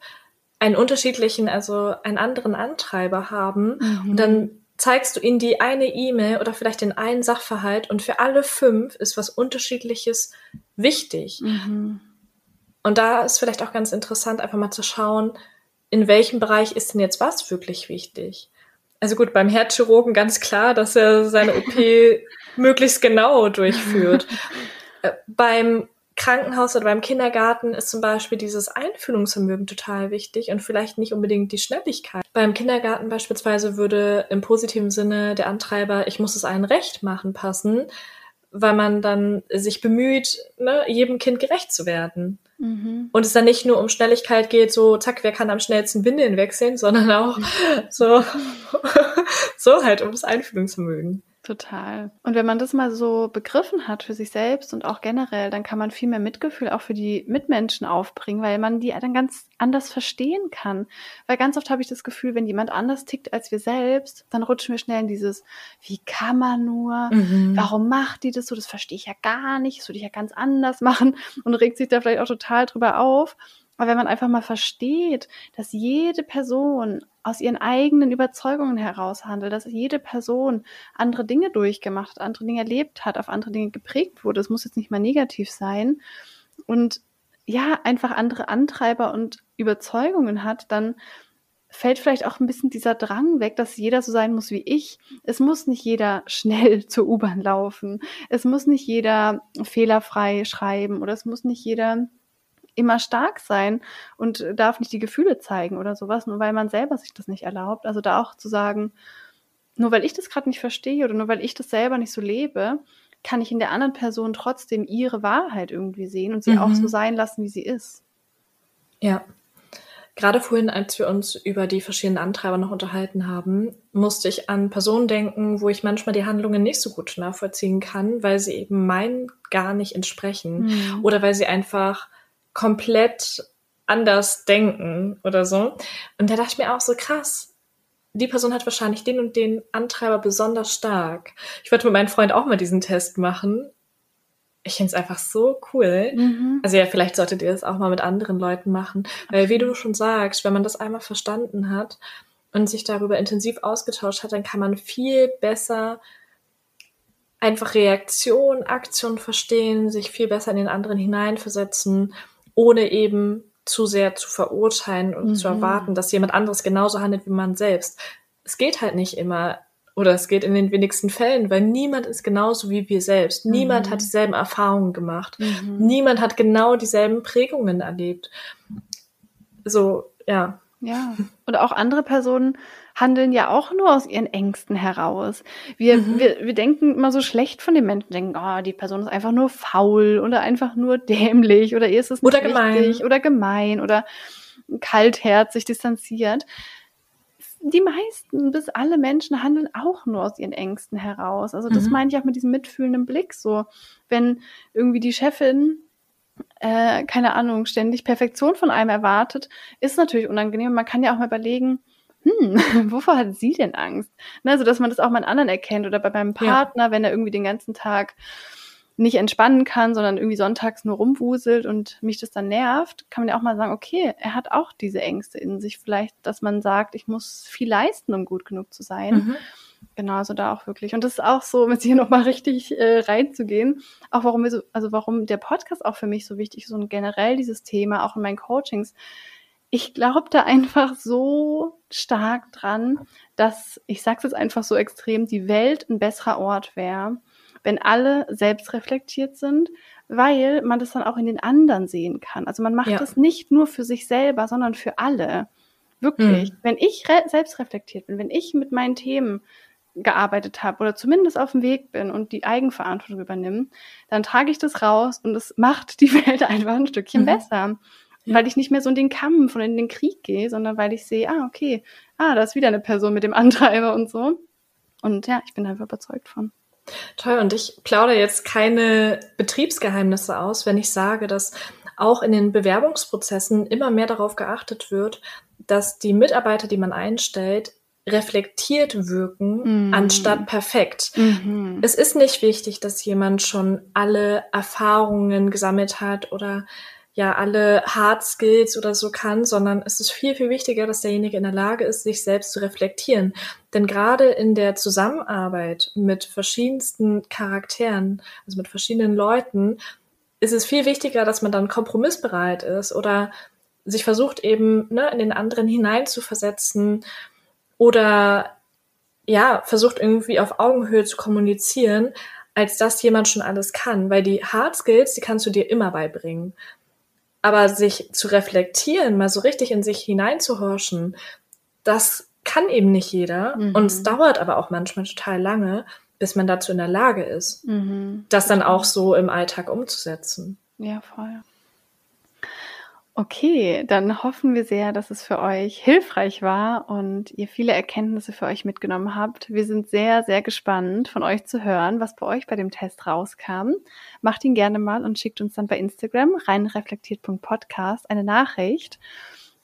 einen unterschiedlichen, also einen anderen Antreiber haben. Mhm. Und dann zeigst du ihnen die eine E-Mail oder vielleicht den einen Sachverhalt und für alle fünf ist was Unterschiedliches wichtig. Mhm. Und da ist vielleicht auch ganz interessant, einfach mal zu schauen, in welchem Bereich ist denn jetzt was wirklich wichtig? Also gut, beim Herzchirurgen ganz klar, dass er seine OP möglichst genau durchführt. Äh, beim Krankenhaus oder beim Kindergarten ist zum Beispiel dieses Einfühlungsvermögen total wichtig und vielleicht nicht unbedingt die Schnelligkeit. Beim Kindergarten beispielsweise würde im positiven Sinne der Antreiber, ich muss es allen recht machen, passen, weil man dann sich bemüht, ne, jedem Kind gerecht zu werden. Mhm. Und es dann nicht nur um Schnelligkeit geht, so zack, wer kann am schnellsten Windeln wechseln, sondern auch so, so halt um das Einfühlungsvermögen. Total. Und wenn man das mal so begriffen hat für sich selbst und auch generell, dann kann man viel mehr Mitgefühl auch für die Mitmenschen aufbringen, weil man die dann ganz anders verstehen kann. Weil ganz oft habe ich das Gefühl, wenn jemand anders tickt als wir selbst, dann rutschen wir schnell in dieses, wie kann man nur? Mhm. Warum macht die das so? Das verstehe ich ja gar nicht. Das würde ich ja ganz anders machen und regt sich da vielleicht auch total drüber auf. Aber wenn man einfach mal versteht, dass jede Person aus ihren eigenen Überzeugungen heraus handelt, dass jede Person andere Dinge durchgemacht hat, andere Dinge erlebt hat, auf andere Dinge geprägt wurde. Es muss jetzt nicht mal negativ sein. Und ja, einfach andere Antreiber und Überzeugungen hat, dann fällt vielleicht auch ein bisschen dieser Drang weg, dass jeder so sein muss wie ich. Es muss nicht jeder schnell zur U-Bahn laufen. Es muss nicht jeder fehlerfrei schreiben oder es muss nicht jeder immer stark sein und darf nicht die Gefühle zeigen oder sowas, nur weil man selber sich das nicht erlaubt. Also da auch zu sagen, nur weil ich das gerade nicht verstehe oder nur weil ich das selber nicht so lebe, kann ich in der anderen Person trotzdem ihre Wahrheit irgendwie sehen und sie mhm. auch so sein lassen, wie sie ist. Ja. Gerade vorhin, als wir uns über die verschiedenen Antreiber noch unterhalten haben, musste ich an Personen denken, wo ich manchmal die Handlungen nicht so gut nachvollziehen kann, weil sie eben meinen gar nicht entsprechen mhm. oder weil sie einfach komplett anders denken oder so. Und da dachte ich mir auch so krass. Die Person hat wahrscheinlich den und den Antreiber besonders stark. Ich wollte mit meinem Freund auch mal diesen Test machen. Ich finde es einfach so cool. Mhm. Also ja, vielleicht solltet ihr das auch mal mit anderen Leuten machen. Weil wie du schon sagst, wenn man das einmal verstanden hat und sich darüber intensiv ausgetauscht hat, dann kann man viel besser einfach Reaktion, Aktion verstehen, sich viel besser in den anderen hineinversetzen ohne eben zu sehr zu verurteilen und mhm. zu erwarten, dass jemand anderes genauso handelt wie man selbst. Es geht halt nicht immer oder es geht in den wenigsten Fällen, weil niemand ist genauso wie wir selbst. Mhm. Niemand hat dieselben Erfahrungen gemacht. Mhm. Niemand hat genau dieselben Prägungen erlebt. So, ja. Ja. Und auch andere Personen handeln ja auch nur aus ihren Ängsten heraus. Wir, mhm. wir, wir denken immer so schlecht von den Menschen, denken, oh, die Person ist einfach nur faul oder einfach nur dämlich oder ihr ist es nicht oder gemein. oder gemein oder kaltherzig distanziert. die meisten bis alle Menschen handeln auch nur aus ihren Ängsten heraus. Also das Mhm. meine ich auch mit diesem mitfühlenden Blick so. Wenn irgendwie die Chefin, äh, keine Ahnung, ständig Perfektion von einem erwartet, ist natürlich unangenehm. Man kann ja auch mal überlegen, hm, wovor hat sie denn Angst? Ne, also, dass man das auch mal an anderen erkennt oder bei meinem Ja. Partner, wenn er irgendwie den ganzen Tag nicht entspannen kann, sondern irgendwie sonntags nur rumwuselt und mich das dann nervt, kann man ja auch mal sagen, okay, er hat auch diese Ängste in sich. Vielleicht, dass man sagt, ich muss viel leisten, um gut genug zu sein. Mhm. Genau, also da auch wirklich. Und das ist auch so, mit hier nochmal richtig äh, reinzugehen, auch warum wir so, also warum der Podcast auch für mich so wichtig ist und generell dieses Thema, auch in meinen Coachings. Ich glaube da einfach so stark dran, dass, ich sag's jetzt einfach so extrem, die Welt ein besserer Ort wäre, wenn alle selbst reflektiert sind, weil man das dann auch in den anderen sehen kann. Also man macht Ja. das nicht nur für sich selber, sondern für alle. Wirklich. Mhm. Wenn ich re selbst reflektiert bin, wenn ich mit meinen Themen gearbeitet habe oder zumindest auf dem Weg bin und die Eigenverantwortung übernehme, dann trage ich das raus und es macht die Welt einfach ein Stückchen Mhm. besser. Ja. Weil ich nicht mehr so in den Kampf und in den Krieg gehe, sondern weil ich sehe, ah, okay, ah, da ist wieder eine Person mit dem Antreiber und so. Und ja, ich bin einfach überzeugt von. Toll, und ich plaudere jetzt keine Betriebsgeheimnisse aus, wenn ich sage, dass auch in den Bewerbungsprozessen immer mehr darauf geachtet wird, dass die Mitarbeiter, die man einstellt, reflektiert wirken, Mhm. anstatt perfekt. Mhm. Es ist nicht wichtig, dass jemand schon alle Erfahrungen gesammelt hat oder ja alle Hard Skills oder so kann, sondern es ist viel, viel wichtiger, dass derjenige in der Lage ist, sich selbst zu reflektieren. Denn gerade in der Zusammenarbeit mit verschiedensten Charakteren, also mit verschiedenen Leuten, ist es viel wichtiger, dass man dann kompromissbereit ist oder sich versucht eben ne, in den anderen hineinzuversetzen oder ja, versucht irgendwie auf Augenhöhe zu kommunizieren, als dass jemand schon alles kann. Weil die Hard Skills, die kannst du dir immer beibringen. Aber sich zu reflektieren, mal so richtig in sich hineinzuhorchen, das kann eben nicht jeder. Mhm. Und es dauert aber auch manchmal total lange, bis man dazu in der Lage ist, Mhm. das dann auch so im Alltag umzusetzen. Ja, voll. Okay, dann hoffen wir sehr, dass es für euch hilfreich war und ihr viele Erkenntnisse für euch mitgenommen habt. Wir sind sehr, sehr gespannt, von euch zu hören, was bei euch bei dem Test rauskam. Macht ihn gerne mal und schickt uns dann bei Instagram reinreflektiert.podcast eine Nachricht.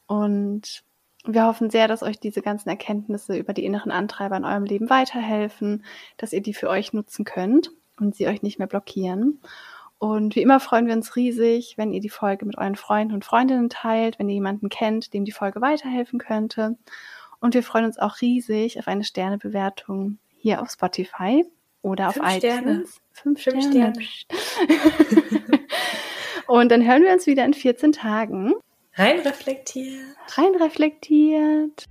Und wir hoffen sehr, dass euch diese ganzen Erkenntnisse über die inneren Antreiber in eurem Leben weiterhelfen, dass ihr die für euch nutzen könnt und sie euch nicht mehr blockieren. Und wie immer freuen wir uns riesig, wenn ihr die Folge mit euren Freunden und Freundinnen teilt, wenn ihr jemanden kennt, dem die Folge weiterhelfen könnte. Und wir freuen uns auch riesig auf eine Sternebewertung hier auf Spotify oder auf Fünf iTunes. Sterne. Fünf Fünf Sterne. und dann hören wir uns wieder in 14 Tagen. Rein reflektiert. Rein reflektiert.